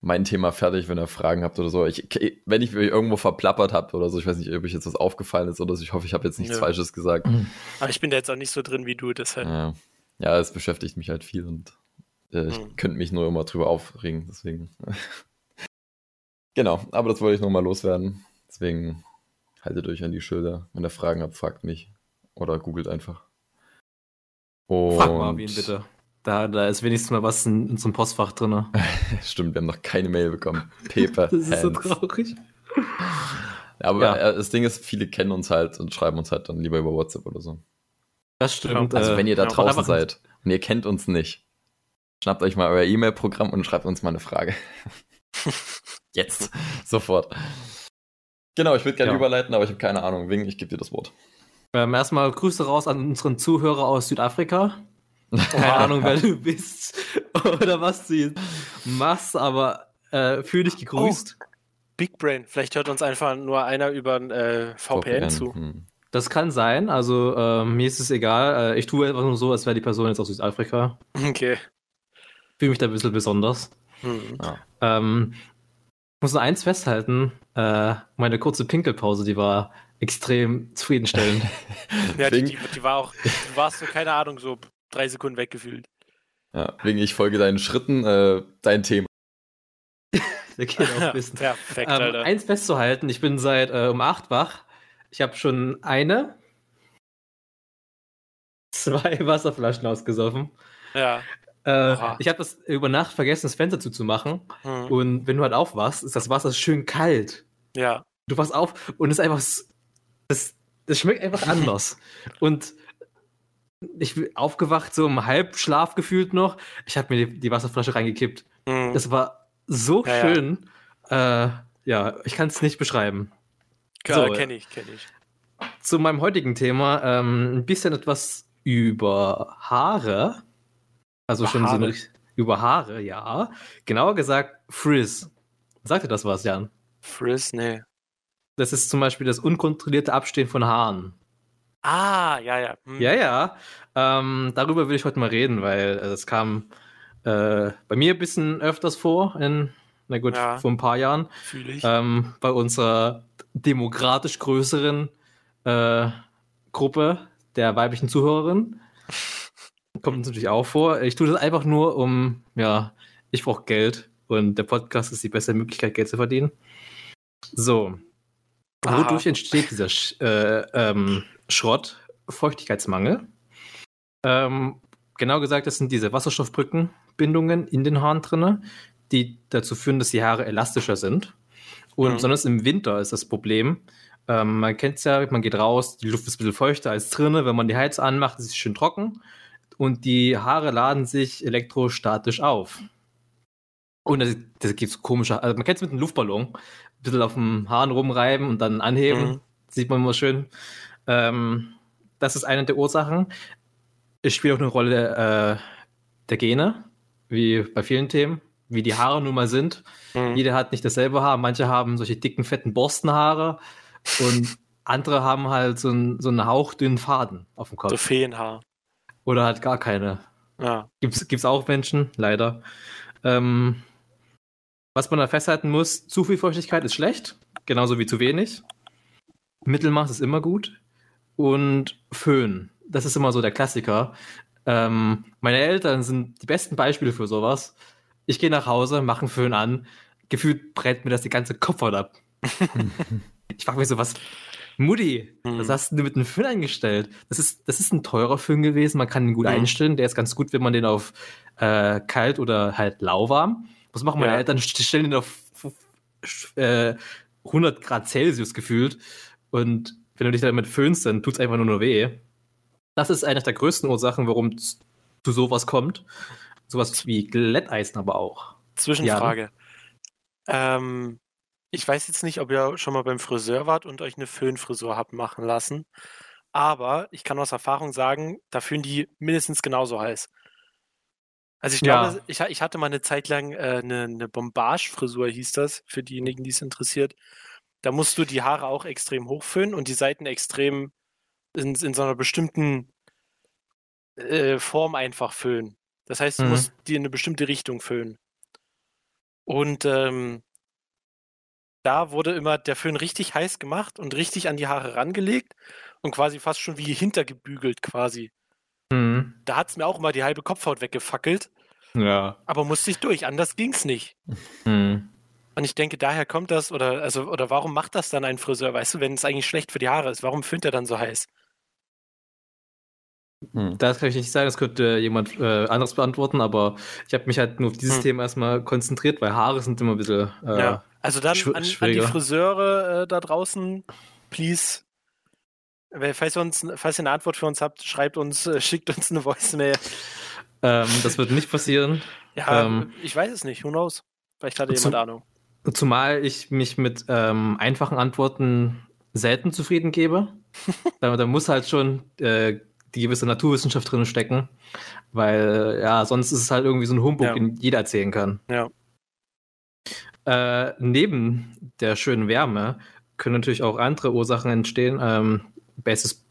mein Thema fertig, wenn ihr Fragen habt oder so. Ich, wenn ich mich irgendwo verplappert habe oder so, ich weiß nicht, ob euch jetzt was aufgefallen ist oder so, ich hoffe, ich habe jetzt nichts Ja. Falsches gesagt. Aber ich bin da jetzt auch nicht so drin wie du, deshalb. Ja, ja es beschäftigt mich halt viel und äh, ich Mhm. könnte mich nur immer drüber aufregen, deswegen. genau, aber das wollte ich nochmal loswerden. Deswegen haltet euch an die Schilder. Wenn ihr Fragen habt, fragt mich. Oder googelt einfach. Und Frag Marvin bitte. Da, da ist wenigstens mal was in, einem Postfach drin. Stimmt, wir haben noch keine Mail bekommen. Paper Das ist so traurig. Aber Ja. äh, das Ding ist, viele kennen uns halt und schreiben uns halt dann lieber über WhatsApp oder so. Das stimmt. Also äh, wenn ihr da ja, draußen seid und ihr kennt uns nicht, schnappt euch mal euer E-Mail-Programm und schreibt uns mal eine Frage. Jetzt, sofort. Genau, ich würde gerne Ja. überleiten, aber ich habe keine Ahnung. Wing, ich gebe dir das Wort. Ähm, erstmal Grüße raus an unseren Zuhörer aus Südafrika. Keine Ahnung, wer du bist oder was du jetzt machst, aber äh, fühl dich gegrüßt. Big Brain. Vielleicht hört uns einfach nur einer über ein äh, VPN, zu. Hm. Das kann sein, also äh, mir ist es egal. Äh, ich tue einfach nur so, als wäre die Person jetzt aus Südafrika. Okay. Fühle mich da ein bisschen besonders. Hm. Ähm, ich muss nur eins festhalten: äh, meine kurze Pinkelpause, die war extrem zufriedenstellend. Ja, die, die, die war auch, du warst so, keine Ahnung, so drei Sekunden weggefühlt. ja, Wing, ich folge deinen Schritten, äh, dein Thema. Der geht auch wissen. Perfekt, Ähm, Alter. eins festzuhalten: Ich bin seit äh, um 8 wach. Ich habe schon eine, zwei Wasserflaschen ausgesoffen. Ja. Äh, ich habe das über Nacht vergessen, das Fenster zuzumachen. Hm. Und wenn du halt aufwachst, ist das Wasser schön kalt. Ja. Du wachst auf und es ist einfach. Das, das schmeckt einfach anders. und ich bin aufgewacht, so im Halbschlaf gefühlt noch. Ich habe mir die, die Wasserflasche reingekippt. Hm. Das war so Ja, ja. schön. Äh, ja, ich kann es nicht beschreiben. Ja, so, kenne ich, kenne ich. Zu meinem heutigen Thema ähm, ein bisschen etwas über Haare. Also Über schon so Haare? eine, über Haare, ja. Genauer gesagt Frizz. Sagt dir das was, Jan? Frizz, nee. Das ist zum Beispiel das unkontrollierte Abstehen von Haaren. Ah, ja, ja. Hm. Ja, ja. Ähm, darüber will ich heute mal reden, weil es kam äh, bei mir ein bisschen öfters vor, in, na gut, Ja. vor ein paar Jahren, Fühle ich. ähm, bei unserer demokratisch größeren äh, Gruppe, der weiblichen Zuhörerin. Kommt uns natürlich auch vor. Ich tue das einfach nur, um, ja, ich brauche Geld und der Podcast ist die beste Möglichkeit, Geld zu verdienen. So. Aha. Wodurch entsteht dieser Sch äh, ähm, Schrott? Feuchtigkeitsmangel. Ähm, genau gesagt, das sind diese Wasserstoffbrückenbindungen in den Haaren drinne, die dazu führen, dass die Haare elastischer sind. Und mhm. besonders im Winter ist das Problem. Ähm, man kennt es ja, man geht raus, die Luft ist ein bisschen feuchter als drinnen. Wenn man die Heiz anmacht, ist es schön trocken. Und die Haare laden sich elektrostatisch auf. Und das, das gibt es komische, also man kennt es mit einem Luftballon. Ein bisschen auf dem Haaren rumreiben und dann anheben. Mhm. Sieht man immer schön. Ähm, das ist eine der Ursachen. Es spielt auch eine Rolle äh, der Gene, wie bei vielen Themen, wie die Haare nun mal sind. Mhm. Jeder hat nicht dasselbe Haar. Manche haben solche dicken, fetten Borstenhaare und andere haben halt so, ein, so einen hauchdünnen Faden auf dem Kopf. So Feenhaar. Oder halt gar keine. Ja. Gibt's, gibt's auch Menschen, leider. Ähm, was man da festhalten muss, zu viel Feuchtigkeit ist schlecht, genauso wie zu wenig. Mittelmaß ist immer gut. Und Föhn, das ist immer so der Klassiker. Ähm, meine Eltern sind die besten Beispiele für sowas. Ich gehe nach Hause, mache einen Föhn an, gefühlt brennt mir das die ganze Kopfhaut ab. ich frage mich so, was, Mutti, mhm. was hast du mit einem Föhn eingestellt? Das ist, das ist ein teurer Föhn gewesen, man kann ihn gut mhm. einstellen. Der ist ganz gut, wenn man den auf äh, kalt oder halt lauwarm was machen meine ja. Eltern? Stellen ihn auf äh, 100 Grad Celsius gefühlt. Und wenn du dich damit föhnst, dann tut es einfach nur, nur weh. Das ist eine der größten Ursachen, warum zu sowas kommt. Sowas wie Glätteisen aber auch. Zwischenfrage. Ja. Ähm, ich weiß jetzt nicht, ob ihr schon mal beim Friseur wart und euch eine Föhnfrisur habt machen lassen. Aber ich kann aus Erfahrung sagen, da fühlen die mindestens genauso heiß. Also ich glaube, ja. ich, ich, hatte mal eine Zeit lang äh, eine, eine Bombage-Frisur, hieß das, für diejenigen, die es interessiert. Da musst du die Haare auch extrem hochföhnen und die Seiten extrem in, in so einer bestimmten äh, Form einfach föhnen. Das heißt, du mhm. musst die in eine bestimmte Richtung föhnen. Und ähm, da wurde immer der Föhn richtig heiß gemacht und richtig an die Haare rangelegt und quasi fast schon wie hintergebügelt quasi. Mhm. Da hat es mir auch immer die halbe Kopfhaut weggefackelt. Ja. Aber musste ich durch, anders ging es nicht. Mhm. Und ich denke, daher kommt das, oder, also, oder warum macht das dann ein Friseur, weißt du, wenn es eigentlich schlecht für die Haare ist? Warum föhnt er dann so heiß? Hm. Das kann ich nicht sagen, das könnte jemand äh, anderes beantworten, aber ich habe mich halt nur auf dieses hm. Thema erstmal konzentriert, weil Haare sind immer ein bisschen. Äh, ja, also dann an, an, die Friseure äh, da draußen, please Falls ihr, uns, falls ihr eine Antwort für uns habt, schreibt uns, äh, schickt uns eine Voicemail. Ähm, das wird nicht passieren. Ja, ähm, ich weiß es nicht. Who knows? Vielleicht hatte jemand Ahnung. Zumal ich mich mit ähm, einfachen Antworten selten zufrieden gebe. da, da, muss halt schon äh, die gewisse Naturwissenschaft drin stecken. Weil, ja, sonst ist es halt irgendwie so ein Humbug, ja. den jeder erzählen kann. Ja. Äh, neben der schönen Wärme können natürlich auch andere Ursachen entstehen. Ähm, bestes,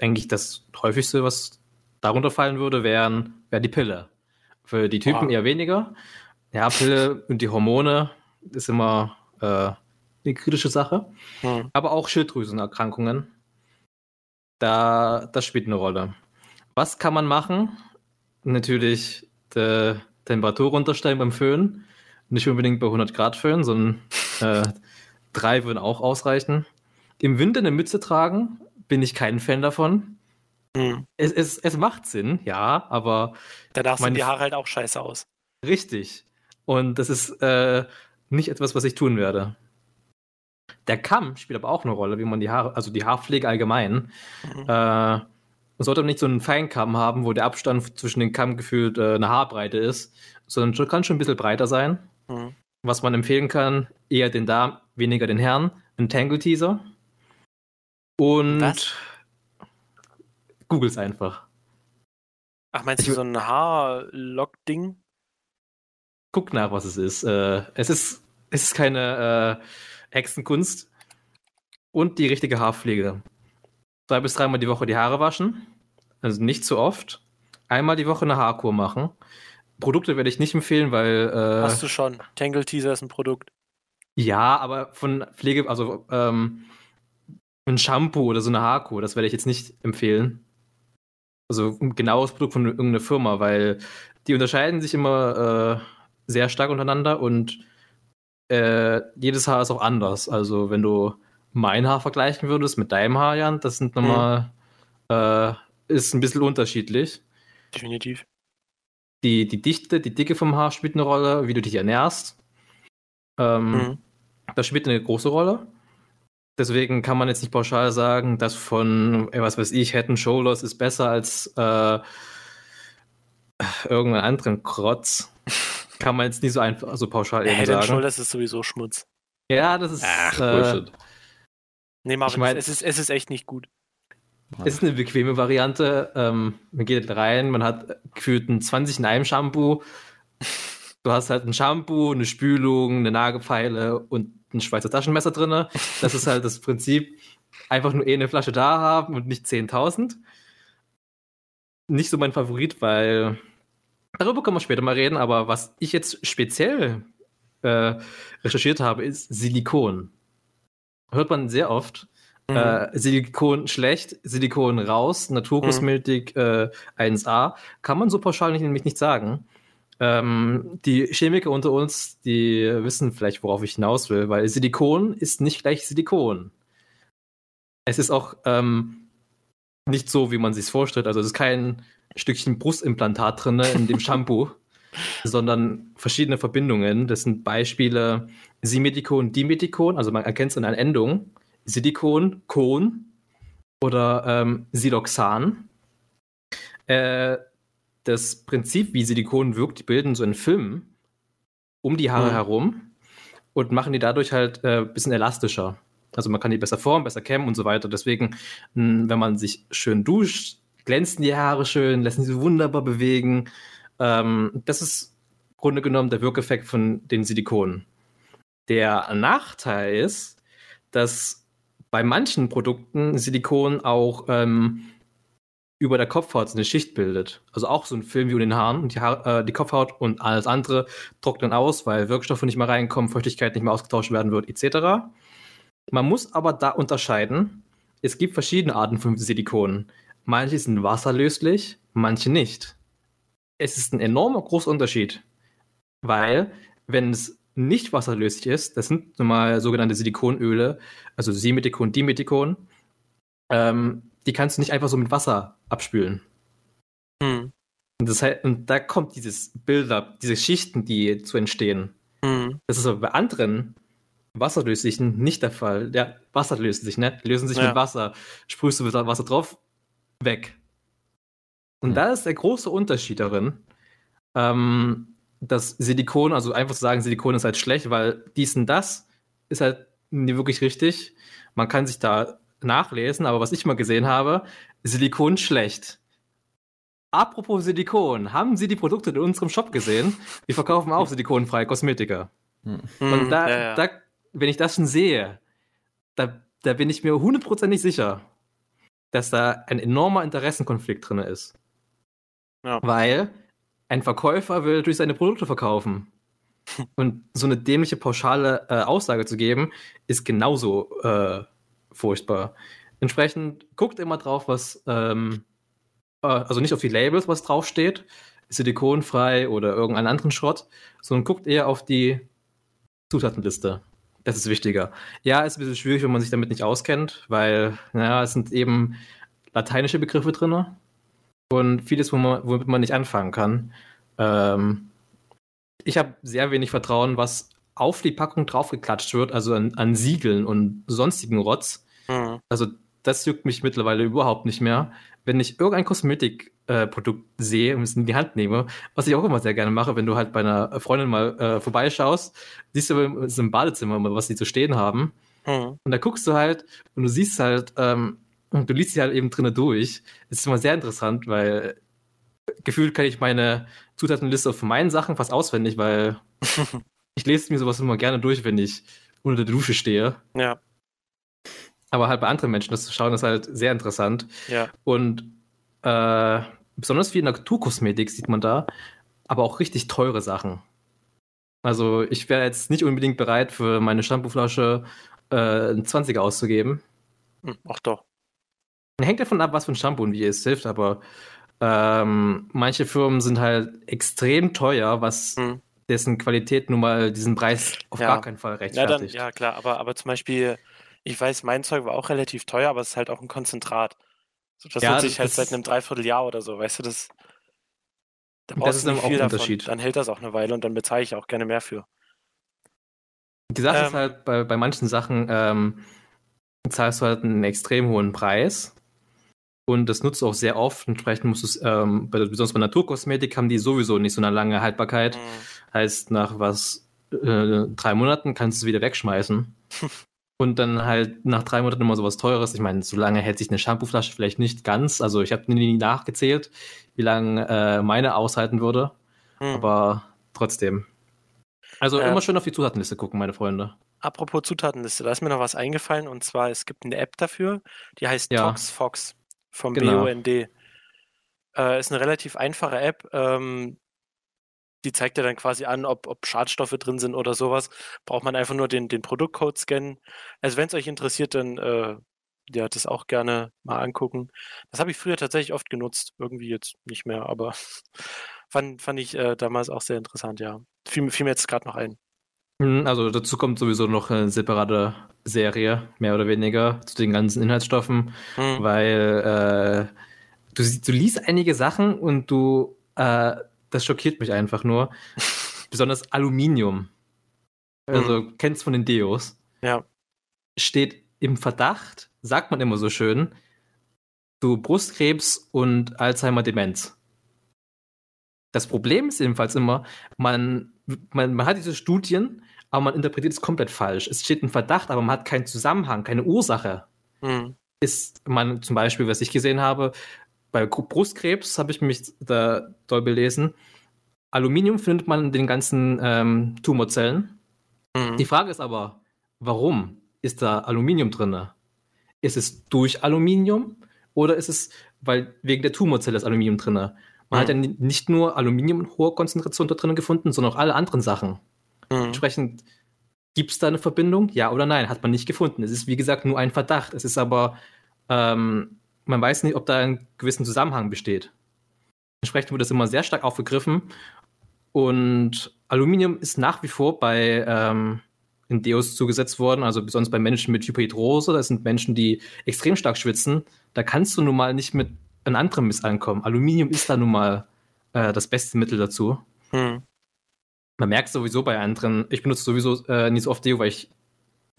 eigentlich das häufigste, was darunter fallen würde, wären, wäre die Pille. Für die Typen ah. eher weniger. Ja, Pille und die Hormone ist immer äh, eine kritische Sache. Hm. Aber auch Schilddrüsenerkrankungen. Da, das spielt eine Rolle. Was kann man machen? Natürlich die Temperatur runterstellen beim Föhn. Nicht unbedingt bei 100 Grad Föhn, sondern äh, drei würden auch ausreichen. Im Winter eine Mütze tragen, bin ich kein Fan davon. Hm. Es, es, es macht Sinn, ja, aber. Danach sehen die Haare halt auch scheiße aus. Richtig. Und das ist äh, nicht etwas, was ich tun werde. Der Kamm spielt aber auch eine Rolle, wie man die Haare, also die Haarpflege allgemein. Mhm. Äh, man sollte nicht so einen Feinkamm haben, wo der Abstand zwischen den Kamm gefühlt äh, eine Haarbreite ist, sondern kann schon ein bisschen breiter sein. Mhm. Was man empfehlen kann, eher den Darm, weniger den Herrn. Ein Tangle Teaser. Und Was? Googles einfach. Ach, meinst du so ein Haarlock-Ding? Guck nach, was es ist. Äh, es ist. Es ist keine äh, Hexenkunst. Und die richtige Haarpflege. Zwei bis dreimal die Woche die Haare waschen. Also nicht zu oft. Einmal die Woche eine Haarkur machen. Produkte werde ich nicht empfehlen, weil. Äh, Hast du schon. Tangle Teaser ist ein Produkt. Ja, aber von Pflege, also ähm, ein Shampoo oder so eine Haarkur, das werde ich jetzt nicht empfehlen. also ein genaues Produkt von irgendeiner Firma, weil die unterscheiden sich immer äh, sehr stark untereinander und äh, jedes Haar ist auch anders. Also wenn du mein Haar vergleichen würdest mit deinem Haar, Jan, das sind nochmal, mhm. äh, ist ein bisschen unterschiedlich. Definitiv. Die, die Dichte, die Dicke vom Haar spielt eine Rolle, wie du dich ernährst. Ähm, mhm. Das spielt eine große Rolle. Deswegen kann man jetzt nicht pauschal sagen, dass von, was weiß ich, Head and Shoulders ist besser als äh, irgendeinen anderen Krotz. Kann man jetzt nicht so einfach so pauschal eben Head sagen. Shoulders ist sowieso Schmutz. Ja, das ist. Ach, äh, Nee, Marvin, ich mein, es, ist, es ist echt nicht gut. Es ist eine bequeme Variante. Ähm, man geht rein, man hat gefühlt ein 20 in einem Shampoo. Du hast halt ein Shampoo, eine Spülung, eine Nagelfeile und ein Schweizer Taschenmesser drin. Das ist halt das Prinzip. Einfach nur eh eine Flasche da haben und nicht 10.000. Nicht so mein Favorit, weil darüber können wir später mal reden, aber was ich jetzt speziell äh, recherchiert habe, ist Silikon. Hört man sehr oft. Mhm. Äh, Silikon schlecht, Silikon raus, Naturkosmetik mhm. äh, 1A. Kann man so pauschal nicht, nämlich nicht sagen. Ähm, die Chemiker unter uns, die wissen vielleicht, worauf ich hinaus will, weil Silikon ist nicht gleich Silikon. Es ist auch ähm, nicht so, wie man sich vorstellt. Also es ist kein Stückchen Brustimplantat drin in dem Shampoo, sondern verschiedene Verbindungen. Das sind Beispiele Simedikon, Dimedikon, also man erkennt es in einer Endung. Silikon, Kon oder ähm, Siloxan. Äh, das Prinzip, wie Silikon wirkt, die bilden so einen Film um die Haare mhm. herum und machen die dadurch halt ein äh, bisschen elastischer. Also man kann die besser formen, besser kämmen und so weiter. Deswegen, mh, wenn man sich schön duscht, glänzen die Haare schön, lassen sie wunderbar bewegen. Ähm, das ist im Grunde genommen der Wirkeffekt von den Silikonen. Der Nachteil ist, dass bei manchen Produkten Silikon auch ähm, über der Kopfhaut eine Schicht bildet. Also auch so ein Film wie unter den Haaren die, Haar, äh, die Kopfhaut und alles andere trocknen aus, weil Wirkstoffe nicht mehr reinkommen, Feuchtigkeit nicht mehr ausgetauscht werden wird, etc. Man muss aber da unterscheiden, es gibt verschiedene Arten von Silikonen. Manche sind wasserlöslich, manche nicht. Es ist ein enormer großer Unterschied, weil wenn es nicht wasserlöslich ist, das sind normal sogenannte Silikonöle, also Simethikon, Dimethikon, ähm, die kannst du nicht einfach so mit Wasser abspülen. Hm. Und, das heißt, und da kommt dieses Bilder, diese Schichten, die zu entstehen. Hm. Das ist aber bei anderen wasserlöslichen nicht der Fall. Ja, Wasser löst sich, ne? Lösen sich ja. mit Wasser. Sprühst du mit Wasser drauf, weg. Und hm. da ist der große Unterschied darin, ähm, dass Silikon, also einfach zu sagen, Silikon ist halt schlecht, weil dies und das ist halt nie wirklich richtig. Man kann sich da nachlesen, aber was ich mal gesehen habe, Silikon schlecht. Apropos Silikon, haben Sie die Produkte in unserem Shop gesehen? Wir verkaufen auch silikonfreie Kosmetika. Hm. Und da, ja, ja. da, wenn ich das schon sehe, da, da bin ich mir hundertprozentig sicher, dass da ein enormer Interessenkonflikt drin ist. Ja. Weil ein Verkäufer will natürlich seine Produkte verkaufen. Und so eine dämliche pauschale äh, Aussage zu geben, ist genauso äh, furchtbar. Entsprechend guckt immer drauf, was, ähm, äh, also nicht auf die Labels, was draufsteht, silikonfrei oder irgendeinen anderen Schrott, sondern guckt eher auf die Zutatenliste. Das ist wichtiger. Ja, ist ein bisschen schwierig, wenn man sich damit nicht auskennt, weil, naja, es sind eben lateinische Begriffe drin und vieles, womit man nicht anfangen kann. Ähm, ich habe sehr wenig Vertrauen, was auf die Packung draufgeklatscht wird, also an, an Siegeln und sonstigen Rotz. Mhm. Also das juckt mich mittlerweile überhaupt nicht mehr. Wenn ich irgendein Kosmetikprodukt äh, sehe und es in die Hand nehme, was ich auch immer sehr gerne mache, wenn du halt bei einer Freundin mal äh, vorbeischaust, siehst du im Badezimmer mal, was die zu stehen haben. Mhm. Und da guckst du halt und du siehst halt, ähm, und du liest sie halt eben drinnen durch. Es ist immer sehr interessant, weil gefühlt kann ich meine Zutatenliste von meinen Sachen fast auswendig, weil ich lese mir sowas immer gerne durch, wenn ich unter der Dusche stehe. Ja. Aber halt bei anderen Menschen das zu schauen, ist halt sehr interessant. Ja. Und äh, besonders viel Naturkosmetik sieht man da, aber auch richtig teure Sachen. Also ich wäre jetzt nicht unbedingt bereit, für meine Shampooflasche äh, einen 20er auszugeben. Hm, ach doch. Hängt davon ab, was für ein Shampoo und wie es hilft, aber Ähm, manche Firmen sind halt extrem teuer, was hm. dessen Qualität nun mal diesen Preis auf ja. gar keinen Fall rechtfertigt. Ja, dann, ja klar, aber, aber zum Beispiel, ich weiß, mein Zeug war auch relativ teuer, aber es ist halt auch ein Konzentrat. Das ja, nutze ich halt seit einem Dreivierteljahr oder so, weißt du, das. Da das ist auch ein Unterschied. Dann hält das auch eine Weile und dann bezahle ich auch gerne mehr für. Die Sache ähm, ist halt, bei, bei manchen Sachen ähm, zahlst du halt einen extrem hohen Preis und das nutzt du auch sehr oft. Entsprechend musst du es, ähm, besonders bei Naturkosmetik haben die sowieso nicht so eine lange Haltbarkeit. Mhm. Heißt, nach was, äh, drei Monaten kannst du es wieder wegschmeißen. und dann halt nach drei Monaten immer sowas Teures. Ich meine, so lange hält sich eine Shampooflasche vielleicht nicht ganz. Also ich habe nie nachgezählt, wie lange äh, meine aushalten würde. Mhm. Aber trotzdem. Also äh, immer schön auf die Zutatenliste gucken, meine Freunde. Apropos Zutatenliste, da ist mir noch was eingefallen und zwar, es gibt eine App dafür, die heißt ja. ToxFox vom genau. BUND. Äh, ist eine relativ einfache App. Ähm, die zeigt dir dann quasi an, ob, ob Schadstoffe drin sind oder sowas. Braucht man einfach nur den, den Produktcode scannen. Also wenn es euch interessiert, dann äh, ja, das auch gerne mal angucken. Das habe ich früher tatsächlich oft genutzt. Irgendwie jetzt nicht mehr, aber fand, fand ich äh, damals auch sehr interessant, ja. Fiel, fiel mir jetzt gerade noch ein. Hm, also dazu kommt sowieso noch eine separate Serie, mehr oder weniger, zu den ganzen Inhaltsstoffen, hm. weil äh, du, du liest einige Sachen und du, äh, das schockiert mich einfach nur. Besonders Aluminium. Also hm. kennst von den Deos. Ja. Steht im Verdacht, sagt man immer so schön, zu Brustkrebs und Alzheimer-Demenz. Das Problem ist jedenfalls immer, man, man, man hat diese Studien, aber man interpretiert es komplett falsch. Es steht ein Verdacht, aber man hat keinen Zusammenhang, keine Ursache. Mhm. Ist man zum Beispiel, was ich gesehen habe, bei Brustkrebs habe ich mich da doll belesen. Aluminium findet man in den ganzen ähm, Tumorzellen. Mhm. Die Frage ist aber, warum ist da Aluminium drin? Ist es durch Aluminium oder ist es, weil wegen der Tumorzelle ist Aluminium drin? Man mhm. hat ja nicht nur Aluminium in hoher Konzentration da drin gefunden, sondern auch alle anderen Sachen. Mhm. Entsprechend gibt es da eine Verbindung? Ja oder nein? Hat man nicht gefunden. Es ist, wie gesagt, nur ein Verdacht. Es ist aber, ähm, man weiß nicht, ob da ein gewissen Zusammenhang besteht. Entsprechend wird das immer sehr stark aufgegriffen. Und Aluminium ist nach wie vor bei ähm, in Deos zugesetzt worden, also besonders bei Menschen mit Hyperhidrose. Das sind Menschen, die extrem stark schwitzen. Da kannst du nun mal nicht mit ein anderem Mist ankommen. Aluminium ist da nun mal äh, das beste Mittel dazu. Hm. Man merkt sowieso bei anderen, ich benutze sowieso äh, nicht so oft Deo, weil ich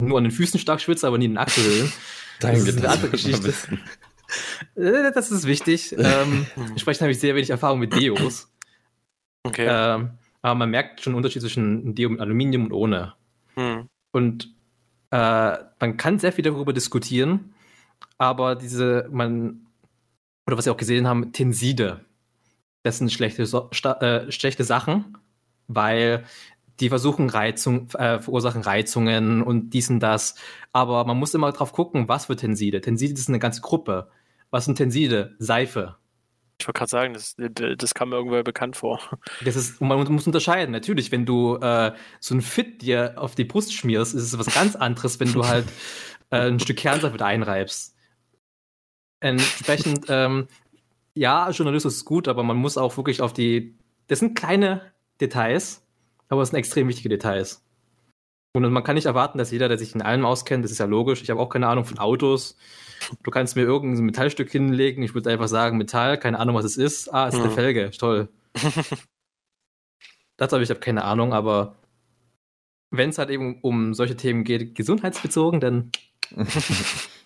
nur an den Füßen stark schwitze, aber nie in den Achselhöhlen. Das ist eine andere Geschichte. Äh, das ist wichtig. ähm, entsprechend habe ich sehr wenig Erfahrung mit Deos. Okay. Ähm, aber man merkt schon einen Unterschied zwischen Deo mit Aluminium und ohne. Hm. Und äh, man kann sehr viel darüber diskutieren, aber diese, man oder was wir auch gesehen haben, Tenside. Das sind schlechte, so äh, schlechte Sachen, weil die versuchen Reizung, äh, verursachen Reizungen und dies und das. Aber man muss immer drauf gucken, was für Tenside. Tenside ist eine ganze Gruppe. Was sind Tenside? Seife. Ich wollte gerade sagen, das, das kam mir irgendwann bekannt vor. Das ist, man muss unterscheiden. Natürlich, wenn du äh, so ein Fit dir auf die Brust schmierst, ist es was ganz anderes, wenn du halt äh, ein Stück Kernseife da einreibst. Entsprechend, ähm, ja, Journalismus ist gut, aber man muss auch wirklich auf die. Das sind kleine Details, aber es sind extrem wichtige Details. Und man kann nicht erwarten, dass jeder, der sich in allem auskennt, das ist ja logisch. Ich habe auch keine Ahnung von Autos. Du kannst mir irgendein Metallstück hinlegen. Ich würde einfach sagen, Metall, keine Ahnung, was es ist. Ah, es ist eine hm. Felge. Toll. das habe ich habe keine Ahnung, aber wenn es halt eben um solche Themen geht, gesundheitsbezogen, dann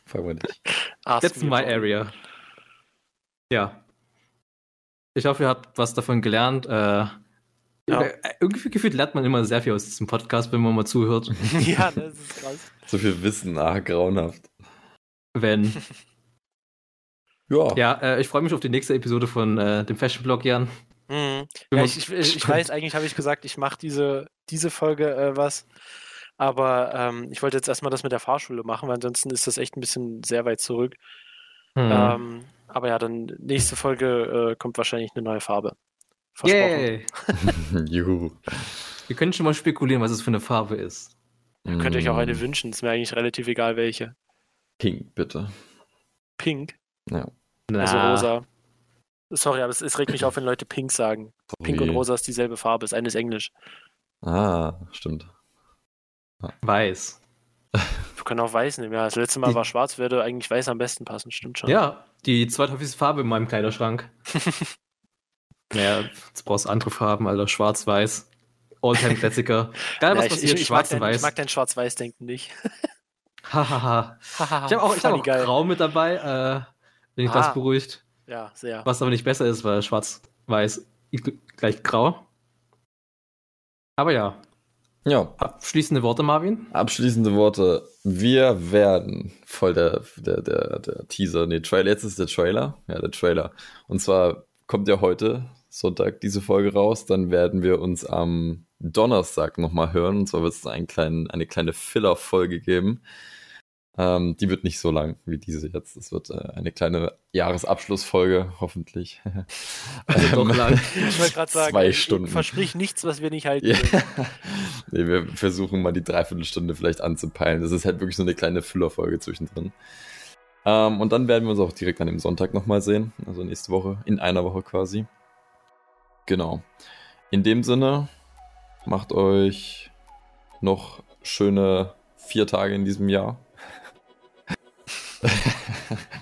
Fangen wir nicht. That's my area. Ja. Ich hoffe, ihr habt was davon gelernt. Äh, ja. Äh, irgendwie gefühlt lernt man immer sehr viel aus diesem Podcast, wenn man mal zuhört. ja, das ist krass. So viel Wissen, ah, grauenhaft. Wenn. ja. Ja, äh, ich freue mich auf die nächste Episode von äh, dem Fashion Blog, Jan. Mhm. Ja, ich, ich, ich, weiß, eigentlich habe ich gesagt, ich mache diese, diese Folge äh, was aber ähm, ich wollte jetzt erstmal das mit der Fahrschule machen, weil ansonsten ist das echt ein bisschen sehr weit zurück. Mhm. Ähm, aber ja, dann nächste Folge äh, kommt wahrscheinlich eine neue Farbe. Versprochen. Juhu. Wir können schon mal spekulieren, was es für eine Farbe ist. Ihr könnt euch auch eine hm. wünschen, ist mir eigentlich relativ egal welche. Pink, bitte. Pink? Ja. Also rosa. Sorry, aber es, es, regt mich auf, wenn Leute pink sagen. Sorry. Pink und rosa ist dieselbe Farbe, ist eines Englisch. Ah, stimmt. Weiß. Wir können auch weiß nehmen, ja. Das letzte Mal die, war schwarz, würde eigentlich weiß am besten passen, stimmt schon. Ja, die zweithäufigste Farbe in meinem Kleiderschrank. naja, jetzt brauchst du andere Farben, Alter. Schwarz, weiß. Alltime-Klassiker. Geil, was ja, passiert, ich, ich, schwarz und weiß. Ich mag dein Schwarz-Weiß-Denken nicht. Hahaha. ich habe auch, ich hab auch Grau mit dabei. Äh, bin ich ah. ganz beruhigt. Ja, sehr. Was aber nicht besser ist, weil Schwarz-Weiß gleich Grau. Aber ja. Ja. Abschließende Worte, Marvin? Abschließende Worte. Wir werden voll der, der, der, der Teaser, nee, Trailer. Jetzt ist der Trailer. Ja, der Trailer. Und zwar kommt ja heute, Sonntag, diese Folge raus. Dann werden wir uns am Donnerstag nochmal hören. Und zwar wird es einen kleinen, eine kleine Filler-Folge geben. Ähm, die wird nicht so lang wie diese jetzt. Es wird äh, eine kleine Jahresabschlussfolge, hoffentlich. Also doch lang. Ich wollte gerade sagen, zwei Stunden. versprich nichts, was wir nicht halten. Ja. nee, wir versuchen mal die Dreiviertelstunde vielleicht anzupeilen. Das ist halt wirklich so eine kleine Füllerfolge zwischendrin. Ähm, und dann werden wir uns auch direkt an dem Sonntag nochmal sehen. Also nächste Woche, in einer Woche quasi. Genau. In dem Sinne, macht euch noch schöne vier Tage in diesem Jahr.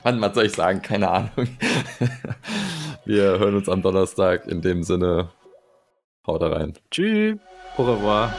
Wann, was soll ich sagen? Keine Ahnung. Wir hören uns am Donnerstag. In dem Sinne, haut rein. Tschüss. Au revoir.